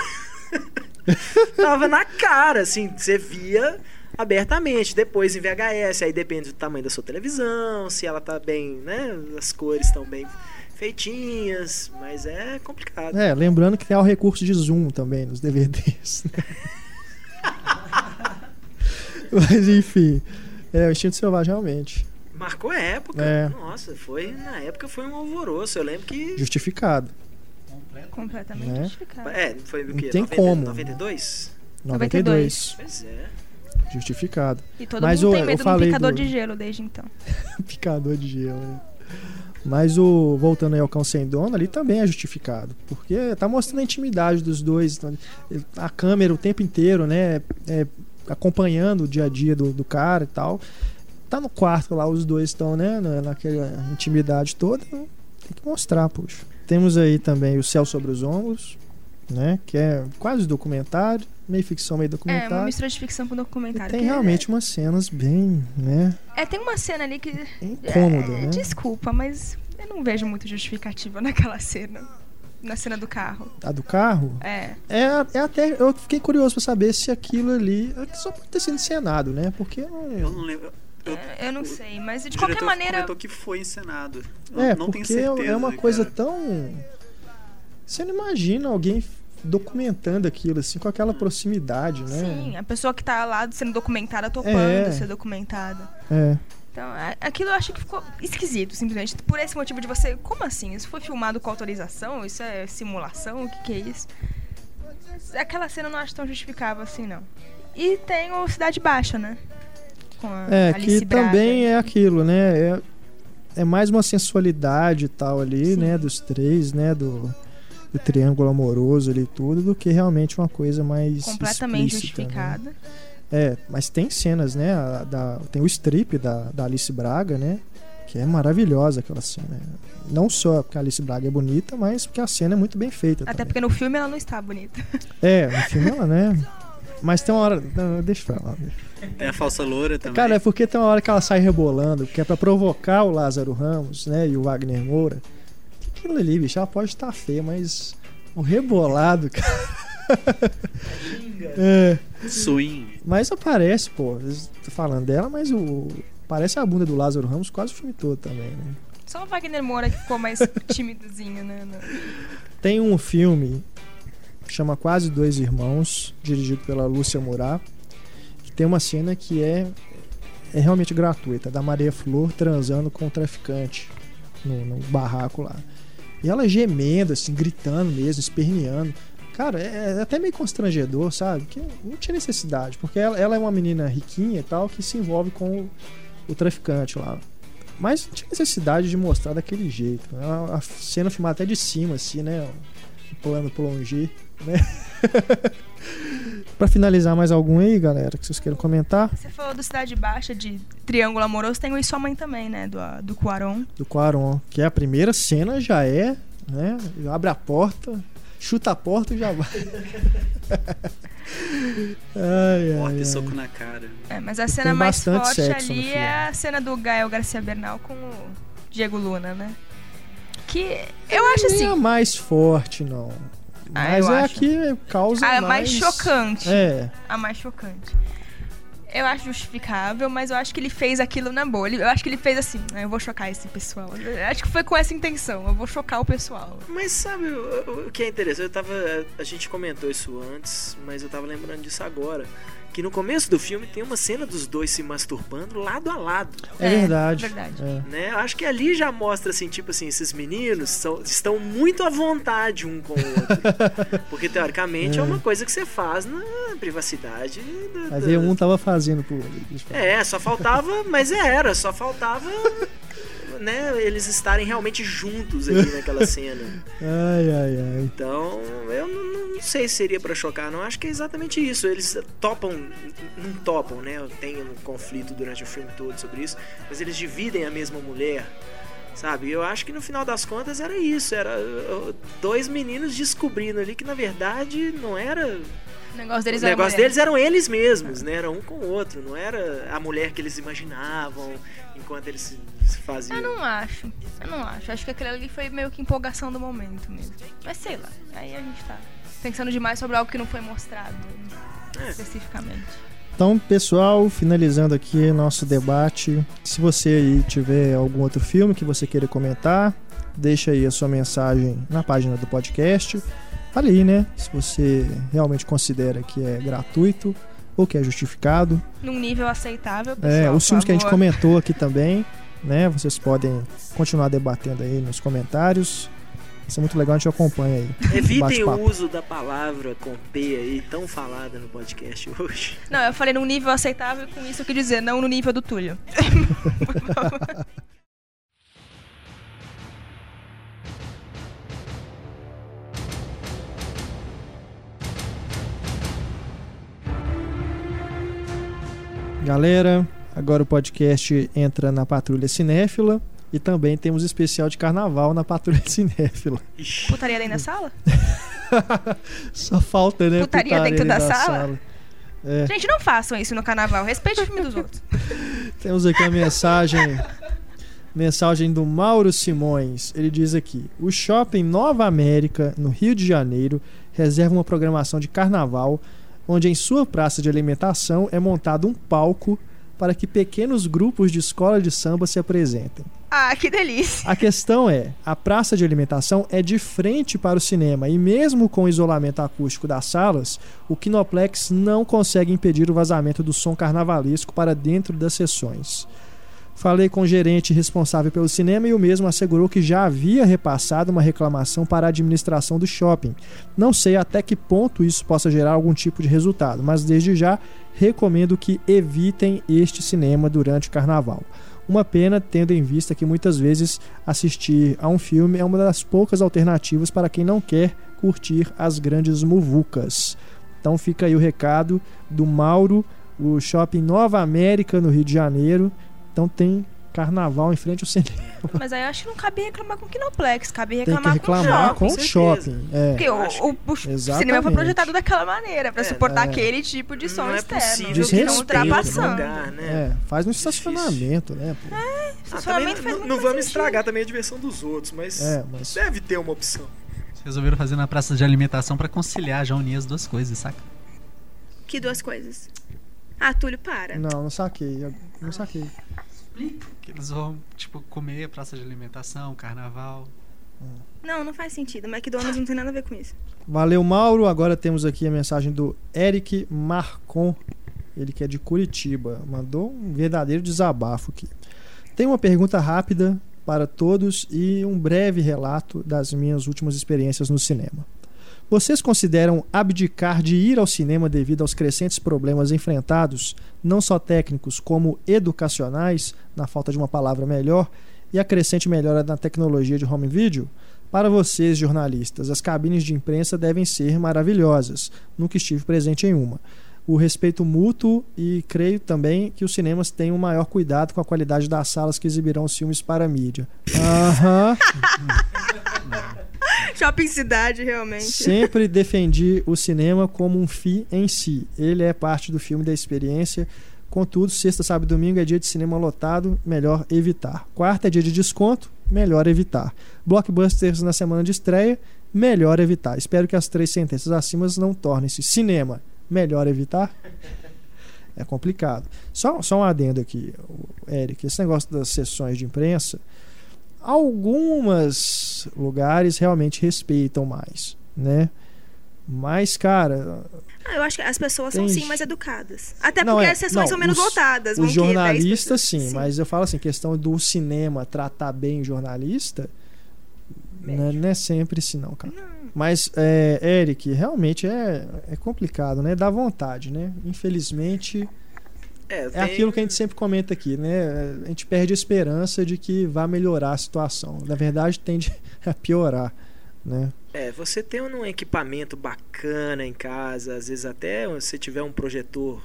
Tava na cara, assim, você via abertamente. Depois em VHS, aí depende do tamanho da sua televisão, se ela tá bem, né? As cores estão bem feitinhas, mas é complicado. É, lembrando que tem o recurso de zoom também nos DVDs. né? Mas enfim, é o instinto selvagem realmente. Marcou a época. É. Nossa, foi na época foi um alvoroço. Eu lembro que Justificado. Completamente Né? justificado. é, foi o Não quê? tem 90, como. 92? 92. Pois é. Justificado. E todo Mas mundo o- tem medo do falei picador do- de gelo desde então. Picador de gelo. né? Mas o voltando aí ao cão sem dono, ali também é justificado, porque tá mostrando a intimidade dos dois, então, a câmera o tempo inteiro, né, é, acompanhando o dia a dia do, do cara e tal. Tá no quarto lá, os dois estão, né, na- naquela intimidade toda, tem que mostrar, poxa. Temos aí também o Céu sobre os Ombros, né, que é quase documentário, meio ficção, meio É, uma documentário. mistura de ficção com e documentário. tem que realmente umas cenas bem, né, É, tem uma cena ali que. incômoda, é, né? Desculpa, mas eu não vejo muito justificativa naquela cena. Na cena do carro. A do carro, É. É, é até. Eu fiquei curioso pra saber se aquilo ali. é Só pode ter sido encenado, né? Porque. Eu não- não lembro. Eu, É, Eu não sei, mas de o qualquer maneira. comentou que foi encenado. Eu É, não tenho porque certeza. é uma coisa cara. tão. Você não imagina alguém documentando aquilo, assim, com aquela proximidade, né? Sim, a pessoa que tá lá sendo documentada topando É. ser documentada. É. Então, aquilo eu acho que ficou esquisito, simplesmente. Por esse motivo de você. Como assim? Isso foi filmado com autorização? Isso é simulação? O que, que é isso? Aquela cena eu não acho tão justificável assim, não. E tem o Cidade Baixa, né? Com a É, Alice que Braga. também é aquilo, né? É, é mais uma sensualidade e tal ali, Sim. né? Dos três, né? Do, do triângulo amoroso ali e tudo, do que realmente uma coisa mais. Completamente explícita, né? É, mas tem cenas, né? a- da, tem o strip da, da Alice Braga, né? Que é maravilhosa aquela cena. Não só porque a Alice Braga é bonita, mas porque a cena é muito bem feita. Até também. porque no filme ela não está bonita. É, no filme ela, né? Mas tem uma hora. Não, deixa eu falar. Tem a falsa loura também. Cara, é porque tem uma hora que ela sai rebolando, que é pra provocar o Lázaro Ramos, né? E o Wagner Moura. Aquilo ali, bicho, ela pode estar feia, mas o rebolado, cara. é. Swing. Mas aparece, pô. Tô falando dela, mas o. Parece a bunda do Lázaro Ramos quase o filme todo também, né? Só o Wagner Moura que ficou mais timidozinho, né? Tem um filme que chama Quase Dois Irmãos, dirigido pela Lúcia Murat, que tem uma cena que é, é realmente gratuita, da Maria Flor transando com o traficante no, no barraco lá. E ela gemendo, assim, gritando mesmo, esperneando. Cara, é, é até meio constrangedor, sabe? Que não tinha necessidade, porque ela, ela é uma menina riquinha e tal, que se envolve com o, o traficante lá. Mas não tinha necessidade de mostrar daquele jeito. né? A, a cena filmada até de cima, assim, né? O plano plongé, né? pra finalizar, mais algum aí, galera, que vocês queiram comentar? Você falou do Cidade Baixa, de Triângulo Amoroso, tem o E Sua Mãe também, né? Do, do Cuaron. Do Quaron, que é a primeira cena, já é, né? Abre a porta, chuta a porta e já vai. ai, ai, Porta ai. e soco na cara. É, mas a cena Tem mais forte ali é a cena do Gael Garcia Bernal com o Diego Luna, né? Que eu acho Nem assim. a mais forte, não. Ah, Mas eu é acho. a que causa A mais... mais chocante. É, A mais chocante. Eu acho justificável, mas eu acho que ele fez aquilo na boa. Eu acho que ele fez assim, "Ah, eu vou chocar esse pessoal. Eu acho que foi com essa intenção, eu vou chocar o pessoal. Mas sabe o, o que é interessante? Eu tava. A gente comentou isso antes, mas eu tava lembrando disso agora. Que no começo do filme tem uma cena dos dois se masturbando lado a lado. É, É, verdade. verdade. É. Né? Eu acho que ali já mostra assim, tipo assim, esses meninos são- estão muito à vontade um com o outro. Porque teoricamente é, uma coisa que você faz na privacidade. da- da- ver, um tava fazendo por. É, só faltava, mas era, só faltava né, eles estarem realmente juntos ali naquela cena. Ai, ai, ai. Então, eu não, não sei se seria pra chocar, não. Acho que é exatamente isso. Eles topam, não topam, né? Tem um conflito durante o filme todo sobre isso, mas eles dividem a mesma mulher. Sabe? Eu acho que no final das contas era isso, era dois meninos descobrindo ali que na verdade não era negócio deles o era negócio deles eram eles mesmos, né? Era um com o outro, não era a mulher que eles imaginavam enquanto eles se se faziam. Eu não acho. Eu não acho. Acho que aquele ali foi meio que empolgação do momento mesmo. Mas sei lá. Aí a gente tá pensando demais sobre algo que não foi mostrado É. especificamente. Então, pessoal, finalizando aqui nosso debate. Se você aí tiver algum outro filme que você queira comentar, deixa aí a sua mensagem na página do podcast. Fale aí, né? Se você realmente considera que é gratuito ou que é justificado. Num nível aceitável, pessoal. É, os filmes que a gente comentou aqui também, né? Vocês podem continuar debatendo aí nos comentários. Isso é muito legal, a gente acompanha aí. Evitem o uso da palavra com P aí, tão falada no podcast hoje. Não, eu falei num nível aceitável com isso eu quis dizer, não no nível do Túlio. Galera, agora o podcast entra na Patrulha Cinéfila e também temos especial de carnaval na Patrulha Cinéfila. Putaria dentro da sala? Só falta, né? Putaria dentro da sala? sala. É, Gente, não façam isso no carnaval. Respeite o filme dos outros. temos aqui a mensagem. Mensagem do Mauro Simões. Ele diz aqui: O Shopping Nova América, no Rio de Janeiro, reserva uma programação de carnaval, onde em sua praça de alimentação é montado um palco para que pequenos grupos de escola de samba se apresentem. Ah, que delícia. A questão é, a praça de alimentação é de frente para o cinema e mesmo com o isolamento acústico das salas, o Kinoplex não consegue impedir o vazamento do som carnavalesco para dentro das sessões. Falei com o gerente responsável pelo cinema e o mesmo assegurou que já havia repassado uma reclamação para a administração do shopping. Não sei até que ponto isso possa gerar algum tipo de resultado, mas desde já recomendo que evitem este cinema durante o carnaval. Uma pena, tendo em vista que muitas vezes assistir a um filme é uma das poucas alternativas para quem não quer curtir as grandes muvucas. Então fica aí o recado do Mauro, o Shopping Nova América, no Rio de Janeiro. Então tem carnaval em frente ao cinema. Mas aí eu acho que não cabe reclamar com o Kinoplex, cabe Tem que reclamar, reclamar com com o o shopping. shopping. É. Porque o, o- o cinema foi projetado daquela maneira, pra suportar é. aquele tipo de som Não é externo. possível que não né? ultrapassando. lugar, né? É, faz no estacionamento, né? pô? Ah, também Estacionamento faz não, muito não vamos sentido. estragar também a diversão dos outros, mas, É, mas deve ter uma opção. Vocês resolveram fazer na praça de alimentação pra conciliar, já unir as duas coisas, saca? Que duas coisas. Ah, Túlio, para. não, não saquei. Não saquei. Que eles vão, tipo, comer praça de alimentação, carnaval. Não, não faz sentido. McDonald's não tem nada a ver com isso. Valeu, Mauro. Agora temos aqui a mensagem do Eric Marcon. Ele que é de Curitiba. Mandou um verdadeiro desabafo aqui. Tem uma pergunta rápida para todos e um breve relato das minhas últimas experiências no cinema. Vocês consideram abdicar de ir ao cinema devido aos crescentes problemas enfrentados, não só técnicos como educacionais, na falta de uma palavra melhor, e a crescente melhora na tecnologia de home video? Para vocês, jornalistas, as cabines de imprensa devem ser maravilhosas. Nunca estive presente em uma. O respeito mútuo e creio também que os cinemas têm um maior cuidado com a qualidade das salas que exibirão os filmes para a mídia. Aham. Shopping Cidade, realmente. Sempre defendi o cinema como um fim em si. Ele é parte do filme da experiência. Contudo, sexta, sábado e domingo é dia de cinema lotado, melhor evitar. Quarta é dia de desconto, melhor evitar. Blockbusters na semana de estreia, melhor evitar. Espero que as três sentenças acima não tornem-se cinema, melhor evitar. É complicado. Só, só um adendo aqui, Eric. Esse negócio das sessões de imprensa, alguns lugares realmente respeitam mais, né? Mas, cara, Ah, eu acho que as pessoas são sim mais educadas. Até Não, porque é, as sessões não, são menos os- lotadas. vão os que 10 jornalistas pessoas. sim, mas eu falo assim, questão do cinema tratar bem o jornalista, não é, não é sempre assim não, cara. Mas, é, Eric, realmente é, é complicado, né? Dá vontade, né? Infelizmente, É, é tem- aquilo que a gente sempre comenta aqui, né? A gente perde a esperança de que vai melhorar a situação. Na verdade, tende a piorar, né? É, você tem um equipamento bacana em casa, às vezes até se tiver um projetor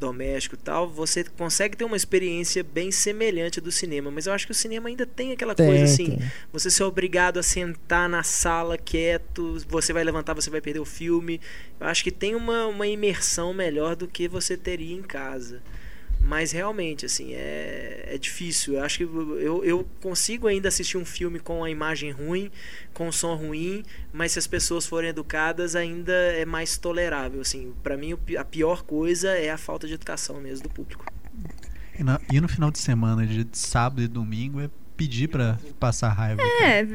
doméstico e tal, você consegue ter uma experiência bem semelhante do cinema, mas eu acho que o cinema ainda tem aquela Tem, coisa assim, tem. você ser obrigado a sentar na sala quieto, você vai levantar, você vai perder o filme. Eu acho que tem uma, uma imersão melhor do que você teria em casa. Mas realmente, assim, é, é difícil. Eu acho que eu, eu consigo ainda assistir um filme com a imagem ruim, com o som ruim, mas se as pessoas forem educadas, ainda é mais tolerável. Assim, para mim, a pior coisa é a falta de educação mesmo do público. E, e no final de semana, de sábado e domingo, é pedir pra passar raiva. É,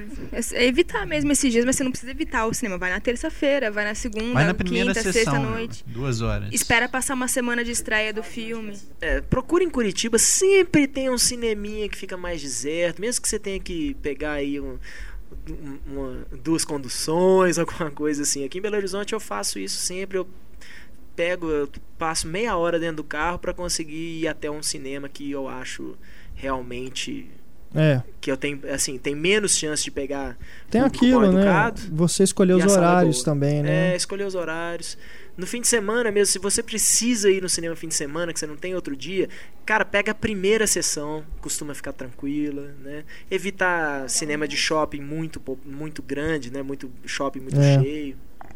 é evitar mesmo esses dias, mas você não precisa evitar o cinema. Vai na terça-feira, vai na segunda, Vai na primeira quinta, sessão, sexta-noite. duas horas. Espera passar uma semana de estreia do filme. É, procura em Curitiba, sempre tem um cineminha que fica mais deserto, mesmo que você tenha que pegar aí um- um- uma- duas conduções, alguma coisa assim. Aqui em Belo Horizonte eu faço isso sempre, eu pego, eu passo meia hora dentro do carro para conseguir ir até um cinema que eu acho realmente É. que eu tenho assim, tem menos chance de pegar Tem aquilo, né? educado. Você escolher E os horários também, né? É, escolher os horários. No fim de semana mesmo, se você precisa ir no cinema fim de semana, que você não tem outro dia, cara, pega a primeira sessão, costuma ficar tranquila, né? Evitar cinema de shopping muito muito grande, né? Muito shopping muito É. cheio.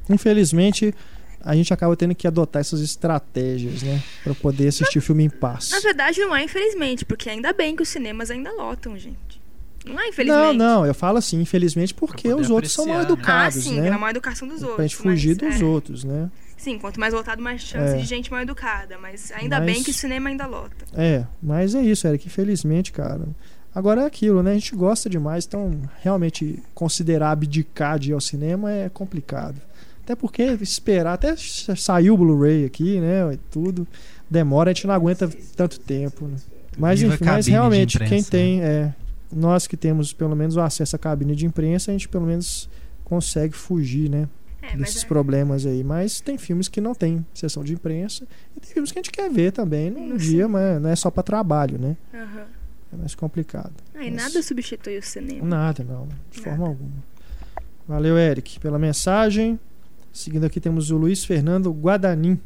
Infelizmente, a gente acaba tendo que adotar essas estratégias, né? Pra poder assistir o filme em paz. Na verdade, não é infelizmente, porque ainda bem que os cinemas ainda lotam, gente. Não é infelizmente. Não, não, eu falo assim, infelizmente, porque os outros são mal apreciar, né? educados, ah, sim, né? pela má educação dos outros. Pra gente fugir mas, dos é. outros, né? Sim, quanto mais lotado, mais chance É. de gente mal educada. Mas ainda Mas- bem que o cinema ainda lota. É, mas é isso, Eric, infelizmente, cara. Agora é aquilo, né? A gente gosta demais, então realmente considerar abdicar de ir ao cinema é complicado. Até porque esperar, até sair o Blu-ray aqui, né? E tudo, demora, a gente não aguenta tanto tempo, né? Mas, enfim, mas realmente, imprensa, quem né? tem, é, nós que temos pelo menos o acesso à cabine de imprensa, a gente pelo menos consegue fugir, né? É, desses é- problemas aí. Mas tem filmes que não tem sessão de imprensa e tem filmes que a gente quer ver também Não dia, mas não é só para trabalho, né? Aham. É mais complicado. Ah, e Mas- nada substitui o cinema. Nada, não. De Nada. forma alguma. Valeu, Eric, pela mensagem. Seguindo aqui temos o Luiz Fernando Guadanin.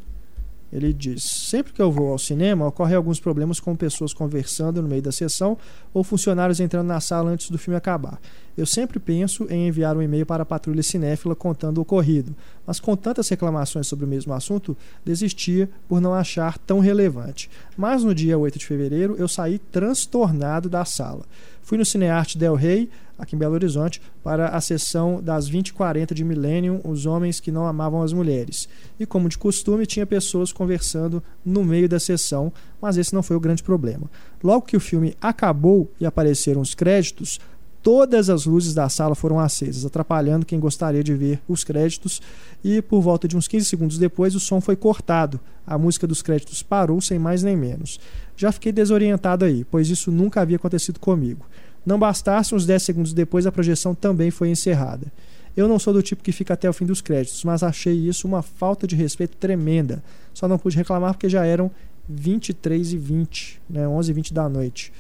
Ele diz: Sempre que eu vou ao cinema, ocorrem alguns problemas com pessoas conversando no meio da sessão ou funcionários entrando na sala antes do filme acabar. Eu sempre penso em enviar um e-mail para a patrulha cinéfila contando o ocorrido, mas com tantas reclamações sobre o mesmo assunto, desistia por não achar tão relevante. Mas no dia 8 de fevereiro, eu saí transtornado da sala. Fui no Cinearte Del Rey, aqui em Belo Horizonte, para a sessão das 20h40 de Millennium, Os Homens que Não Amavam as Mulheres. E como de costume, tinha pessoas conversando no meio da sessão, mas esse não foi o grande problema. Logo que o filme acabou e apareceram os créditos, todas as luzes da sala foram acesas, atrapalhando quem gostaria de ver os créditos, e por volta de uns 15 segundos depois o som foi cortado. A música dos créditos parou sem mais nem menos. Já fiquei desorientado aí, pois isso nunca havia acontecido comigo. Não bastasse, uns 10 segundos depois a projeção também foi encerrada. Eu não sou do tipo que fica até o fim dos créditos, mas achei isso uma falta de respeito tremenda. Só não pude reclamar porque já eram 23 e 20, né, 11 e 20 da noite.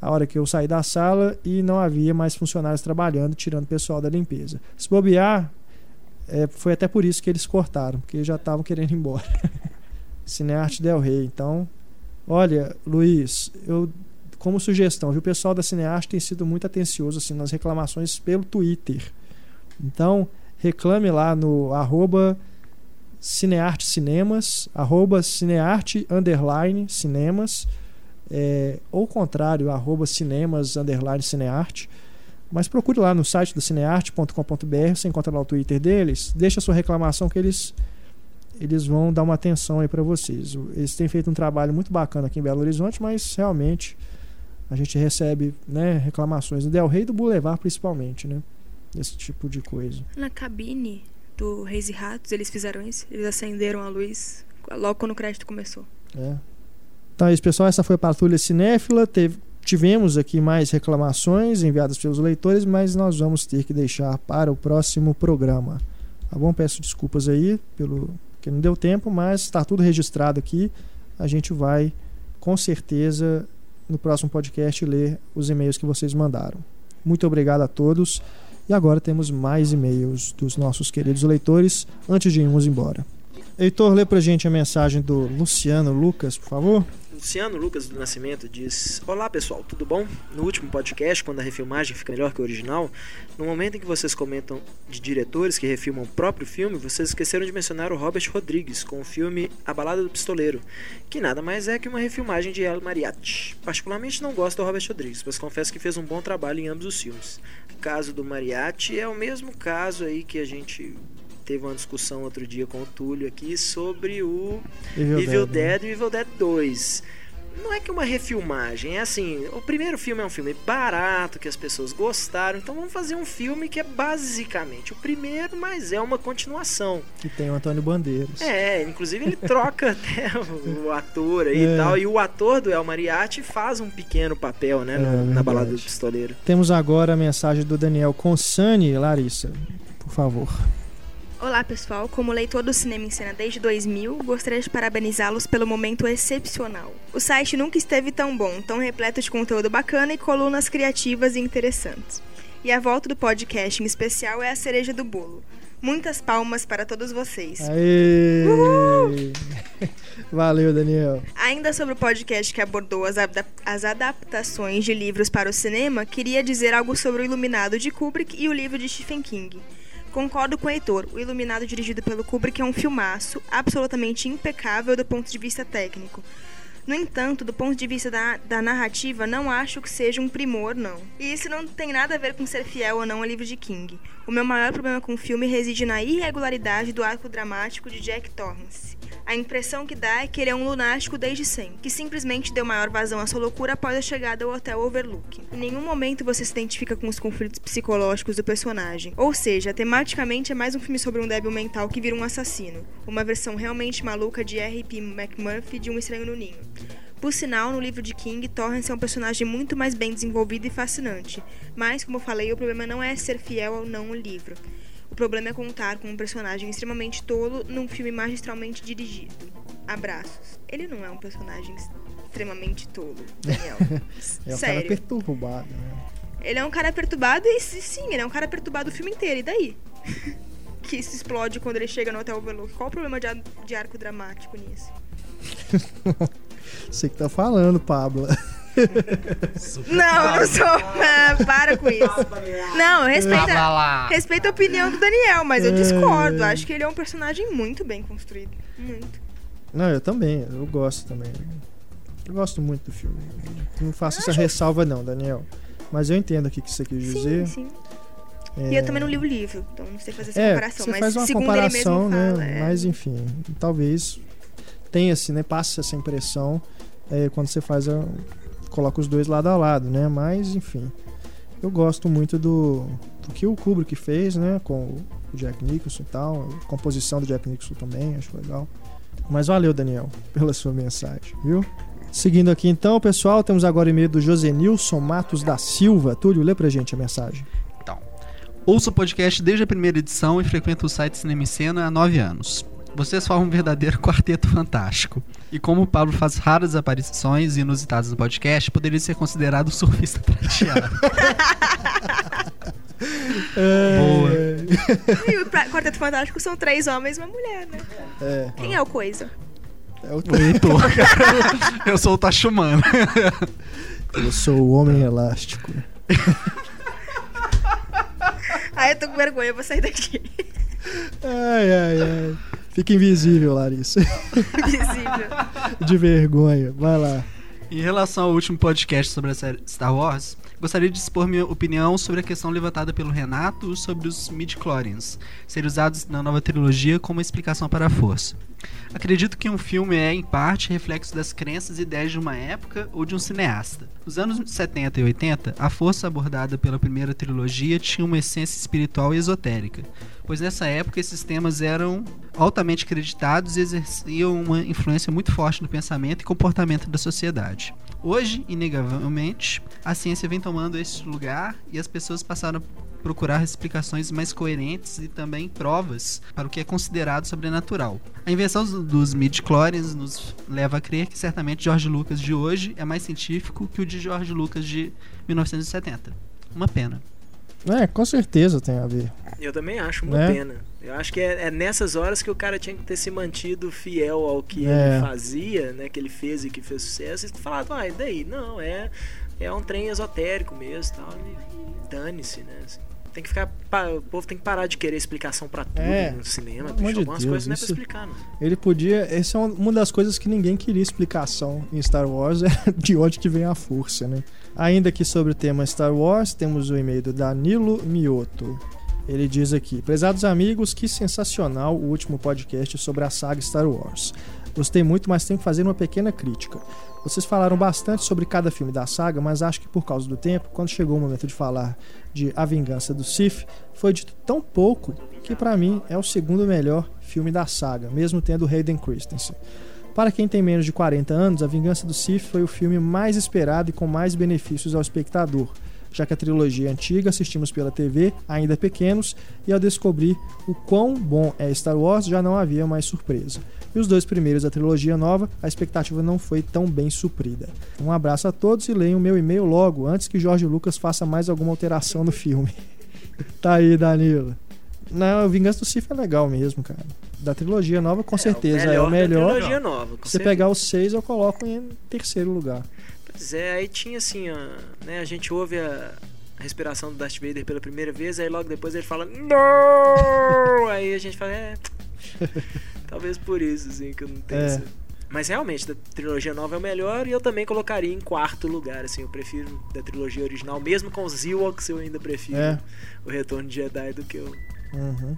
A hora que eu saí da sala e não havia mais funcionários trabalhando, tirando o pessoal da limpeza. Se bobear, é, foi até por isso que eles cortaram, porque já estavam querendo ir embora. Cinearte Del Rey. Então, olha, Luiz, eu como sugestão, viu? O pessoal da Cinearte tem sido muito atencioso assim nas reclamações pelo Twitter. Então, reclame lá no arroba Cinearte Cinemas, arroba Cinearte Underline Cinemas, é, ou contrário, arroba Cinemas Underline Cinearte. Mas procure lá no site da cinearte.com.br, você encontra lá o Twitter deles, deixa a sua reclamação que eles eles vão dar uma atenção aí para vocês. Eles têm feito um trabalho muito bacana aqui em Belo Horizonte, mas realmente a gente recebe né, reclamações do Del Rey do Boulevard principalmente, né? Esse tipo de coisa. Na cabine, do Reis e Ratos, eles fizeram isso. Eles acenderam a luz logo quando o crédito começou. É. Então é isso, pessoal. Essa foi a Patrulha Cinéfila. Teve- tivemos aqui mais reclamações enviadas pelos leitores, mas nós vamos ter que deixar para o próximo programa. Tá bom? Peço desculpas aí pelo que não deu tempo, mas está tudo registrado aqui. A gente vai, com certeza, no próximo podcast, ler os e-mails que vocês mandaram. Muito obrigado a todos. E agora temos mais e-mails dos nossos queridos leitores antes de irmos embora. Heitor, lê pra gente a mensagem do Luciano Lucas, por favor. Luciano Lucas do Nascimento diz: Olá pessoal, tudo bom? No último podcast, quando a refilmagem fica melhor que o original, no momento em que vocês comentam de diretores que refilmam o próprio filme, vocês esqueceram de mencionar o Robert Rodrigues com o filme A Balada do Pistoleiro, que nada mais é que uma refilmagem de El Mariachi. Particularmente não gosto do Robert Rodrigues, mas confesso que fez um bom trabalho em ambos os filmes. O caso do Mariachi é o mesmo caso aí que a gente teve uma discussão outro dia com o Túlio aqui sobre o Evil Evil, Dead, né? Dead e Evil Dead 2. Não é que uma refilmagem, é assim, o primeiro filme é um filme barato, que as pessoas gostaram, então vamos fazer um filme que é basicamente o primeiro, mas é uma continuação. Que tem o Antônio Bandeiras. É, inclusive ele troca até o, ator aí É. e tal, e o ator do El Mariachi faz um pequeno papel, né, É, na balada do pistoleiro. Temos agora a mensagem do Daniel Consani. Larissa, por favor. Olá pessoal, como leitor do Cinema em Cena desde 2000, gostaria de parabenizá-los pelo momento excepcional. O site nunca esteve tão bom, tão repleto de conteúdo bacana e colunas criativas e interessantes. E a volta do podcast em especial é a cereja do bolo. Muitas palmas para todos vocês. Aê! Valeu, Daniel. Ainda sobre o podcast que abordou as, as adaptações de livros para o cinema, queria dizer algo sobre o Iluminado de Kubrick e o livro de Stephen King. Concordo com o Heitor, o Iluminado dirigido pelo Kubrick é um filmaço absolutamente impecável do ponto de vista técnico. No entanto, do ponto de vista da, da narrativa, não acho que seja um primor, não. E isso não tem nada a ver com ser fiel ou não ao livro de King. O meu maior problema com o filme reside na irregularidade do arco dramático de Jack Torrance. A impressão que dá é que ele é um lunático desde sempre, que simplesmente deu maior vazão à sua loucura após a chegada ao Hotel Overlook. Em nenhum momento você se identifica com os conflitos psicológicos do personagem. Ou seja, tematicamente é mais um filme sobre um débil mental que vira um assassino. Uma versão realmente maluca de R.P. McMurphy de Um Estranho no Ninho. Por sinal, no livro de King, Torrance é um personagem muito mais bem desenvolvido e fascinante. Mas, como eu falei, o problema não é ser fiel ou não ao livro. O problema é contar com um personagem extremamente tolo num filme magistralmente dirigido. Abraços. Ele não é um personagem extremamente tolo, Daniel. É cara Sério. perturbado, né? Ele é um cara perturbado e sim, sim, ele é um cara perturbado o filme inteiro. E daí? que isso explode quando ele chega no Hotel Overlook. Qual o problema de, ar- de arco dramático nisso? Você que tá falando, Pablo. Não, eu não sou. Ah, para com isso. Não, respeita, respeita a opinião do Daniel, mas eu discordo. Acho que ele é um personagem muito bem construído. Muito. Não, eu também. Eu gosto também. Eu gosto muito do filme. Não faço essa ressalva, não, Daniel. Mas eu entendo o que você quis dizer. Sim, sim. É, E eu também não li o livro, então não sei fazer essa É, comparação. você mas faz uma segundo comparação, ele mesmo fala, né? é. Mas enfim, talvez tenha assim, né? Passe essa impressão é, quando você faz a, coloca os dois lado a lado, né? Mas enfim, eu gosto muito do, do que o Kubrick fez, né? Com o Jack Nicholson e tal, a composição do Jack Nicholson também, acho legal. Mas valeu, Daniel, pela sua mensagem, viu? Seguindo aqui então, pessoal, temos agora o e-mail do Josenilson Matos da Silva. Túlio, lê pra gente a mensagem. Então, ouço o podcast desde a primeira edição e frequento o site Cinema em Cena há nove anos. Vocês formam um verdadeiro quarteto fantástico. E como o Pablo faz raras aparições inusitadas no podcast, poderia ser considerado surfista prateado. Boa. E o Quarteto Fantástico são três homens e uma mulher, né? É, Quem é o Coisa? é o Heitor. Eu sou o Tachumano. Eu sou o Homem Elástico. Ai, eu tô com vergonha, eu vou sair daqui. Ai, ai, ai. Fica invisível, Larissa. Invisível. De vergonha. Vai lá. Em relação ao último podcast sobre a série Star Wars, gostaria de expor minha opinião sobre a questão levantada pelo Renato sobre os midi-chlorians serem usados na nova trilogia como explicação para a força. Acredito que um filme é, em parte, reflexo das crenças e ideias de uma época ou de um cineasta. Nos anos 70 e 80, a força abordada pela primeira trilogia tinha uma essência espiritual e esotérica, pois nessa época esses temas eram altamente acreditados e exerciam uma influência muito forte no pensamento e comportamento da sociedade. Hoje, inegavelmente, a ciência vem tomando esse lugar e as pessoas passaram procurar explicações mais coerentes e também provas para o que é considerado sobrenatural. A invenção dos midi-chlorians nos leva a crer que certamente George Lucas de hoje é mais científico que o de George Lucas de 1970. Uma pena. É, com certeza tem a ver. Eu também acho uma Né? pena. Eu acho que é, é nessas horas que o cara tinha que ter se mantido fiel ao que É. ele fazia, né? Que ele fez e que fez sucesso. E falado, ah, e daí? Não, é, é um trem esotérico mesmo tal. E dane-se, né? assim. Tem que ficar. O povo tem que parar de querer explicação pra tudo É. no cinema. Bicho. de Algumas Deus, coisas não é pra explicar, não. Ele podia. Essa é uma- uma das coisas que ninguém queria explicação em Star Wars, é de onde que vem a força, né? Ainda aqui sobre o tema Star Wars, temos o e-mail do Danilo Mioto. Ele diz aqui: Prezados amigos, que sensacional o último podcast sobre a saga Star Wars. Gostei muito, mas tenho que fazer uma pequena crítica. Vocês falaram bastante sobre cada filme da saga, mas acho que por causa do tempo, quando chegou o momento de falar de A Vingança do Sith, foi dito tão pouco que pra mim é o segundo melhor filme da saga, mesmo tendo Hayden Christensen. Para quem tem menos de 40 anos, A Vingança do Sith foi o filme mais esperado e com mais benefícios ao espectador, já que a trilogia antiga assistimos pela TV, ainda pequenos, e ao descobrir o quão bom é Star Wars, já não havia mais surpresa. E os dois primeiros da trilogia nova, a expectativa não foi tão bem suprida. Um abraço a todos e leiam meu e-mail logo, antes que Jorge Lucas faça mais alguma alteração no filme. tá aí, Danilo. Não, a Vingança do Sith é legal mesmo, cara. Da trilogia nova, com certeza é o da melhor. trilogia nova. com Se você certeza. pegar os seis, eu coloco em terceiro lugar. Pois é, aí tinha assim, ó, né, a gente ouve a a respiração do Darth Vader pela primeira vez, aí logo depois ele fala não, aí a gente fala é, talvez por isso assim que eu não tenho. É. essa- Mas realmente da trilogia nova é o melhor e eu também colocaria em quarto lugar, assim, eu prefiro da trilogia original, mesmo com os Ewoks eu ainda prefiro É. o Retorno de Jedi do que o. Uhum.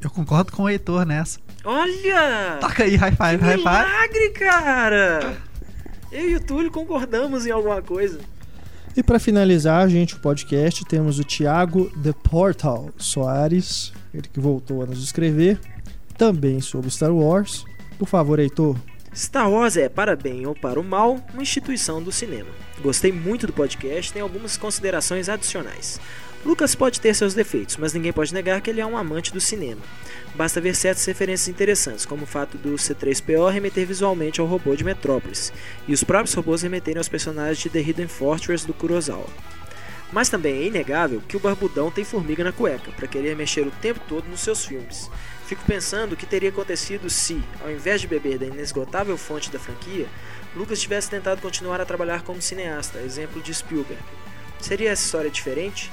Eu concordo com o Heitor nessa. Olha! Toca aí, high five, Que high five. milagre, cara! Eu e o Túlio concordamos em alguma coisa. E para finalizar, gente, o podcast, temos o Thiago The Portal Soares, ele que voltou a nos escrever, também sobre Star Wars. Por favor, Heitor. Star Wars é, para bem ou para o mal, uma instituição do cinema. Gostei muito do podcast tenho algumas considerações adicionais. Lucas pode ter seus defeitos, mas ninguém pode negar que ele é um amante do cinema. Basta ver certas referências interessantes, como o fato do C3PO remeter visualmente ao robô de Metrópolis, e os próprios robôs remeterem aos personagens de The Hidden Fortress do Kurosawa. Mas também é inegável que o Barbudão tem formiga na cueca, para querer mexer o tempo todo nos seus filmes. Fico pensando o que teria acontecido se, ao invés de beber da inesgotável fonte da franquia, Lucas tivesse tentado continuar a trabalhar como cineasta, exemplo de Spielberg. Seria essa história diferente?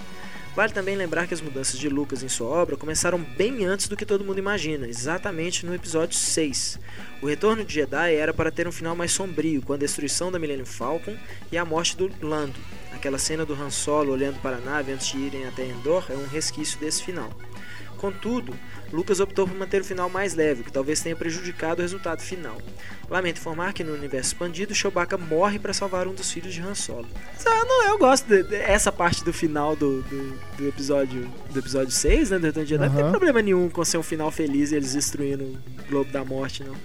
Vale também lembrar que as mudanças de Lucas em sua obra começaram bem antes do que todo mundo imagina, exatamente no episódio 6. O retorno de Jedi era para ter um final mais sombrio, com a destruição da Millennium Falcon e a morte do Lando. Aquela cena do Han Solo olhando para a nave antes de irem até Endor é um resquício desse final. Contudo, Lucas optou por manter o final mais leve, o que talvez tenha prejudicado o resultado final. Lamento informar que no universo expandido, Chewbacca morre para salvar um dos filhos de Han Solo. Ah, não, eu gosto dessa parte do final do, do, do episódio do episódio 6, né, do Retorno de Jedi. Não tem problema nenhum com ser um final feliz e eles destruindo o Globo da Morte, não.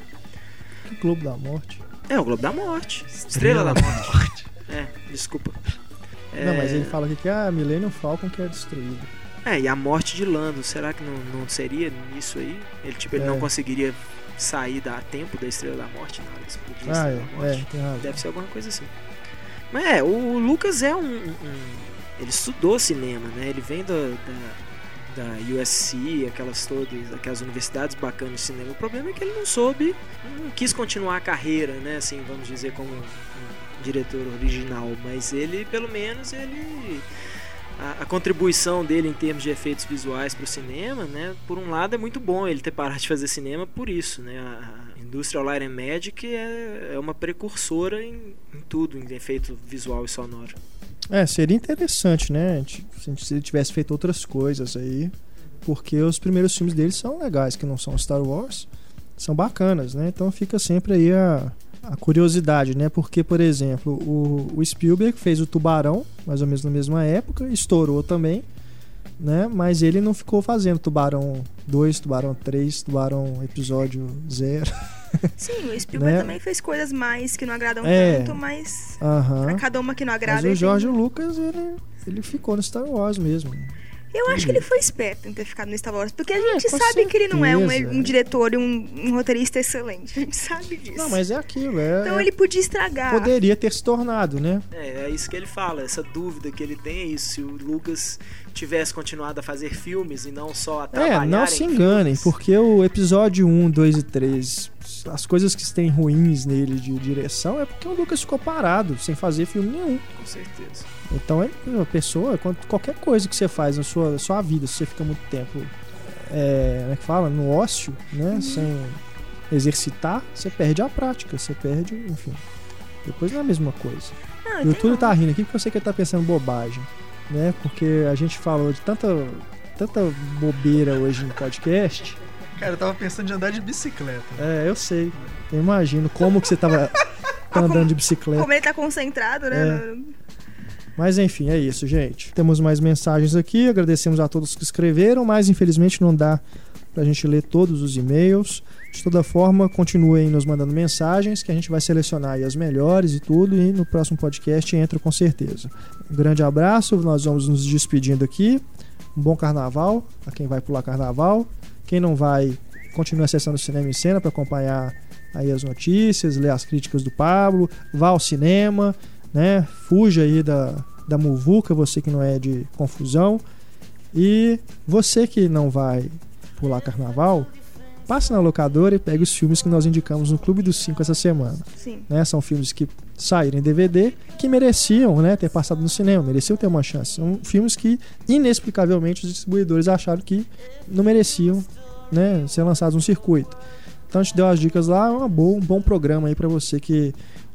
Que Globo da Morte. É, o Globo da Morte. Estrela, da Morte. É, desculpa. É, Não, mas ele fala aqui que a Millennium Falcon que é destruída. É, e a morte de Lando, será que não, não seria isso aí? Ele, tipo, ele É. não conseguiria sair da tempo da Estrela da Morte na hora explodir Ah, é, é, tem razão. Deve ser alguma coisa assim. Mas é, o Lucas é um. um- ele estudou cinema, né? Ele vem do- da, da USC, aquelas todas, aquelas universidades bacanas de cinema. O problema é que ele não soube, não quis continuar a carreira, né? Assim, vamos dizer, como um diretor original. Mas ele, pelo menos, ele. A, a contribuição dele em termos de efeitos visuais para o cinema, né? Por um lado é muito bom ele ter parado de fazer cinema por isso, né? A, a Industrial Light and Magic é, é uma precursora em, em tudo, em efeito visual e sonoro. É, seria interessante, né? Se ele tivesse feito outras coisas aí. Porque os primeiros filmes dele são legais, que não são Star Wars. são bacanas, né? Então fica sempre aí a, a curiosidade, né? Porque, por exemplo, o, o Spielberg fez o Tubarão, mais ou menos na mesma época, estourou também, né? Mas ele não ficou fazendo Tubarão 2, Tubarão 3, Tubarão episódio 0. Sim, o Spielberg Né? também fez coisas mais que não agradam É. tanto, mas Aham. pra cada uma que não agrada. Mas o George tem- Lucas, ele, ele ficou no Star Wars mesmo. Eu acho que ele foi esperto em ter ficado no Star Wars, porque a gente É, com sabe que ele não é um, certeza. um diretor e um, um roteirista excelente. A gente sabe disso. Não, mas é aquilo, é, Então é- ele podia estragar. poderia ter se tornado, né? É, é isso que ele fala, essa dúvida que ele tem é isso. Se o Lucas tivesse continuado a fazer filmes e não só a É, trabalhar não em se enganem, porque o episódio 1, 2 e 3, as coisas que têm ruins nele de direção é porque o Lucas ficou parado, sem fazer filme nenhum. Com certeza. Então, é uma pessoa, quando- qualquer coisa que você faz na sua, sua vida, se você fica muito tempo, é, como é que fala? No ócio, né? Sem exercitar, você perde a prática, você perde, enfim. Depois não é a mesma coisa. Não, E o tem Túlio tá rindo aqui porque eu sei que ele tá pensando bobagem, né? Porque a gente falou de tanta, tanta bobeira hoje no podcast. Cara, eu tava pensando em andar de bicicleta. É, eu sei. Eu imagino como que você tava tá andando de bicicleta. Como ele tá concentrado, né? É. Mas enfim, é isso, gente. Temos mais mensagens aqui. Agradecemos a todos que escreveram, mas infelizmente não dá pra gente ler todos os e-mails. De toda forma, continuem nos mandando mensagens que a gente vai selecionar aí as melhores e tudo e no próximo podcast entra com certeza. Um grande abraço, nós vamos nos despedindo aqui. Um bom carnaval a quem vai pular carnaval. Quem não vai, continue acessando o Cinema em Cena para acompanhar aí as notícias, ler as críticas do Pablo, vá ao cinema, né? Fuja aí da, da muvuca, você que não é de confusão. E você que não vai pular carnaval, passe na locadora e pegue os filmes que nós indicamos no Clube dos Cinco essa semana. Sim. Né? São filmes que saíram em DVD que mereciam né, ter passado no cinema, mereciam ter uma chance. São filmes que, inexplicavelmente, os distribuidores acharam que não mereciam né, ser lançados no circuito. Então a gente deu as dicas lá, é uma boa, um bom programa aí para você que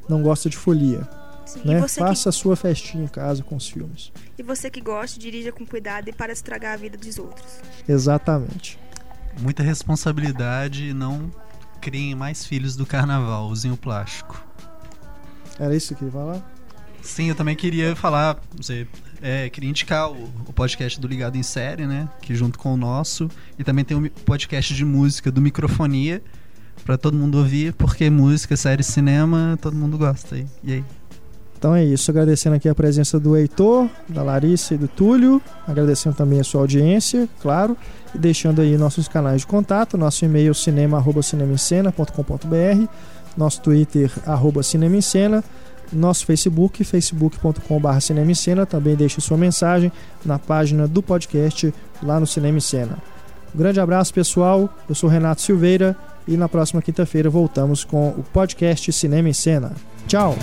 não gosta de folia. Sim, Né? Faça a sua festinha em casa com os filmes. que, e você que gosta, dirija com cuidado e para estragar a vida dos outros. Exatamente. Muita responsabilidade e não criem mais filhos do carnaval, usem o plástico. Era isso que ia falar? Sim, eu também queria falar, sei, é, queria indicar o, o podcast do Ligado em Série, né? Que junto com o nosso. E também tem um mi- podcast de música do Microfonia, pra todo mundo ouvir, porque música, série, cinema, todo mundo gosta. E, e aí? Então é isso, agradecendo aqui a presença do Heitor, da Larissa e do Túlio, agradecendo também a sua audiência, claro, e deixando aí nossos canais de contato, nosso e-mail cinema@cinemaencena.com.br, nosso Twitter arroba nosso Facebook facebook.com.br Cinema também deixe sua mensagem na página do podcast lá no Cinema em. Um grande abraço pessoal, eu sou Renato Silveira e na próxima quinta-feira voltamos com o podcast Cinema em Cena. Tchau!